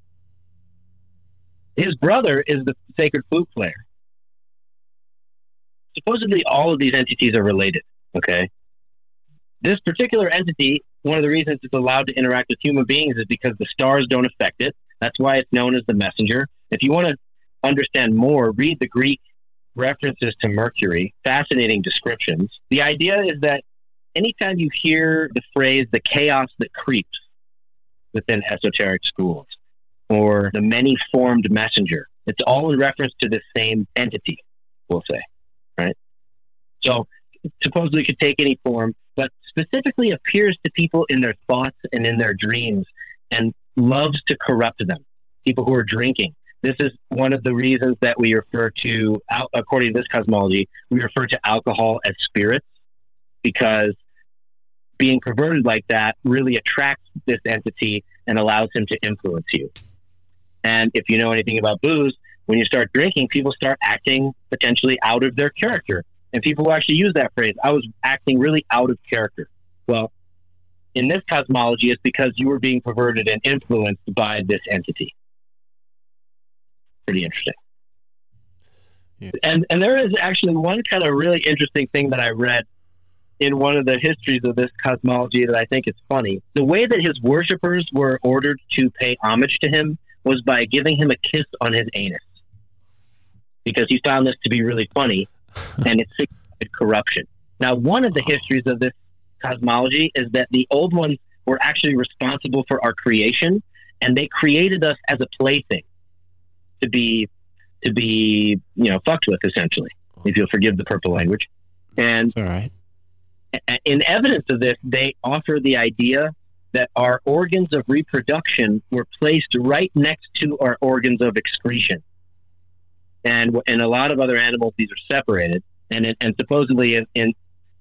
his brother is the sacred flute player. Supposedly, all of these entities are related. Okay, this particular entity, one of the reasons it's allowed to interact with human beings is because the stars don't affect it. That's why it's known as the messenger. If you want to understand more, read the Greek references to Mercury, fascinating descriptions. The idea is that anytime you hear the phrase the chaos that creeps within esoteric schools or the many formed messenger, it's all in reference to the same entity, we'll say, right? So supposedly it could take any form, but specifically appears to people in their thoughts and in their dreams and loves to corrupt them. People who are drinking. This is one of the reasons that we refer to, according to this cosmology, we refer to alcohol as spirits because being perverted like that really attracts this entity and allows him to influence you. And if you know anything about booze, when you start drinking, people start acting potentially out of their character. And people will actually use that phrase. I was acting really out of character. Well, in this cosmology, it's because you were being perverted and influenced by this entity. Pretty interesting. Yeah. And and there is actually one kind of really interesting thing that I read in one of the histories of this cosmology that I think is funny. The way that his worshippers were ordered to pay homage to him was by giving him a kiss on his anus. Because he found this to be really funny and it signified corruption. Now, one of the histories of this cosmology is that the old ones were actually responsible for our creation, and they created us as a plaything to be to be you know fucked with, essentially, if you'll forgive the purple language. And It's all right. in evidence of this, they offer the idea that our organs of reproduction were placed right next to our organs of excretion. And in a lot of other animals, these are separated. And, in, and supposedly in, in,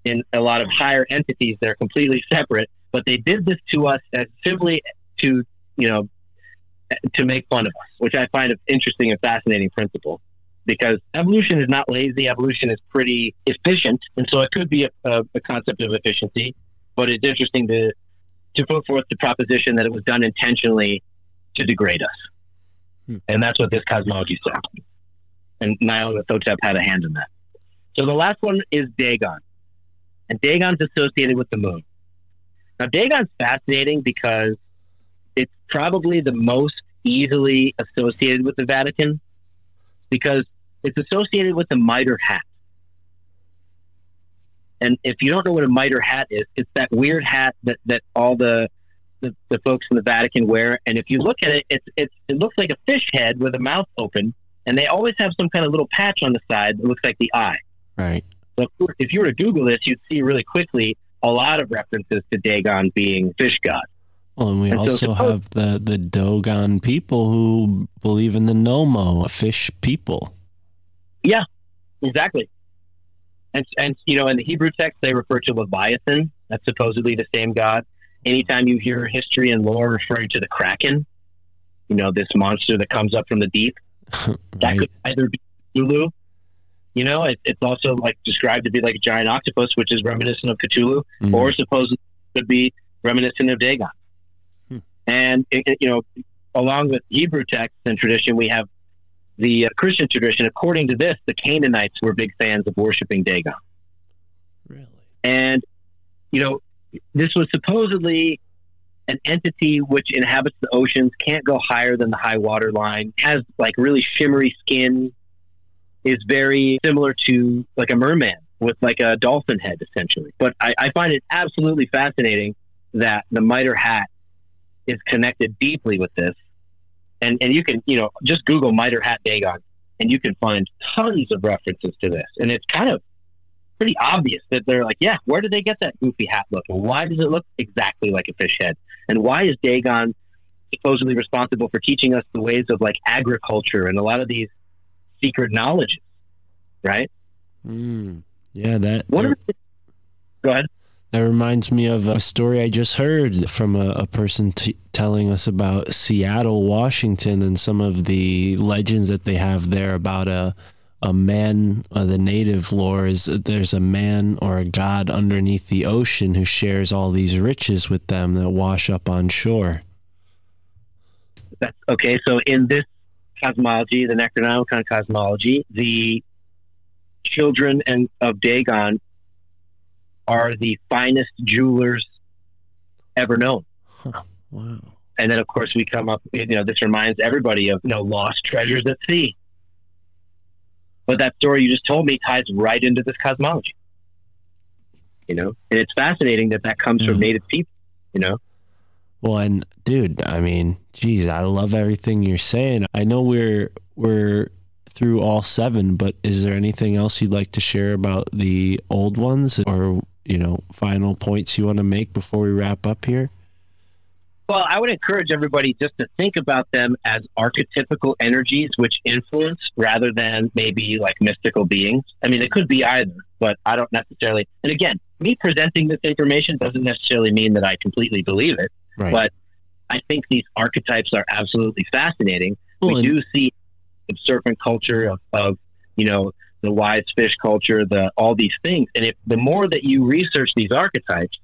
in a lot of higher entities, they're completely separate. But they did this to us as simply to, you know, to make fun of us, which I find an interesting and fascinating principle because evolution is not lazy. Evolution is pretty efficient, and so it could be a, a, a concept of efficiency. But it's interesting to to put forth the proposition that it was done intentionally to degrade us, Hmm. and that's what this cosmology says. And Nyarlathotep had a hand in that. So the last one is Dagon, and Dagon's associated with the moon. Now Dagon's fascinating because it's probably the most easily associated with the Vatican because it's associated with the mitre hat. And if you don't know what a mitre hat is, it's that weird hat that, that all the, the the folks in the Vatican wear. And if you look at it, it's it's it looks like a fish head with a mouth open, and they always have some kind of little patch on the side that looks like the eye. Right. So if you were- if you were to Google this, you'd see really quickly a lot of references to Dagon being fish god. Well, and we And so also suppose- have the the Dogon people who believe in the Nommo, fish people. Yeah, exactly. And and you know, in the Hebrew text, they refer to Leviathan. That's supposedly the same god. Anytime you hear history and lore referring to the Kraken, you know, this monster that comes up from the deep, that could either be Cthulhu. You know, it, it's also like described to be like a giant octopus, which is reminiscent of Cthulhu, Mm. or supposedly could be reminiscent of Dagon. Hmm. And it, it- you know, along with Hebrew texts and tradition, we have the uh, Christian tradition. According to this, the Canaanites were big fans of worshiping Dagon, really. and you know, this was supposedly an entity which inhabits the oceans, can't go higher than the high water line, has like really shimmery skin, is very similar to like a merman with like a dolphin head, essentially. But I, I find it absolutely fascinating that the mitre hat is connected deeply with this. And and you can, you know, just Google mitre hat Dagon and you can find tons of references to this. And it's kind of pretty obvious that they're like, yeah, where did they get that goofy hat look? And why does it look exactly like a fish head? And why is Dagon supposedly responsible for teaching us the ways of like agriculture and a lot of these secret knowledges? Right? Mm. Yeah, that What are Go ahead. That reminds me of a story I just heard from a, a person t- telling us about Seattle, Washington, and some of the legends that they have there about a a man. Uh, the native lore is there's a man or a god underneath the ocean who shares all these riches with them that wash up on shore. That's okay. So in this cosmology, the Necronomicon cosmology, the children and of Dagon are the finest jewelers ever known. Wow. And then, of course, we come up. You know, this reminds everybody of you know lost treasures at sea. But that story you just told me ties right into this cosmology. You know, and it's fascinating that that comes from hmm. native people. You know, Well, and dude, I mean, geez, I love everything you're saying. I know we're we're through all seven, but is there anything else you'd like to share about the old ones, or you know, final points you want to make before we wrap up here? Well, I would encourage everybody just to think about them as archetypical energies which influence rather than maybe like mystical beings. I mean, it could be either, but I don't necessarily. And again, me presenting this information doesn't necessarily mean that I completely believe it. Right. But I think these archetypes are absolutely fascinating. Well, we do see the serpent culture of, of, you know, the wise fish culture, the all these things. And if the more that you research these archetypes,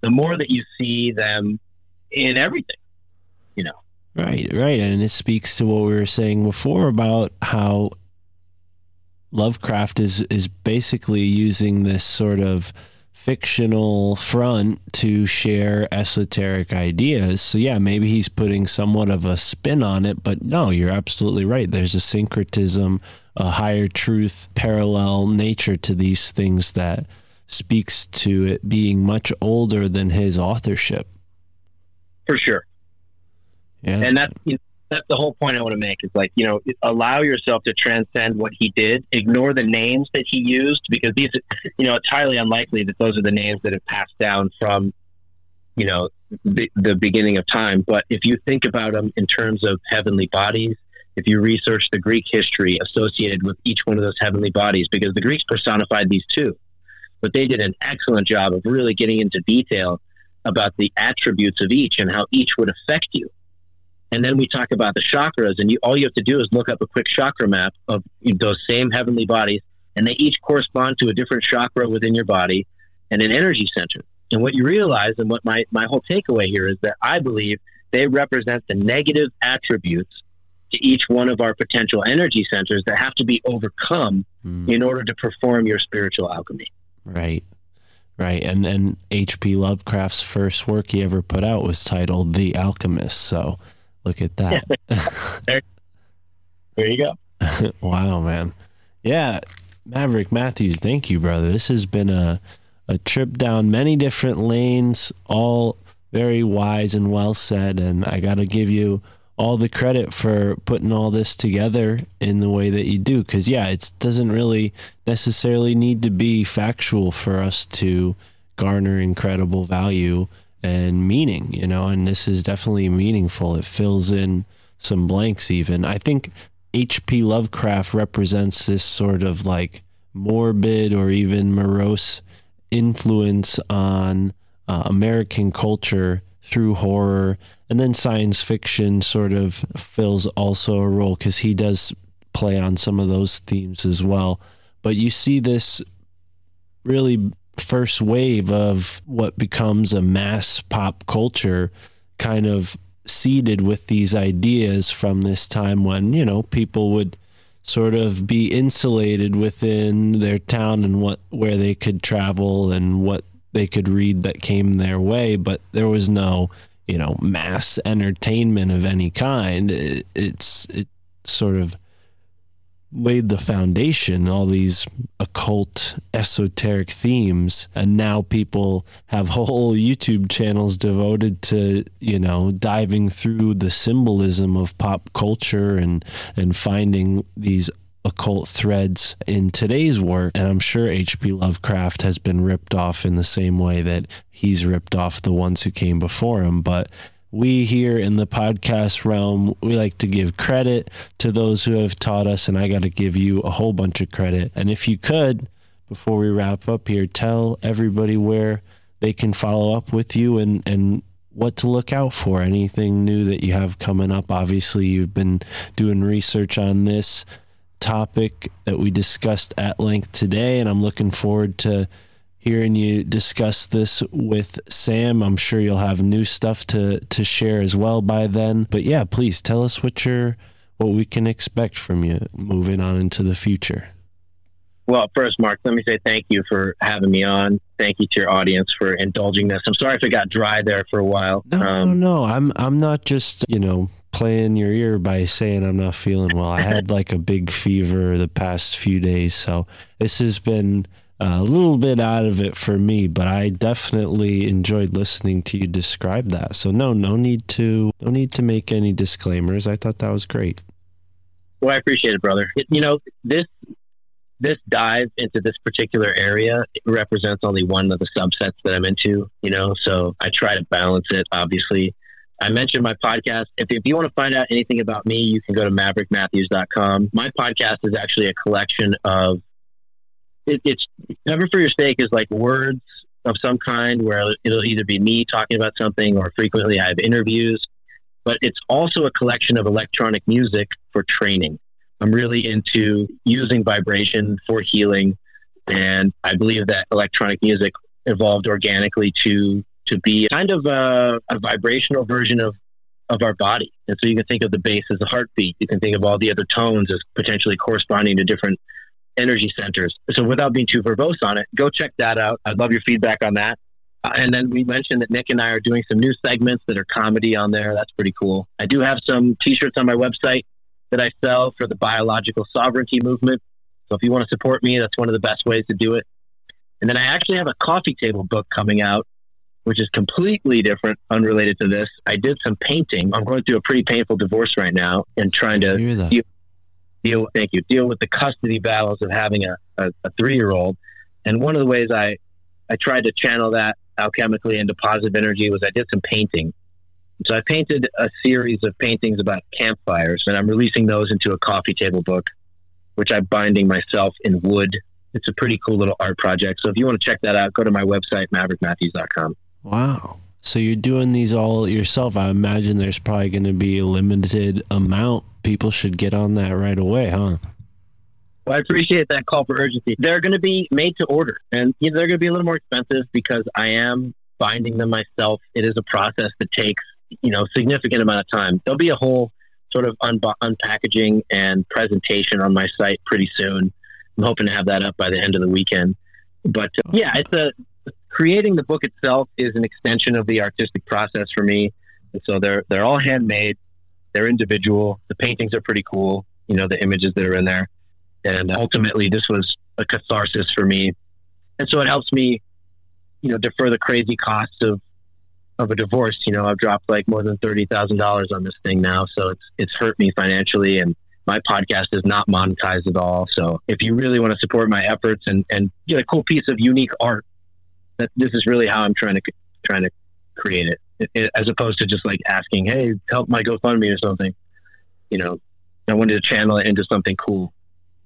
the more that you see them in everything. You know. Right, right. And it speaks to what we were saying before about how Lovecraft is is basically using this sort of fictional front to share esoteric ideas. So yeah, maybe he's putting somewhat of a spin on it, but no, you're absolutely right. There's a syncretism, a higher truth, parallel nature to these things that speaks to it being much older than his authorship. For sure. Yeah. and that's you know, that's the whole point I want to make is like you know allow yourself to transcend what he did, ignore the names that he used because these you know it's highly unlikely that those are the names that have passed down from you know the, the beginning of time. But if you think about them in terms of heavenly bodies, if you research the Greek history associated with each one of those heavenly bodies, because the Greeks personified these too, but they did an excellent job of really getting into detail about the attributes of each and how each would affect you. And then we talk about the chakras, and you, all you have to do is look up a quick chakra map of those same heavenly bodies, and they each correspond to a different chakra within your body and an energy center. And what you realize, and what my, my whole takeaway here is that I believe they represent the negative attributes to each one of our potential energy centers that have to be overcome Mm. in order to perform your spiritual alchemy. Right. Right. And and H.P. Lovecraft's first work he ever put out was titled The Alchemist. So look at that. There you go. wow, man. Yeah, Maverick Matthews, thank you, brother. This has been a a trip down many different lanes, all very wise and well said. And I got to give you all the credit for putting all this together in the way that you do. Because, yeah, it doesn't really necessarily need to be factual for us to garner incredible value and meaning, you know, and this is definitely meaningful. It fills in some blanks, even. I think H.P. Lovecraft represents this sort of like morbid or even morose influence on uh, American culture through horror. And then science fiction sort of fills also a role because he does play on some of those themes as well. But you see this really first wave of what becomes a mass pop culture kind of seeded with these ideas from this time when, you know, people would sort of be insulated within their town and what where they could travel and what they could read that came their way, but there was no, you know, mass entertainment of any kind. It, it's it sort of laid the foundation, all these occult, esoteric themes, and now people have whole YouTube channels devoted to, you know, diving through the symbolism of pop culture and and finding these occult threads in today's work. And I'm sure H.P. Lovecraft has been ripped off in the same way that he's ripped off the ones who came before him. But we here in the podcast realm, we like to give credit to those who have taught us, and I got to give you a whole bunch of credit. And if you could, before we wrap up here, tell everybody where they can follow up with you and, and what to look out for, anything new that you have coming up. Obviously, you've been doing research on this topic that we discussed at length today, and I'm looking forward to hearing you discuss this with Sam. I'm sure you'll have new stuff to to share as well by then. But yeah, please tell us what you're what we can expect from you moving on into the future. Well, first, Mark, let me say thank you for having me on. Thank you to your audience for indulging this. I'm sorry if it got dry there for a while. No, um, no, no. I'm I'm not just you know playing your ear by saying I'm not feeling well. I had like a big fever the past few days, so this has been a little bit out of it for me, but I definitely enjoyed listening to you describe that. So no, no need to no need to make any disclaimers. I thought that was great. Well, I appreciate it, brother. You know, this this dive into this particular area represents only one of the subsets that I'm into, you know, so I try to balance it, obviously. I mentioned my podcast. If, if you want to find out anything about me, you can go to maverickmatthews.com. My podcast is actually a collection of it, it's Pepper for Your Steak is like words of some kind where it'll either be me talking about something or frequently I have interviews, but it's also a collection of electronic music for training. I'm really into using vibration for healing, and I believe that electronic music evolved organically to to be kind of a, a vibrational version of of our body. And so you can think of the bass as a heartbeat. You can think of all the other tones as potentially corresponding to different energy centers. So without being too verbose on it, go check that out. I'd love your feedback on that. Uh, and then we mentioned that Nick and I are doing some new segments that are comedy on there. That's pretty cool. I do have some t-shirts on my website that I sell for the biological sovereignty movement. So if you want to support me, that's one of the best ways to do it. And then I actually have a coffee table book coming out, which is completely different, unrelated to this. I did some painting. I'm going through a pretty painful divorce right now and trying to deal thank you deal with the custody battles of having a, a, a three year old. And one of the ways I I tried to channel that alchemically into positive energy was I did some painting. So I painted a series of paintings about campfires, and I'm releasing those into a coffee table book, which I'm binding myself in wood. It's a pretty cool little art project. So if you want to check that out, go to my website, maverickmatthews.com. Wow. So you're doing these all yourself. I imagine there's probably going to be a limited amount people should get on that right away, huh? Well, I appreciate that call for urgency. They're going to be made to order, and you know, they're going to be a little more expensive because I am binding them myself. It is a process that takes you know significant amount of time. There'll be a whole sort of un- unpackaging and presentation on my site pretty soon. I'm hoping to have that up by the end of the weekend. But uh, yeah, it's a creating the book itself is an extension of the artistic process for me. And so they're they're all handmade. They're individual. The paintings are pretty cool. You know, the images that are in there. and ultimately this was a catharsis for me. And so it helps me, you know, defer the crazy costs of of a divorce. You know, I've dropped like more than thirty thousand dollars on this thing now, so it's it's hurt me financially, and my podcast is not monetized at all. So if you really want to support my efforts and and get a cool piece of unique art, that this is really how I'm trying to trying to create it, it, it as opposed to just like asking, hey, help my GoFundMe or something. You know, I wanted to channel it into something cool.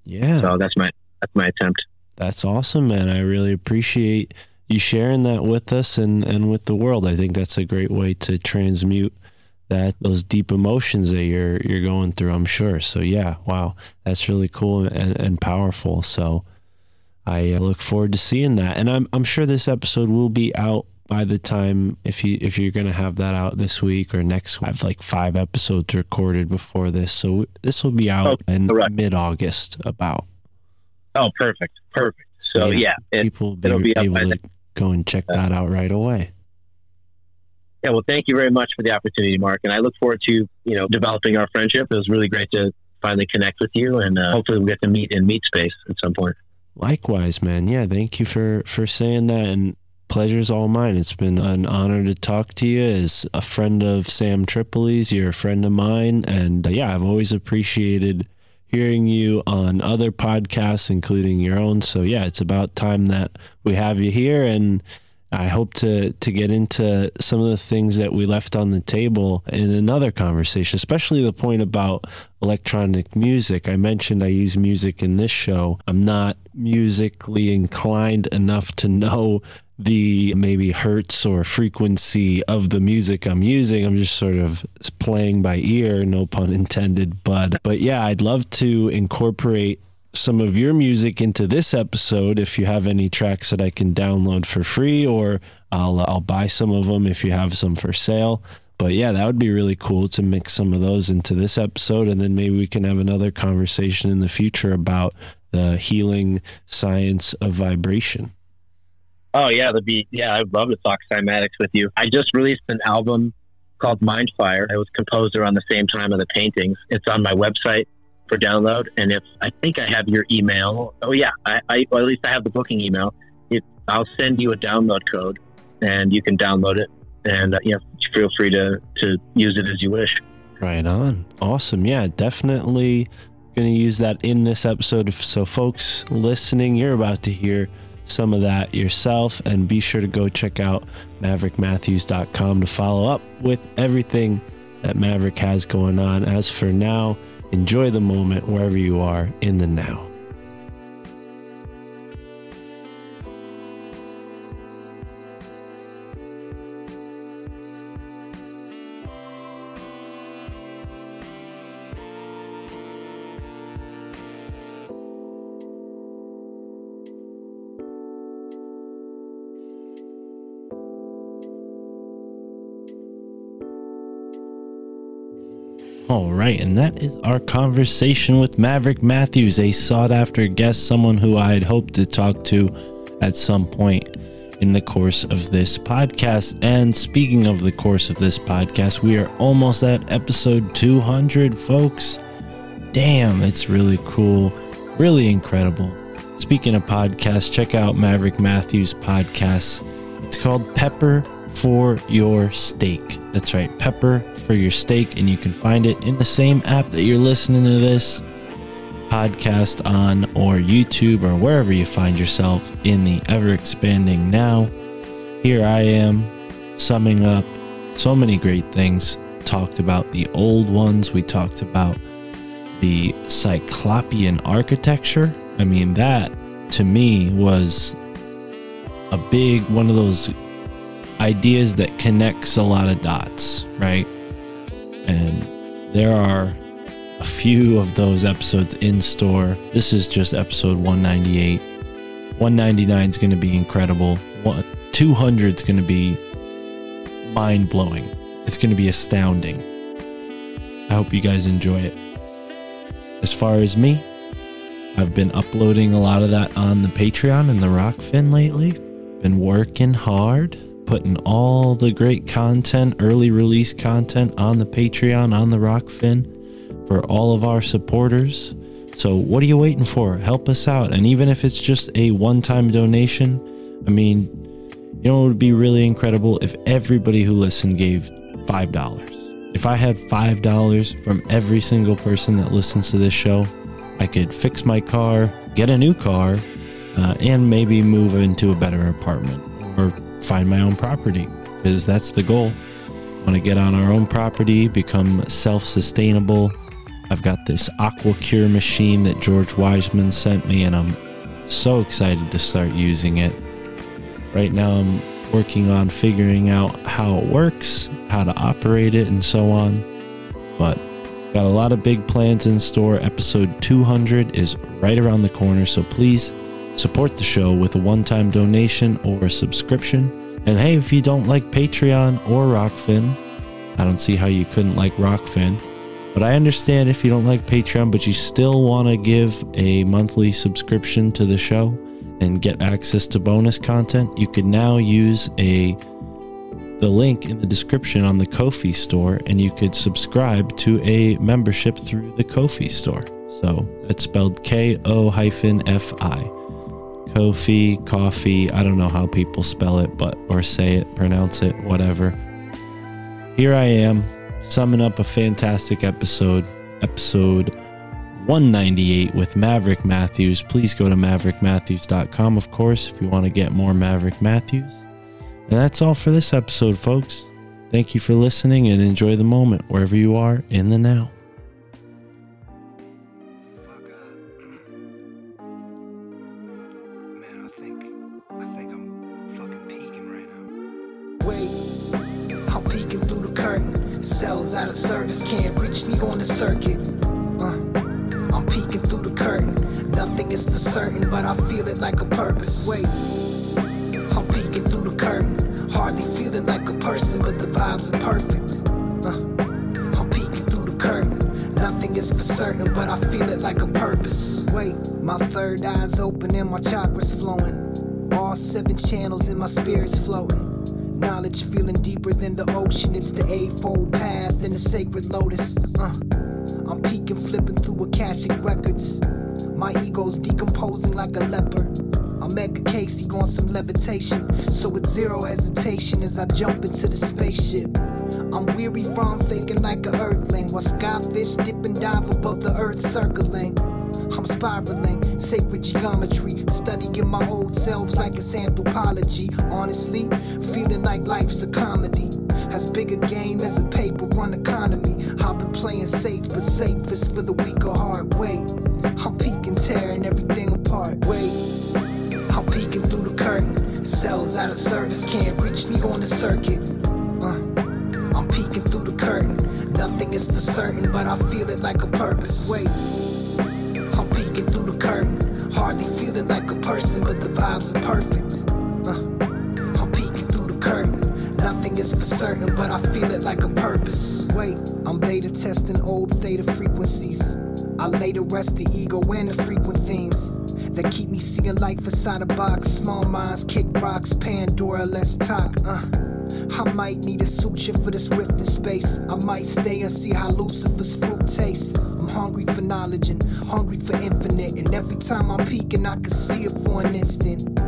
Yeah. So that's my that's my attempt. That's awesome, man. I really appreciate you sharing that with us and, and with the world. I think that's a great way to transmute that those deep emotions that you're you're going through, I'm sure. So yeah, wow. That's really cool and, and powerful. So I uh, look forward to seeing that. And I'm I'm sure this episode will be out by the time if you if you're gonna have that out this week or next week. I have like five episodes recorded before this. So this will be out Oh, in mid August about. Oh, perfect, perfect. So Yeah. yeah, it, People will be, it'll be up able to then. go and check that out right away. yeah. Well, thank you very much for the opportunity, Mark, and I look forward to you know developing our friendship. It was really great to finally connect with you, and uh, hopefully we'll get to meet in meet space at some point. Likewise, man. Yeah, thank you for for saying that and pleasure's all mine. It's been an honor to talk to you as a friend of Sam Tripoli's. You're a friend of mine and uh, yeah, I've always appreciated hearing you on other podcasts including your own. So yeah, it's about time that we have you here and I hope to to get into some of the things that we left on the table in another conversation, especially the point about electronic music. I mentioned I use music in this show. I'm not musically inclined enough to know the maybe hertz or frequency of the music I'm using. I'm just sort of playing by ear, no pun intended. But but yeah, I'd love to incorporate some of your music into this episode if you have any tracks that I can download for free or I'll I'll buy some of them if you have some for sale. But yeah, that would be really cool to mix some of those into this episode and then maybe we can have another conversation in the future about the healing science of vibration. Oh yeah, that'd be yeah. I'd love to talk cymatics with you. I just released an album called Mindfire. It was composed around the same time of the paintings. It's on my website for download. And if I think I have your email, oh yeah, I, I or at least I have the booking email. It, I'll send you a download code, and you can download it. And uh, yeah, feel free to to use it as you wish. Right on. Awesome. Yeah, definitely going to use that in this episode. So, folks listening, you're about to hear some of that yourself. And be sure to go check out maverickmatthews.com to follow up with everything that Maverick has going on. As for now, enjoy the moment wherever you are in the now. All right, and that is our conversation with Maverick Matthews, a sought after guest, someone who I had hoped to talk to at some point in the course of this podcast. And speaking of the course of this podcast, we are almost at episode 200, folks. Damn, it's really cool, really incredible. Speaking of podcasts, check out Maverick Matthews' podcast. It's called Pepper for Your Steak. That's right, Pepper for Your Steak, and you can find it in the same app that you're listening to this podcast on, or YouTube, or wherever you find yourself in the ever expanding now. Here I am, summing up so many great things. Talked about the old ones, we talked about the Cyclopean architecture. I mean, that to me was a big one of those ideas that connects a lot of dots, right? And there are a few of those episodes in store. This is just episode 198. 199 is going to be incredible. 200 is going to be mind blowing. It's going to be astounding. I hope you guys enjoy it. As far as me, I've been uploading a lot of that on the Patreon and the Rokfin lately. Been working hard, putting all the great content, early release content on the Patreon, on the Rokfin for all of our supporters. So, what are you waiting for? Help us out. And even if it's just a one time donation, I mean, you know, it would be really incredible if everybody who listened gave $5. If I had $5 from every single person that listens to this show, I could fix my car, get a new car, uh, and maybe move into a better apartment or find my own property because that's the goal. Want to get on our own property, become self sustainable. I've got this AquaCure machine that George Wiseman sent me, and I'm so excited to start using it. Right now, I'm working on figuring out how it works, how to operate it, and so on. But got a lot of big plans in store. Episode 200 is right around the corner, so please support the show with a one time donation or a subscription. And hey, if you don't like Patreon or Rokfin, I don't see how you couldn't like Rokfin. But I understand if you don't like Patreon, but you still want to give a monthly subscription to the show and get access to bonus content, you can now use a the link in the description on the Ko-fi store and you could subscribe to a membership through the Ko-fi store. So that's spelled K O hyphen F I. Ko-fi, coffee, I don't know how people spell it, but or say it, pronounce it, whatever. Here I am, summing up a fantastic episode, episode 198 with Maverick Matthews. Please go to maverickmatthews.com, of course, if you want to get more Maverick Matthews. And that's all for this episode, folks. Thank you for listening and enjoy the moment wherever you are in the now. Can't me on the circuit. Uh, I'm peeking through the curtain. Nothing is for certain, but I feel it like a purpose. Wait, I'm peeking through the curtain. Hardly feeling like a person, but the vibes are perfect. Uh, I'm peeking through the curtain. Nothing is for certain, but I feel it like a purpose. Wait, my third eye's open and my chakras flowing. All seven channels in my spirit's floating. Knowledge feeling deeper than the ocean. It's the eightfold path in the sacred lotus. Uh, I'm peeking, flipping through Akashic records. My ego's decomposing like a leopard. I'm Edgar Cayce on some levitation. So with zero hesitation as I jump into the spaceship. I'm weary from faking like a earthling. While skyfish dip and dive above the earth circling. I'm spiraling, sacred geometry, studying my old selves like it's anthropology. Honestly, feeling like life's a comedy. As big a game as a paper run economy. I've been playing safe, but safest for the weak heart. Wait, I'm peeking, tearing everything apart. Wait, I'm peeking through the curtain. Cells out of service can't reach me on the circuit. Uh, I'm peeking through the curtain. Nothing is for certain, but I feel it like a purpose. Wait, curtain. Hardly feeling like a person, but the vibes are perfect. Uh, I'm peeking through the curtain. Nothing is for certain, but I feel it like a purpose. Wait, I'm beta testing old theta frequencies. I lay to rest the ego and the frequent themes that keep me seeing life inside a box. Small minds kick rocks, Pandora, let's talk. Uh. I might need a suture for this rift in space. I might stay and see how Lucifer's fruit tastes. I'm hungry for knowledge and hungry for infinite. And every time I'm peeking, I can see it for an instant.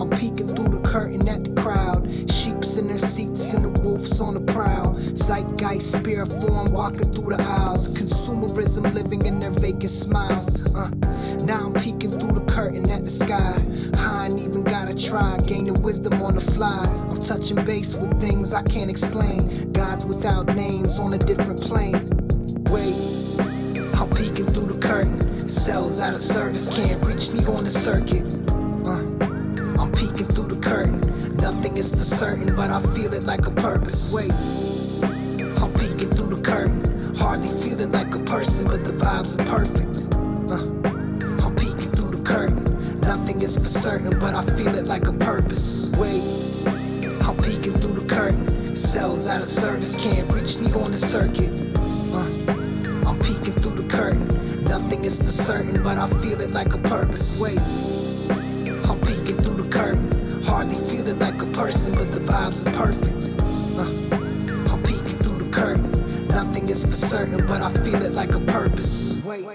I'm peeking through the curtain at the crowd. Sheeps in their seats and the wolves on the prowl. Zeitgeist, spirit form walking through the aisles. Consumerism living in their vacant smiles. Uh, now I'm peeking through the curtain at the sky. I ain't even gotta try, gaining wisdom on the fly. I'm touching base with things I can't explain. Gods without names on a different plane. Wait, I'm peeking through the curtain. Cells out of service can't reach me on the circuit. Uh, I'm peeking through the curtain. Nothing is for certain, but I feel it like a purpose. Wait, I'm peeking through the curtain. Hardly feeling like a person, but the vibes are perfect. Uh, I'm peeking through the curtain. Nothing is for certain, but I feel it like a purpose. Wait, I'm peeking through the curtain. Cells out of service can't reach me on the circuit. Nothing is for certain, but I feel it like a purpose. Wait, I'm peeking through the curtain. Hardly feeling like a person, but the vibes are perfect. Uh, I'm peeking through the curtain. Nothing is for certain, but I feel it like a purpose. Wait.